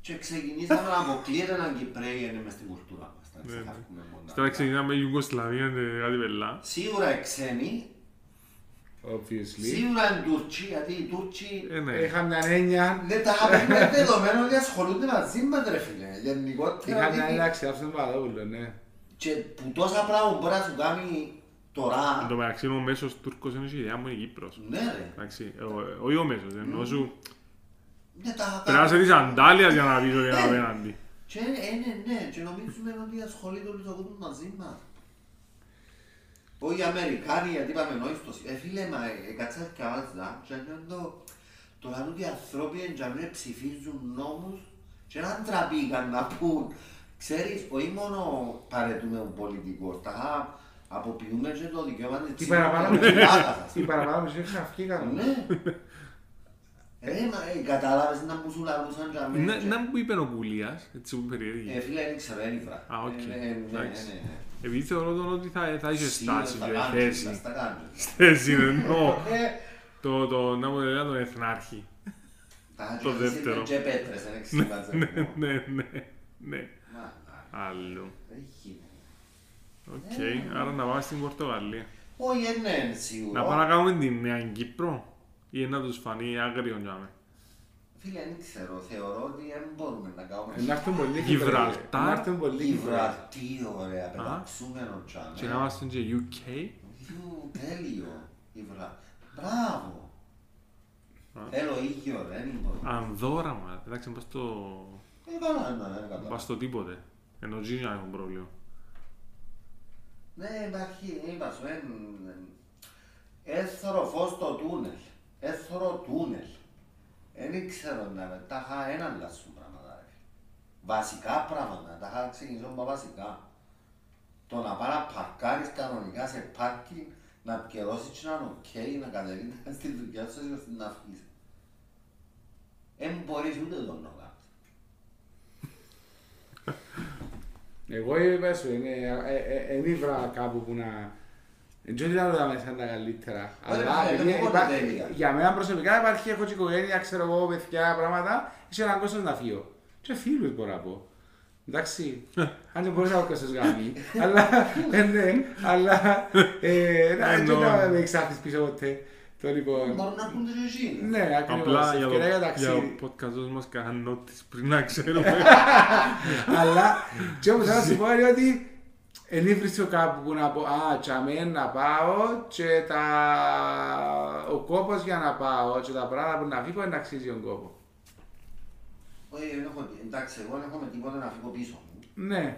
Και ξεκινήσαμε να αποκλείεται έναν Κυπρέι είναι μες στην κουλτούρα μας. τα Ναι, ναι. ξεχάσουμε μόνο. Τώρα ξεκινάμε Ιουγκοσλαβία και κάτι πελά. Σίγουρα οι ξένοι, Obviously. σίγουρα οι Τούρκοι, γιατί οι Τούρκοι Ε, ναι. Είχα μια έννοια. δεν τα είχαμε δεδομένο ότι ασχολούνται μαζί μας ρε φίλε. Γενικότερα Είχα μια ότι- έννοια αξιάψη τον Παπαδόπουλο, ναι. και που τόσα πράγματα μπορεί να σου κάνει Εν τώρα. τω μεταξύ ο μέσος Τούρκος είναι η ιδέα μου είναι η Κύπρος. Ναι ρε. Εντάξει, ο- όχι ο μέσος, ενώ σου Δεν τα είχα πρέπει να είσαι κάνει. της αντάλιας για να πεις ότι είναι απέναντι. Και ε, ναι, ναι, και νομίζουμε ότι ασχολείται όλος ο κόσμος μαζί μας. Όχι οι Αμερικάνοι, γιατί είπαμε νόηστος. Ε, φίλε, μα ε, κάτσα και άβαζα και νιώθω τώρα ότι οι άνθρωποι εντιαμέ ψηφίζουν νόμους και να τραπήκαν να πούν. Ξέρεις, όχι μόνο παρετούμε ο πολιτικός, τα αποποιούμε και το δικαίωμα της Τι παραπάνω με ψηφοφορίας. Τι παραπάνω με είχε ξαφκεί κανένα. Ναι. Ε, μα ε, κατάλαβες να μου σου λαλούσαν για μένα. Να- και- Να μου είπε ο Κουλίας, έτσι που Ε, περιέργει. φίλε, δεν ξέρω, δεν ήβρα. Α, οκ. Ε, ναι, ναι, Εντάξει. ναι, ναι. Επειδή θεωρώ τον ότι θα θα είχε Σίγουρα στάση στα και κάντζελα, θέση. στα κάντζελα. Θέση εννοώ. Ε, Το, το, να μου λέει τον Εθνάρχη. τα Το κάντζελα δεύτερο. είναι και πέτρες, δεν έχεις σημασία. Ναι, ναι, ναι, ναι. Μα, να, Άλλο. δεν γίνεται. Οκ, άρα να πάμε στην Πορτογαλία. Όχι, ε, ναι, σίγουρα. Να πάμε να κάνουμε τη Νέα Κύπρο ή να τους φανεί άγριο για με. Φίλε, δεν ξέρω, θεωρώ ότι δεν μπορούμε να Ε, Να κάνουμε έρθουν πολλοί Γιβραλτάρ. Κυπρέοι. Να έρθουν πολλοί Κυπρέοι. Γιβραλτή, ωραία, πεταξούμενο τζάμε. Και να είμαστε και UK. Ιου, τέλειο. Γιβρα- Μπράβο. Θέλω ήγιο, ρε, δεν μπορώ. Ανδόρα, μα. Εντάξει, πας στο... Ε, καλά, ναι, δεν κατάλαβα. πας στο τίποτε. Ενώ εκεί να έχουν πρόβλημα. Ναι, υπάρχει, είπα σου, έθωρο φως στο τούνελ, έθωρο τούνελ. Δεν ξέρω να με, τα είχα έναν λάσσουν πράγματα. ρε. Βασικά πράγματα, τα είχα ξεκινήσω με βασικά. Το να πάει να παρκάρεις κανονικά σε πάρκινγκ, να πκιερώσεις και να είναι οκ, να κατεβείς στη δουλειά σου ώστε να φύγεις. Δεν μπορείς ούτε τον να κάνεις. Εγώ είπα σου, δεν ήβρα κάπου που να... Δεν ξέρω τι άλλο τα μέσα είναι τα καλύτερα. Ωραία, Αλλά δεν επειδή έχω υπά- τέλεια. για μένα προσωπικά υπάρχει, έχω και οικογένεια, ξέρω εγώ, παιδιά, πράγματα, είσαι έναν κόσμο να φύγω. Και φίλους μπορώ να πω. Εντάξει, αν δεν μπορείς να έχω κόστος γάμι. Αλλά, ε, ναι, αλλά, ε, να- Εννοώ. δεν θα με εξάρτης πίσω ποτέ. Το λοιπόν, Μπορούν να πούν και εσύ. ναι, ακριβώς, Απλά για το, ευκαιρία για για ταξίδι. το podcast μας κάνουν νότις πριν να ξέρουμε. Αλλά και όμως θέλω να σου πω είναι ότι εν ήβρισω κάπου που να πω «Α, τσαμέ να πάω και τα... ο κόπος για να πάω και τα πράγματα που να φύγω είναι να αξίζει τον κόπος». Όχι, δεν έχω, εντάξει, εγώ δεν έχω με τίποτα να φύγω πίσω μου. Ναι.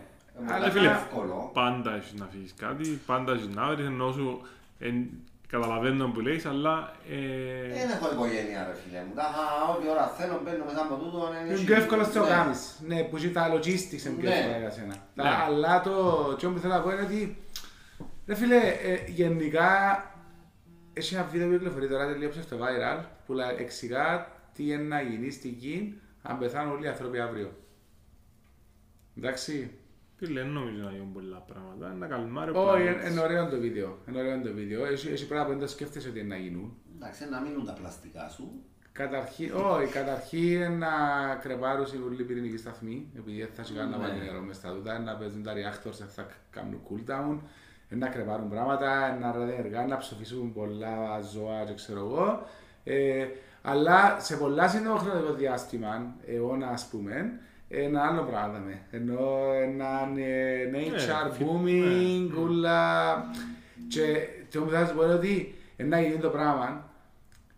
Ε, Αλλά φίλε, εύκολο. πάντα έχεις να φύγεις κάτι, πάντα έχεις να βρεις, ενώ σου εν, καταλαβαίνω που λέεις, αλλά ε, Δεν έχω οικογένεια ρε φίλε μου. Τα ό,τι ώρα θέλω μπαίνω μέσα από τούτο. είναι πιο εύκολο στο κάνεις. Ναι, που ζει τα logistics είναι πιο Ναι. εύκολα για σένα. Τα- Ναι. Αλλά το τι που θέλω να πω είναι ότι ρε φίλε, ε, γενικά έχει ένα βίντεο που κυκλοφορεί τώρα τελείωσε στο viral που λέ- εξηγά τι είναι να γίνει στην Κίν αν πεθάνουν όλοι οι άνθρωποι αύριο. Εντάξει. Τι λένε νομίζω να γίνουν πολλά πράγματα, να καλμάρει ο Όχι, πλανήτης. είναι ωραίο το βίντεο. Είναι ωραίο το βίντεο. Έχει, έχει πράγματα που δεν το σκέφτεσαι ότι είναι να γίνουν. Εντάξει, να μείνουν τα πλαστικά σου. Καταρχήν, όχι, καταρχήν είναι να κρεπάρουν οι ουρλοί πυρηνικοί σταθμοί, επειδή δεν θα σιγά να Ναι. βάλει νερό μες στα τούτα, να παίζουν τα reactors, δεν θα κάνουν cooldown, να κρεπάρουν πράγματα, να ραδιενεργά, να ψοφήσουν πολλά ζώα και ξέρω εγώ. Ε, αλλά σε πολλά σύντομο χρονικό διάστημα, αιώνα ας πούμε, ένα άλλο πράγμα με. Ενώ έναν ε, nature φι- booming, ούλα. Και το που θα σας πω είναι ότι ένα γίνει το πράγμα,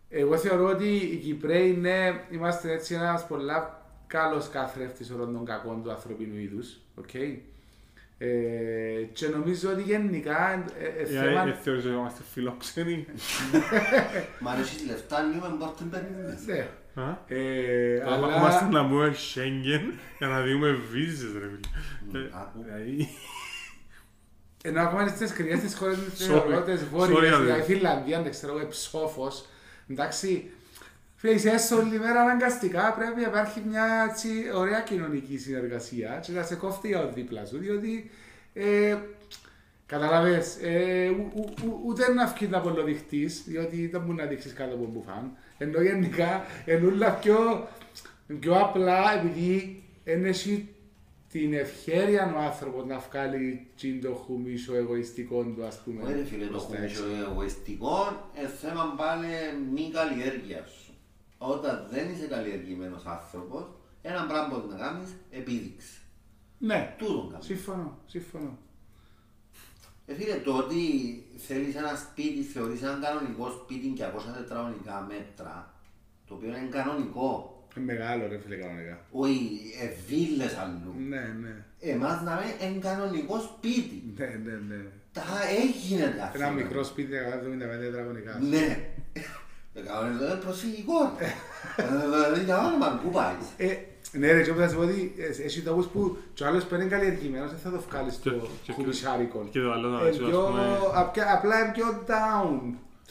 εγώ θεωρώ ότι οι Κυπραίοι ναι, είμαστε έτσι ένας πολλά καλός καθρέφτης όλων των κακών του ανθρωπίνου είδους. οκ. Ε, και νομίζω ότι γενικά ε, ε, θέμα... Ε, θεωρείς ότι είμαστε φιλόξενοι. Μα αν έχεις λεφτά, νιούμε μπόρτεν περίμενες. Ναι. Α; Ε, Αλλά είμαστε αλλά... να πούμε Schengen για να δούμε βίζες ρε φίλε. Ε, άκου. Δηλαδή, Ενώ ακόμα στις κρυές της χώρες της Sorry. Ευρώπης, Sorry, βόρειες, αδερφέ. δηλαδή Φιλανδία, δεν ξέρω εγώ, ψόφος, εντάξει, φίλε, είσαι έσω όλη μέρα αναγκαστικά πρέπει να υπάρχει μια έτσι, ωραία κοινωνική συνεργασία και να σε κόφτει ο δίπλα σου, διότι ε, Καταλαβες, ε, ου- ου- ου- ούτε να βγεις να απολοδειχτείς, διότι δεν μπορείς να δείξεις κάτω από μπουφάν. Ενώ γενικά, είναι όλα πιο, πιο απλά, επειδή δεν έχει την ευχαίρεια ο άνθρωπος να βγάλει τσιν το χουμίσο εγωιστικό του, ας πούμε. Όχι ρε φίλε, το προς τα χουμίσιο έξω. εγωιστικό είναι θέμα πάλι μη καλλιέργειας σου. Όταν δεν είσαι καλλιεργημένος άνθρωπος, ένα πράγμα που να κάνεις, επίδειξη. Ναι, Τούτον κάνεις. σύμφωνο, σύμφωνο. Ε, φίλε, το ότι θέλεις ένα σπίτι, θεωρείς ένα κανονικό σπίτι 200 τετραγωνικά μέτρα, το οποίο είναι κανονικό, Είναι μεγάλο ρε φίλε κανονικά. όχι ε, βίλες αλλού. Ναι, ναι, Εμάς να είναι είναι κανονικό σπίτι. ναι, ναι, ναι. Τα έγινε τα Ένα φίλε. μικρό σπίτι 175 τετραγωνικά. Ναι. Το κανονικό είναι προσφυγικό. Ε, Δηλαδή για όνομα, πού πάει. Ε, ναι ρε, και όπως θα σου πω ότι ε, έχει τόπους που και ο άλλος που είναι καλλιεργημένος δεν θα το βγάλεις στο Και- και- κουμισάρικο. και το άλλο να Ε, δεις, ας πιο- πούμε- απ- Απλά είναι πιο down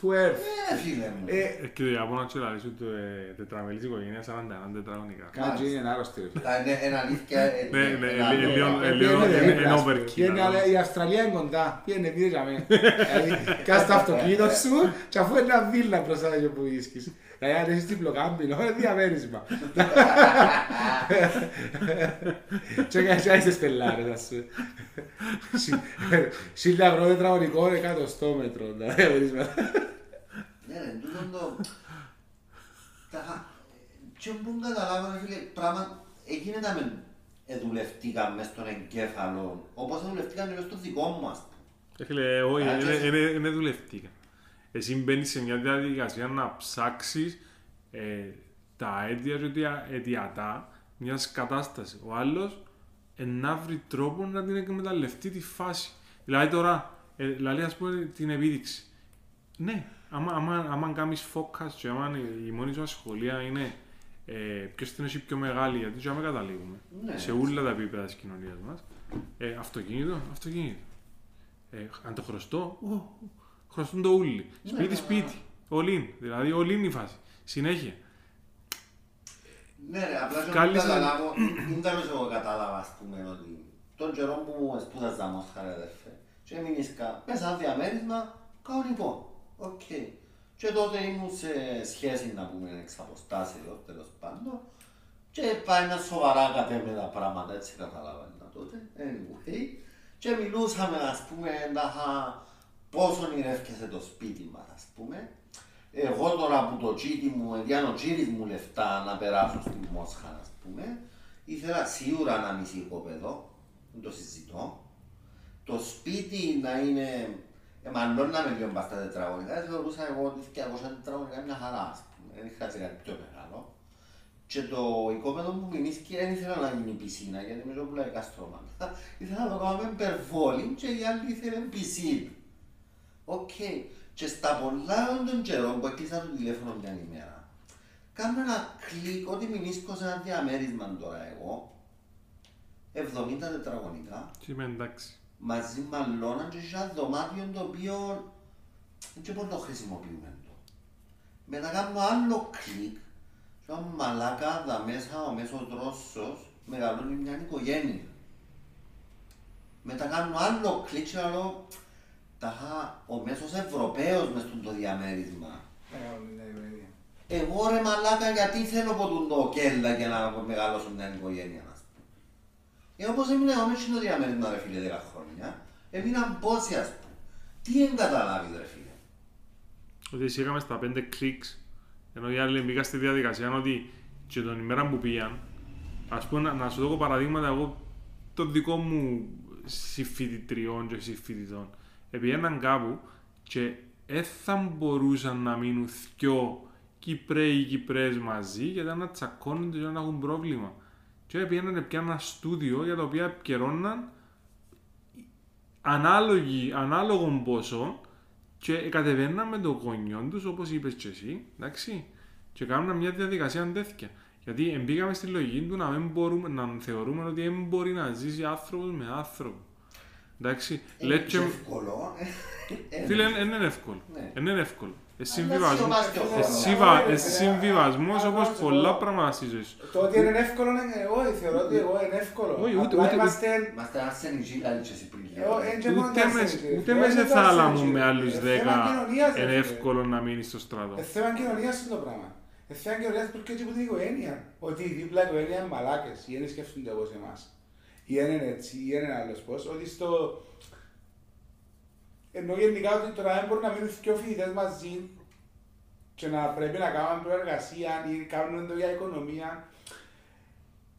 to earth. Ε, φίλε μου. Ε, ε, και το Ιαπώνα και λαλείς ότι ε, τετραμελής οικογένειας 41 τετραγωνικά. Κάτι είναι άρρωστη ρε. Τα είναι είναι αλήθεια. ε, Ναι, ε, ναι, ένα ε, άλλο. λίγο- Ε, ε, λίγο- πήγαινε είναι- δίπλα, είναι ας πούμε. overkill, Πήγαινε, αλλά- αλλά η Αυστραλία είναι κοντά. Πήγαινε πήρε για μένα. Δηλαδή, κάτσε το αυτοκίνητο σου και αφού είναι ένα βίλα μπροστά σου που βρίσκεις. Δηλαδή, αν έχεις διπλοκάμπινο, είναι διαμέρισμα. Και έτσι είσαι σπελάρες, ας πούμε. Σίλια ευρώ τετραγωνικό, εκατοστό μέτρο. τα διαμέρισμα. Ναι, ρε, τούτον το... Τα... Και που καταλάβω, ρε φίλε, πράγμα... Εκείνη τα με εδουλευτήκαν μες στον εγκέφαλο, όπως εδουλευτήκαν και μες στο δικό μας. Ε, Φίλε, όχι, Α, είναι- και- είναι- είναι δουλευτικά. Εσύ μπαίνεις σε μια διαδικασία να ψάξεις ε, τα αίτια και αιτια- αιτιατά μιας κατάστασης. Ο άλλος ε, να βρει τρόπο να την εκμεταλλευτεί τη φάση. Δηλαδή τώρα, ε, δηλαδή ας πούμε την επίδειξη. Ναι, άμα, άμα, άμα κάνεις focus και άμα η μόνη σου ασχολία είναι ε, ποιος την έχει πιο μεγάλη, γιατί και άμα καταλήγουμε Ναι. σε όλα τα επίπεδα της κοινωνίας μας. Ε, αυτοκίνητο, αυτοκίνητο. Ε, αν το χρωστώ, ω, ω, χρωστούν το ούλι. Σπίτι, σπίτι. All in. Δηλαδή, all in η φάση. Συνέχεια. Ναι ρε, απλά και Βγάλεις να ένα- καταλάβω, δεν τέλος εγώ κατάλαβα ας πούμε ότι τον καιρό που σπούδαζα Μόσχα ρε αδερφέ και έμεινες κα... μέσα ένα διαμέρισμα κανονικό, οκ. Και τότε ήμουν σε σχέση να πούμε εξ αποστάσεως τέλος πάντων και πάει ένα σοβαρά κατέβαινε τα πράγματα έτσι καταλάβαινα τότε, anyway. Και μιλούσαμε ας πούμε να πόσο ονειρεύκεσαι το σπίτι μας ας πούμε εγώ τώρα που το τσίτι μου, ενδιάνω τσίρις μου λεφτά να περάσω στη Μόσχα, ας πούμε, ήθελα σίγουρα ένα μισή οικόπεδο, δεν το συζητώ. Το σπίτι να είναι, εμαλώναμε λίγο μπας τα τετραγωνικά, θεωρούσα εγώ ότι 200 τετραγωνικά είναι μια χαρά, ας πούμε, δεν είχα κάτι πιο μεγάλο. Και το οικόπεδο μου μηνύθηκε δεν ήθελα να γίνει πισίνα, γιατί με ζω πουλαϊκά στρώματα. Ήθελα να το κάνω με υπερβόλη και οι άλλοι ήθελαν πισίνα. Οκ. Και στα πολλά των καιρών που έκλεισα το τηλέφωνο μια ημέρα, κάνω ένα κλικ ότι μηνύσκω σε ένα διαμέρισμα τώρα εγώ, 70 τετραγωνικά, Και είμαι εντάξει. μαζί με αλώνα και σε ένα δωμάτιο το οποίο δεν μπορώ να το χρησιμοποιούμε το. Μετά κάνω άλλο κλικ, και ένα μαλάκα δα μέσα ο μέσος Ρώσος μεγαλώνει μια οικογένεια. Μετά κάνω άλλο κλικ και λέω, ταχά, ο μέσος Ευρωπαίος μες στο διαμέρισμα. Εγώ ρε μαλάκα γιατί θέλω από τον το κέλα για να μεγαλώσω μια οικογένεια ας πούμε. Ε, όπως έμεινα εγώ μέσα στο διαμέρισμα ρε φίλε 10 χρόνια, έμειναν πόσοι ας πούμε. Τι εν καταλάβεις ρε φίλε; Ότι εσύ είχαμε στα πέντε κλικς, ενώ οι άλλοι μπήκα στη διαδικασία ότι και τον ημέρα που πήγαν, ας πούμε, να, να σου δω παραδείγματα εγώ των δικών μου συμφοιτητριών και συμφοιτητών. Επήγαιναν κάπου και δεν θα μπορούσαν να μείνουν δυο Κυπρέοι ή Κυπρέες μαζί γιατί να τσακώνονται και να έχουν πρόβλημα. Και πήγαιναν πια ένα στούντιο για το οποίο επικαιρώναν ανάλογη, ανάλογο ποσό και κατεβαίναμε το γονιό τους όπως είπες και εσύ, εντάξει, και κάνουμε μια διαδικασία τέτοια. Γιατί μπήκαμε στη λογική του να, μην μπορούμε, να θεωρούμε ότι δεν μπορεί να ζήσει άνθρωπος με άνθρωπο. Εντάξει, Είναι λέτε και- εύκολο. ε, ε, Φίλε, δεν είναι εύκολο. Ναι. Δεν είναι εύκολο. Εσύ Αλλά συμβιβασμός, σιωπάς και ο εσύ χρόνος. συμβα- Ωραία, εσύ ρε. συμβιβασμός Άρα, όπως να σου πολλά πω. πράγματα στη ζωή σου. Το ότι είναι εύκολο είναι εγώ θεωρώ ότι εγώ είναι εύκολο. Όχι, ούτε- Απλά ούτε- είμαστε... Είμαστε αρσενικοί καλοί και εσύ πριν Εγώ, λίγο. εν και μόνο Ούτε τα με, αρσενική, ούτε ρε. με Είναι σε το θάλαμο αρσενική, με ρε. άλλους Ε, δέκα θέμα κοινωνίας, ρε, είναι φίλε. εύκολο να μείνει στο στρατό. Ε, θέμα κοινωνίας είναι το πράγμα. Ε, θέμα κοινωνίας που έρχεται από την οικογένεια. Ότι η δίπλα οικογένεια είναι μαλάκες ή δεν σκέφτονται όπως εμάς. Ή δεν είναι έτσι, ή δεν είναι άλλος πώς. Ότι στο... Ενώ γενικά ότι τώρα δεν μπορούν να μείνουν δύο φοιτητές μαζί και να πρέπει να κάνουν προεργασία ή κάνουν το για οικονομία.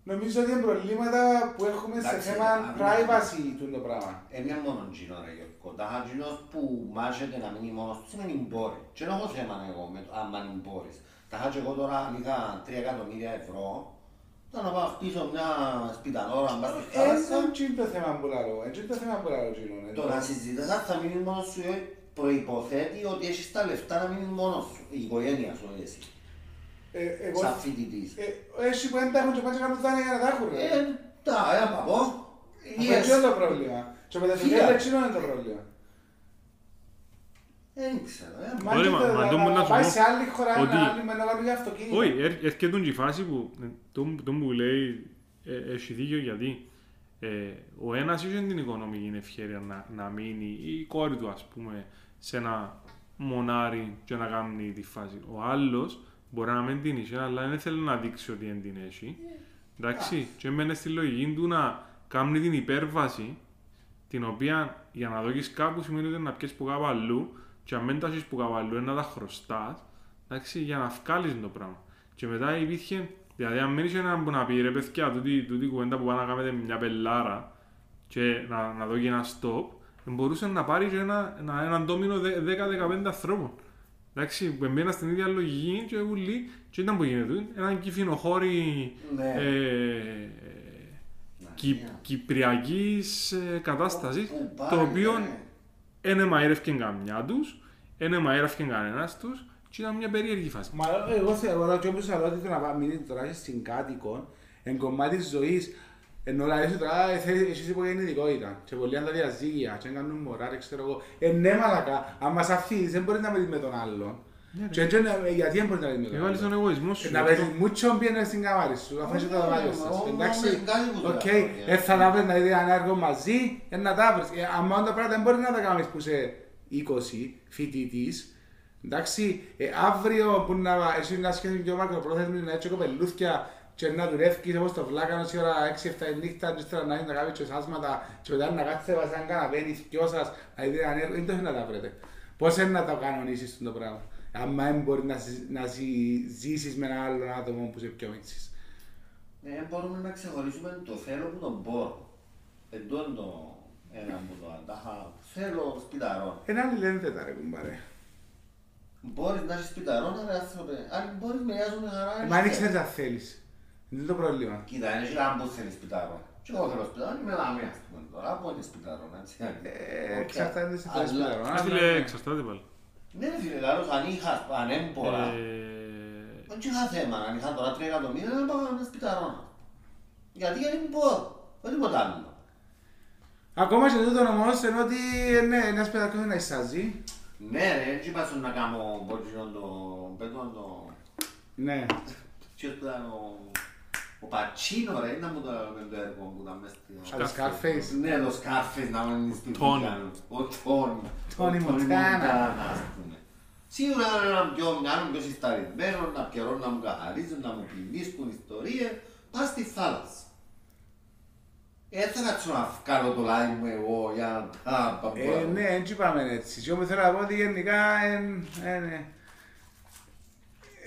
Νομίζω ότι είναι προβλήματα που έχουμε σε Εντάξει, θέμα αν- privacy του το πράγμα. Είναι μόνο τζινό ρε Γιώργο. Τα χατζινός που μάζεται να μείνει μόνος του σημαίνει μπορεί. Και δεν έχω θέμα εγώ με το άμα μην μπορείς. Τα χάτζω εγώ τώρα λίγα 3 εκατομμύρια ευρώ. Θα να πάω να χτίσω μια σπιταλόρα μπας στη θάλασσα. Έτσι είναι το θέμα που λέω. Έτσι είναι το θέμα που λέω. Τζίνο. Το να συζητάς αν θα μείνεις μόνος σου ε, προϋποθέτει ότι έχεις τα λεφτά να μείνεις μόνος σου. Η οικογένεια σου, όχι εσύ. Ε, εγώ Σαν φοιτητής. Ε, Εσύ που δεν τα έχουν και πάνε και κάνουν δάνεια για να τα έχουν. ρε. Ε, τα, ε, παπώ. Αυτό έτσι είναι το πρόβλημα. Και με τα Φίλε. φιλιά έτσι είναι το πρόβλημα. Δεν ξέρω. ε. Μα Ωραία, και μα- το- μα να- το μου να να σου πάει πω σε άλλη χώρα ότι- να άλλη με να βάλει για αυτοκίνητο. Όχι, έρ- έρχεται η φάση που ε, το, το που λέει ε, έχει δίκιο γιατί ε, ο ένας είχε την οικονομική ευχαίρεια να, να μείνει η κόρη του ας πούμε σε ένα μονάρι και να κάνει τη φάση. Ο άλλος μπορεί να μην την είχε αλλά δεν θέλει να δείξει ότι δεν την έχει. Εντάξει, και έμενε στη λογική του να κάνει την υπέρβαση την οποία για να δώσεις κάπου σημαίνει ότι να πιέσεις που κάπου αλλού και αν δεν τα έχεις που κάπου αλλού είναι να τα χρωστάς εντάξει, για να βγάλεις το πράγμα. Και μετά υπήρχε, δηλαδή αν μένεις έναν που να πει ρε παιδιά τούτη, τούτη κουβέντα που πάει να κάνετε με μια πελάρα και να, να δω και ένα stop, μπορούσε να πάρεις και ένα, ένα, έναν ντόμινο 10-15 ανθρώπων. Εντάξει, που εμπαίνα στην ίδια λογική και ούλοι και ήταν που γίνεται, έναν κυφινοχώρι Ναι. ε, Να, Κυ, ναι. κυπριακής ε, κατάστασης, Που πάει, το οποίο ναι. Δεν μαέρευκε καμιά τους, δεν μαέρευκε κανένας τους και ήταν μια περίεργη φάση. Μα εγώ θεωρώ και όπως λέω ότι το να πάει μείνει τώρα και στην κάτοικο εν κομμάτι της ζωής ενώ λαλείς ότι τώρα ε, θέλεις εσείς υπογεννητικότητα και πολλοί αν τα διαζύγια και κάνουν μωρά, ρε, ξέρω εγώ. Ε, ναι μαλακά, αν μας αφήσεις δεν μπορείς να με δεις με τον άλλον. Και έτσι είναι, ε, γιατί δεν μπορεί να δεις με τον Έβαλες τον άλλον. εγωισμός Ε, σου. Να παίζεις μούτσο πιένες στην καμάρι σου, αφού είσαι το δωμάτιο σας. Εγώ Εντάξει, νόμιζα κάτι που το οκ, λέω, ε, θα τα βρεις να δεις ένα έργο μαζί, ε, να τα βρεις. Ε, Αν μόνο τα πράγματα δεν μπορεί να τα κάνεις που είσαι 20 φοιτητής, Εντάξει, ε, αύριο που να εσύ να σχέσεις πιο μακροπρόθεσμη να έτσι κοπελούθια και να δουλεύεις όπως το βλάκανο σε ώρα 6-7 η νύχτα και ύστερα να είναι να κάνεις και σάσματα και μετά να κάθετε σαν καναπένι δυο σας να δείτε ένα έργο, δεν το να τα βρείτε. Πώς είναι να το κανονίσεις το πράγμα; Αν δεν μπορεί να, συ- να συ- ζήσεις με ένα άλλο άτομο που σε πιο μίξεις. Ε, μπορούμε να ξεχωρίσουμε το θέλω που τον μπορώ. Εντό το ένα που το αντάχα. Θέλω σπιταρό. Ένα άλλη λένε δεν τα ρε κουμπάρε. Μπορείς να έχεις σπιταρό, ρε άνθρωπε. Αν μπορείς με νοιάζουν χαρά. Μα αν ξέρεις αν θέλεις. Είναι το πρόβλημα. Κοίτα, είναι και αν που θέλεις σπιταρό. Και εγώ θέλω σπιταρό, είμαι λαμία ας πούμε τώρα. Πού είναι σπιταρό, έτσι. Ε, Οκ. εξαρτάται σε το Αλλά- σπιταρό. Ε, Φίλε, εξαρτάται πάλι. Ναι ρε φίλε, λάρος, αν είχα, αν έμπορα. Ε, Δεν είχα θέμα, αν είχα τώρα 3 εκατομμύρια, να πάω ένα σπιταρό. Γιατί, γιατί δεν μπορώ. Δεν τίποτα άλλο. Ακόμα και τούτο όμως ενώ ότι ε, ναι, ένας παιδακός να εισάζει. Ναι ρε, έτσι είπα σου να κάνω μπότζινο το πέτο το... Ναι. Ποιος που ήταν ο... Ο Πατσίνο ρε, ήταν μου το με το έργο που ήταν μες στη... Αλλά Scarface. Ναι, το Scarface να μην στην Τόνι. Τόνι. Ο Τόνι. Τόνι Ο Μοντάνα. ας πούμε. Σίγουρα ήταν ένα πιο μυαλό, πιο συσταρισμένο, να πιερώνουν, να μου καθαρίζουν, να μου πλυνίσκουν ιστορίες, πας στη θάλασσα. Δεν θα κάτσω να βγάλω το λάδι μου εγώ για να τα Ε, ναι, έτσι πάμε έτσι. Και όμως θέλω να πω ότι γενικά, ε, ε, ναι.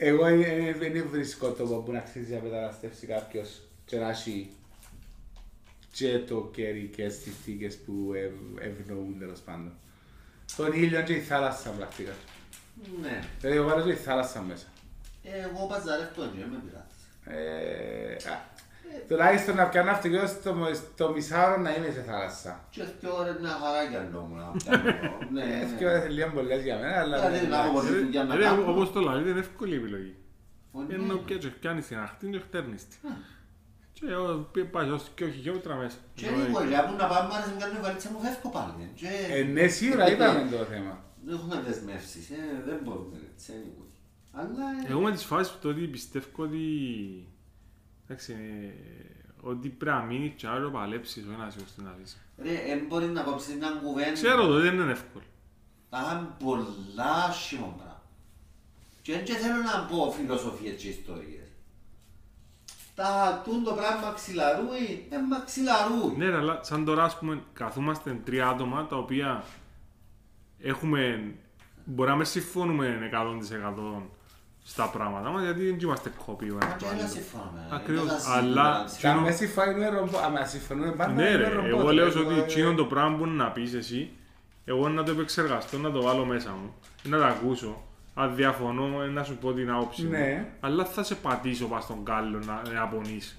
Εγώ ε, ε, δεν βρίσκω τόπο που να αξίζει να μεταναστεύσει κάποιος και να έχει και το κέρι και στις θήκες που ευ- ευνοούν τέλος πάντων. Τον ήλιο και η θάλασσα πρακτικά. Ναι. Δηλαδή εγώ βάλω και η θάλασσα μέσα. Εγώ παζαρεύω και με πειράζει. Ε, α, Τουλάχιστον να πιάνω αυτοκίνητο στο, στο μισάωρο να είμαι σε θάλασσα. Και δύο ώρες μια χαρά κι αν νόμουν να πιάνω. Ναι, Και ναι. ώρες είναι λίγο πολλές για μένα, αλλά... Δηλαδή, να έχω πολλή δουλειά να Ρε, κάνω. όπως το λέει, είναι εύκολη επιλογή. Ναι. Ενώ πιέτσο, πιάνεις την αχτή και χτέρνεις της. Και ο- πι- πάει ως και όχι χιλιόμετρα μέσα. Και λίγο, για που να πάμε, άρεσε να κάνουμε βαλίτσα μου, φεύγω πάλι. Και Ε, ναι, σίγουρα είπαμε το θέμα. δεν έχουμε δεσμεύσεις, ε, δεν μπορούμε έτσι, anyway. Αλλά, ε, Εγώ με τις φάσεις που τότε πιστεύω ότι... Εντάξει, ε, ότι πρέπει να μείνεις και άλλο παλέψεις, όχι να σηκώσεις την αφήσεις. ρε, ε, μπορεί να κόψεις μια κουβέντα. Ξέρω το, δεν είναι εύκολο. Θα είχαμε πολλά άσχημα πράγματα. Και δεν θέλω να πω φιλοσοφίες και ιστορίες. Τα τούν το πράγμα ξυλαρούει, ε, μα ξυλαρούει. Ναι, ρε, αλλά σαν τώρα, ας πούμε, καθόμαστε τρία άτομα τα οποία έχουμε... Μπορεί να μες συμφωνούμε 100% στα πράγματα μας, γιατί δεν είμαστε κόποι ο Μα ένας και του ένα άλλου. συμφωνούμε. Ακριβώς, δεν θα αλλά- συμφωνούμε. Τα μες συμφωνούμε ρομπό, άμα συμφωνούμε πάντα Ναι, είναι ρε, ρομπό. εγώ λέω Δηλαδή, ότι ε, εκείνο το πράγμα που να πεις εσύ, εγώ να το επεξεργαστώ, να το βάλω μέσα μου, να το ακούσω. Αν διαφωνώ, ε, να σου πω την άποψη μου. Ναι. Αλλά θα σε πατήσω πας στον κάλλο να, να πονείς.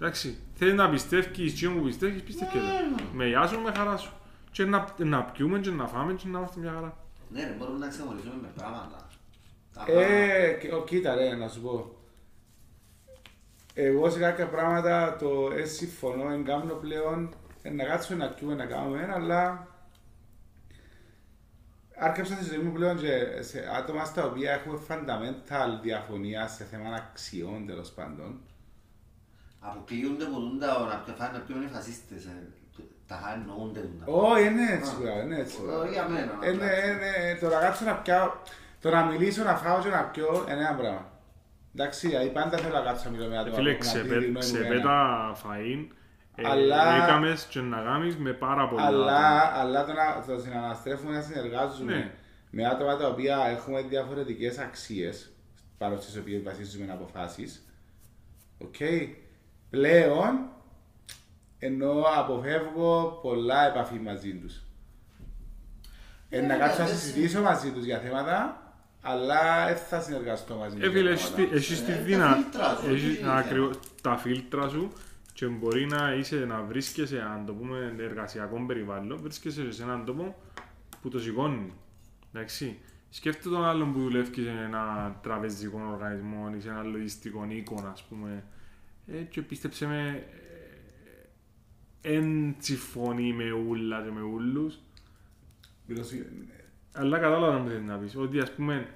Εντάξει, θέλεις να πιστεύεις και που πιστεύεις, πιστεύεις Ναι, Με γεια σου, με χαρά σου. Και να, να πιούμε και να φάμε και να είμαστε μια χαρά. Ναι, ρε, μπορούμε να ξεχωρίσουμε με πράγματα. Τα Ε, και- ο, κοίτα ρε, να σου πω. Εγώ σε κάποια πράγματα το ε, συμφωνώ, εν κάνω πλέον, ε, να κάτσουμε να πιούμε να κάνουμε, αλλά άρκεψα στη ζωή μου πλέον και σε άτομα στα οποία έχουμε fundamental διαφωνία σε θέμα αξιών τέλος πάντων. Αποκλείονται που δουν τα να πιω- φάνε να πιούν οι φασίστες. ε, Τα εννοούνται δουν τα. Όχι, είναι έτσι πράγμα, είναι έτσι. Ε, για μένα, να Είναι, πιάσω. είναι, το να κάτσω να πιάω, το να μιλήσω, να φάω και να πιω είναι ένα πράγμα. Εντάξει, δηλαδή πάντα θέλω να κάτσω να μιλώ με άτομα Φίλε, που έχουν αντίθετη ξεπέ- γνώμη μου εμένα. ξεπέτα φαΐν, ε, Αλλά- έκαμες και να κάνεις με πάρα πολλά Αλλά, άτομα. αλλά το να το συναναστρέφουμε να συνεργάζουμε Ναι. με άτομα τα οποία έχουμε διαφορετικές αξίες πάνω στις οποίες βασίζουμε αποφάσεις. Οκ. Πλέον, ενώ αποφεύγω πολλά επαφή μαζί τους. Ε, να Ναι, κάτσω να ναι, συζητήσω μαζί τους για θέματα, αλλά δεν θα συνεργαστώ μαζί τους. Ε, φίλε, για έχεις θέματα. τη- έχεις τη Ε, τα δύναμη. φίλτρα σου, έχεις- τι είναι; ακριβώς, Τα φίλτρα σου και μπορεί να, είσαι, να βρίσκεσαι, αν το πούμε, εργασιακό περιβάλλον, βρίσκεσαι σε έναν τόπο που το σηκώνει. Εντάξει. Σκέφτε τον άλλον που δουλεύει σε ένα τραπεζικό οργανισμό ή σε ένα λογιστικό οίκο, ας πούμε. Ε, και πίστεψε με, εν συμφωνεί με ούλα και με ούλους. Μιλώ σου- Αλλά κατάλαβα να μου θέλεις να πεις. Ότι ας πούμε,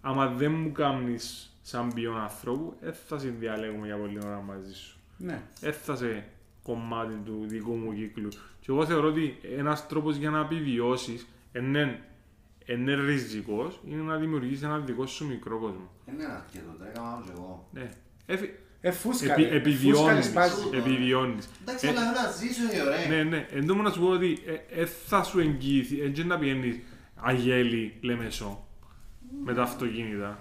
άμα δεν μου κάνεις σαν ποιον ανθρώπου, δεν θα συνδιαλέγουμε για πολλή ώρα μαζί σου. Ναι. Δεν θα σε κομμάτι του δικού μου κύκλου. Και εγώ θεωρώ ότι ένας τρόπος για να επιβιώσεις είναι, είναι ριζικός, είναι να δημιουργήσεις ένα δικό σου μικρό κόσμο. Είναι ένα αρκετό, το έκανα και εγώ. Ναι. Εφι- Ε, φούσκα, επι- ρε. επιβιώνεις. Φούσκα, σπάζει. Επιβιώνεις. Εντάξει, Ε, αλλά θέλω να ζήσω, ε, ωραία. Ναι, ναι. Εν τω να σου πω ότι ε, ε, θα σου εγγυηθεί, έτσι να πηγαίνεις αγέλη, λεμεσό, με τα αυτοκίνητα,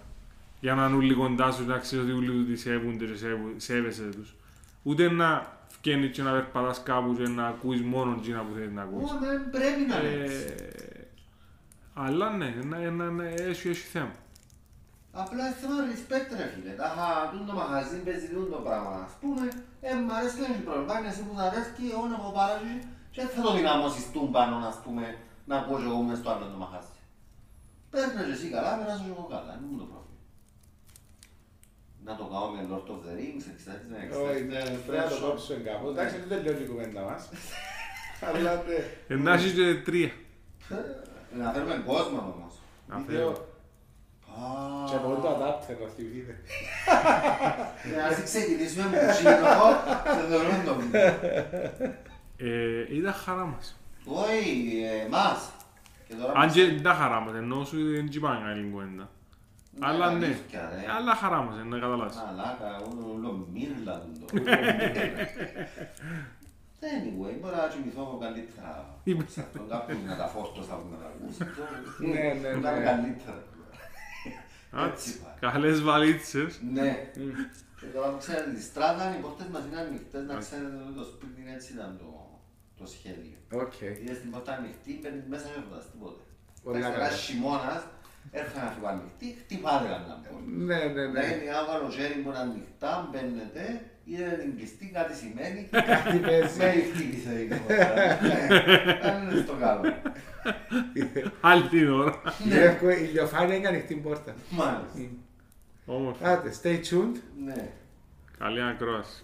για να είναι όλοι κοντά σου, να ξέρεις ότι όλοι τους σέβονται και σέβου- σέβεσαι τους. Ούτε να φκένεις και να περπατάς κάπου και να ακούεις μόνο εκείνα που θέλεις να ακούεις. Ω, δεν πρέπει να είναι έτσι. Ε, αλλά ναι, να, να, να, έχει, έχει θέμα. Απλά είναι θέμα respect ρε φίλε. Τα τούν το μαγαζί παίζει τούν το πράγμα. Ας πούμε, ε, μ' αρέσει και έχει πρόβλημα. Είναι εσύ που θα αρέσει, εγώ να έχω παράγει και δεν θα το δυναμώσεις τούν πάνω, ας πούμε, να πω και εγώ μες στο άλλο το μαγαζί. Παίρνες και εσύ καλά, περάσω και εγώ καλά. Είναι μου το πρόβλημα. Να το κάνω με Lord of the Rings, εξετάσεις, ναι, Όχι, ναι, εξετάσεις. πρέπει να το κόψουμε κάπου. Εντάξει, δεν τελειώνει η κουβέντα μας. Αλλά ναι. Εντάξει και τρία. Ε, Να φέρουμε κόσμο όμως. Να Βίντεο. φέρω. Και από το adapter να θυμηθείτε. Ε, Ας ξεκινήσουμε με τσίνο, σε δωρούμε το βίντεο. Ε, ήταν χαρά μας. Όχι, εμάς. Και τώρα Αν μας- και δεν τα χαρά μας, ενώ σου δεν τσιπάνε καλή κουβέντα. Ναι, Αλλά ναι, αλήθεια, ρε. αλλά χαρά μας, να καταλάβεις. Μαλάκα, όλο όλο μύρλα του το. Anyway, μπορεί να κοιμηθώ καλύτερα. Τον κάποιον να τα φόρτωσα που να τα ακούσει. Ναι, ναι, Να είναι ναι. καλύτερα. Έτσι πάει. Καλές βαλίτσες. Ναι. Και τώρα που ξέρετε τη στράτα, οι πόρτες μας είναι ανοιχτές, να ξέρετε ότι το σπίτι είναι έτσι ήταν το, το σχέδιο. Οκ. Είδες την πόρτα ανοιχτή, μπαίνεις μέσα και ρωτάς τίποτε. Πολύ Εντάξει, καλά. τώρα χειμώνας, Έρχεται να φύγω ανοιχτή, χτυπάτε κανένα πόρτα. Ναι, ναι, ναι. Δηλαδή, άμα το χέρι μου είναι ανοιχτά, μπαίνετε, είδατε την κλειστή, κάτι σημαίνει. Κάτι παίζει. Με χτύπησε η πόρτα. Ναι, Αν είναι στο καλό. Άλλη την ώρα. Γεύκο, η ηλιοφάνεια είναι ανοιχτή πόρτα. Μάλιστα. Όμορφα. Άτε, stay tuned. Ναι. Καλή ακρόαση.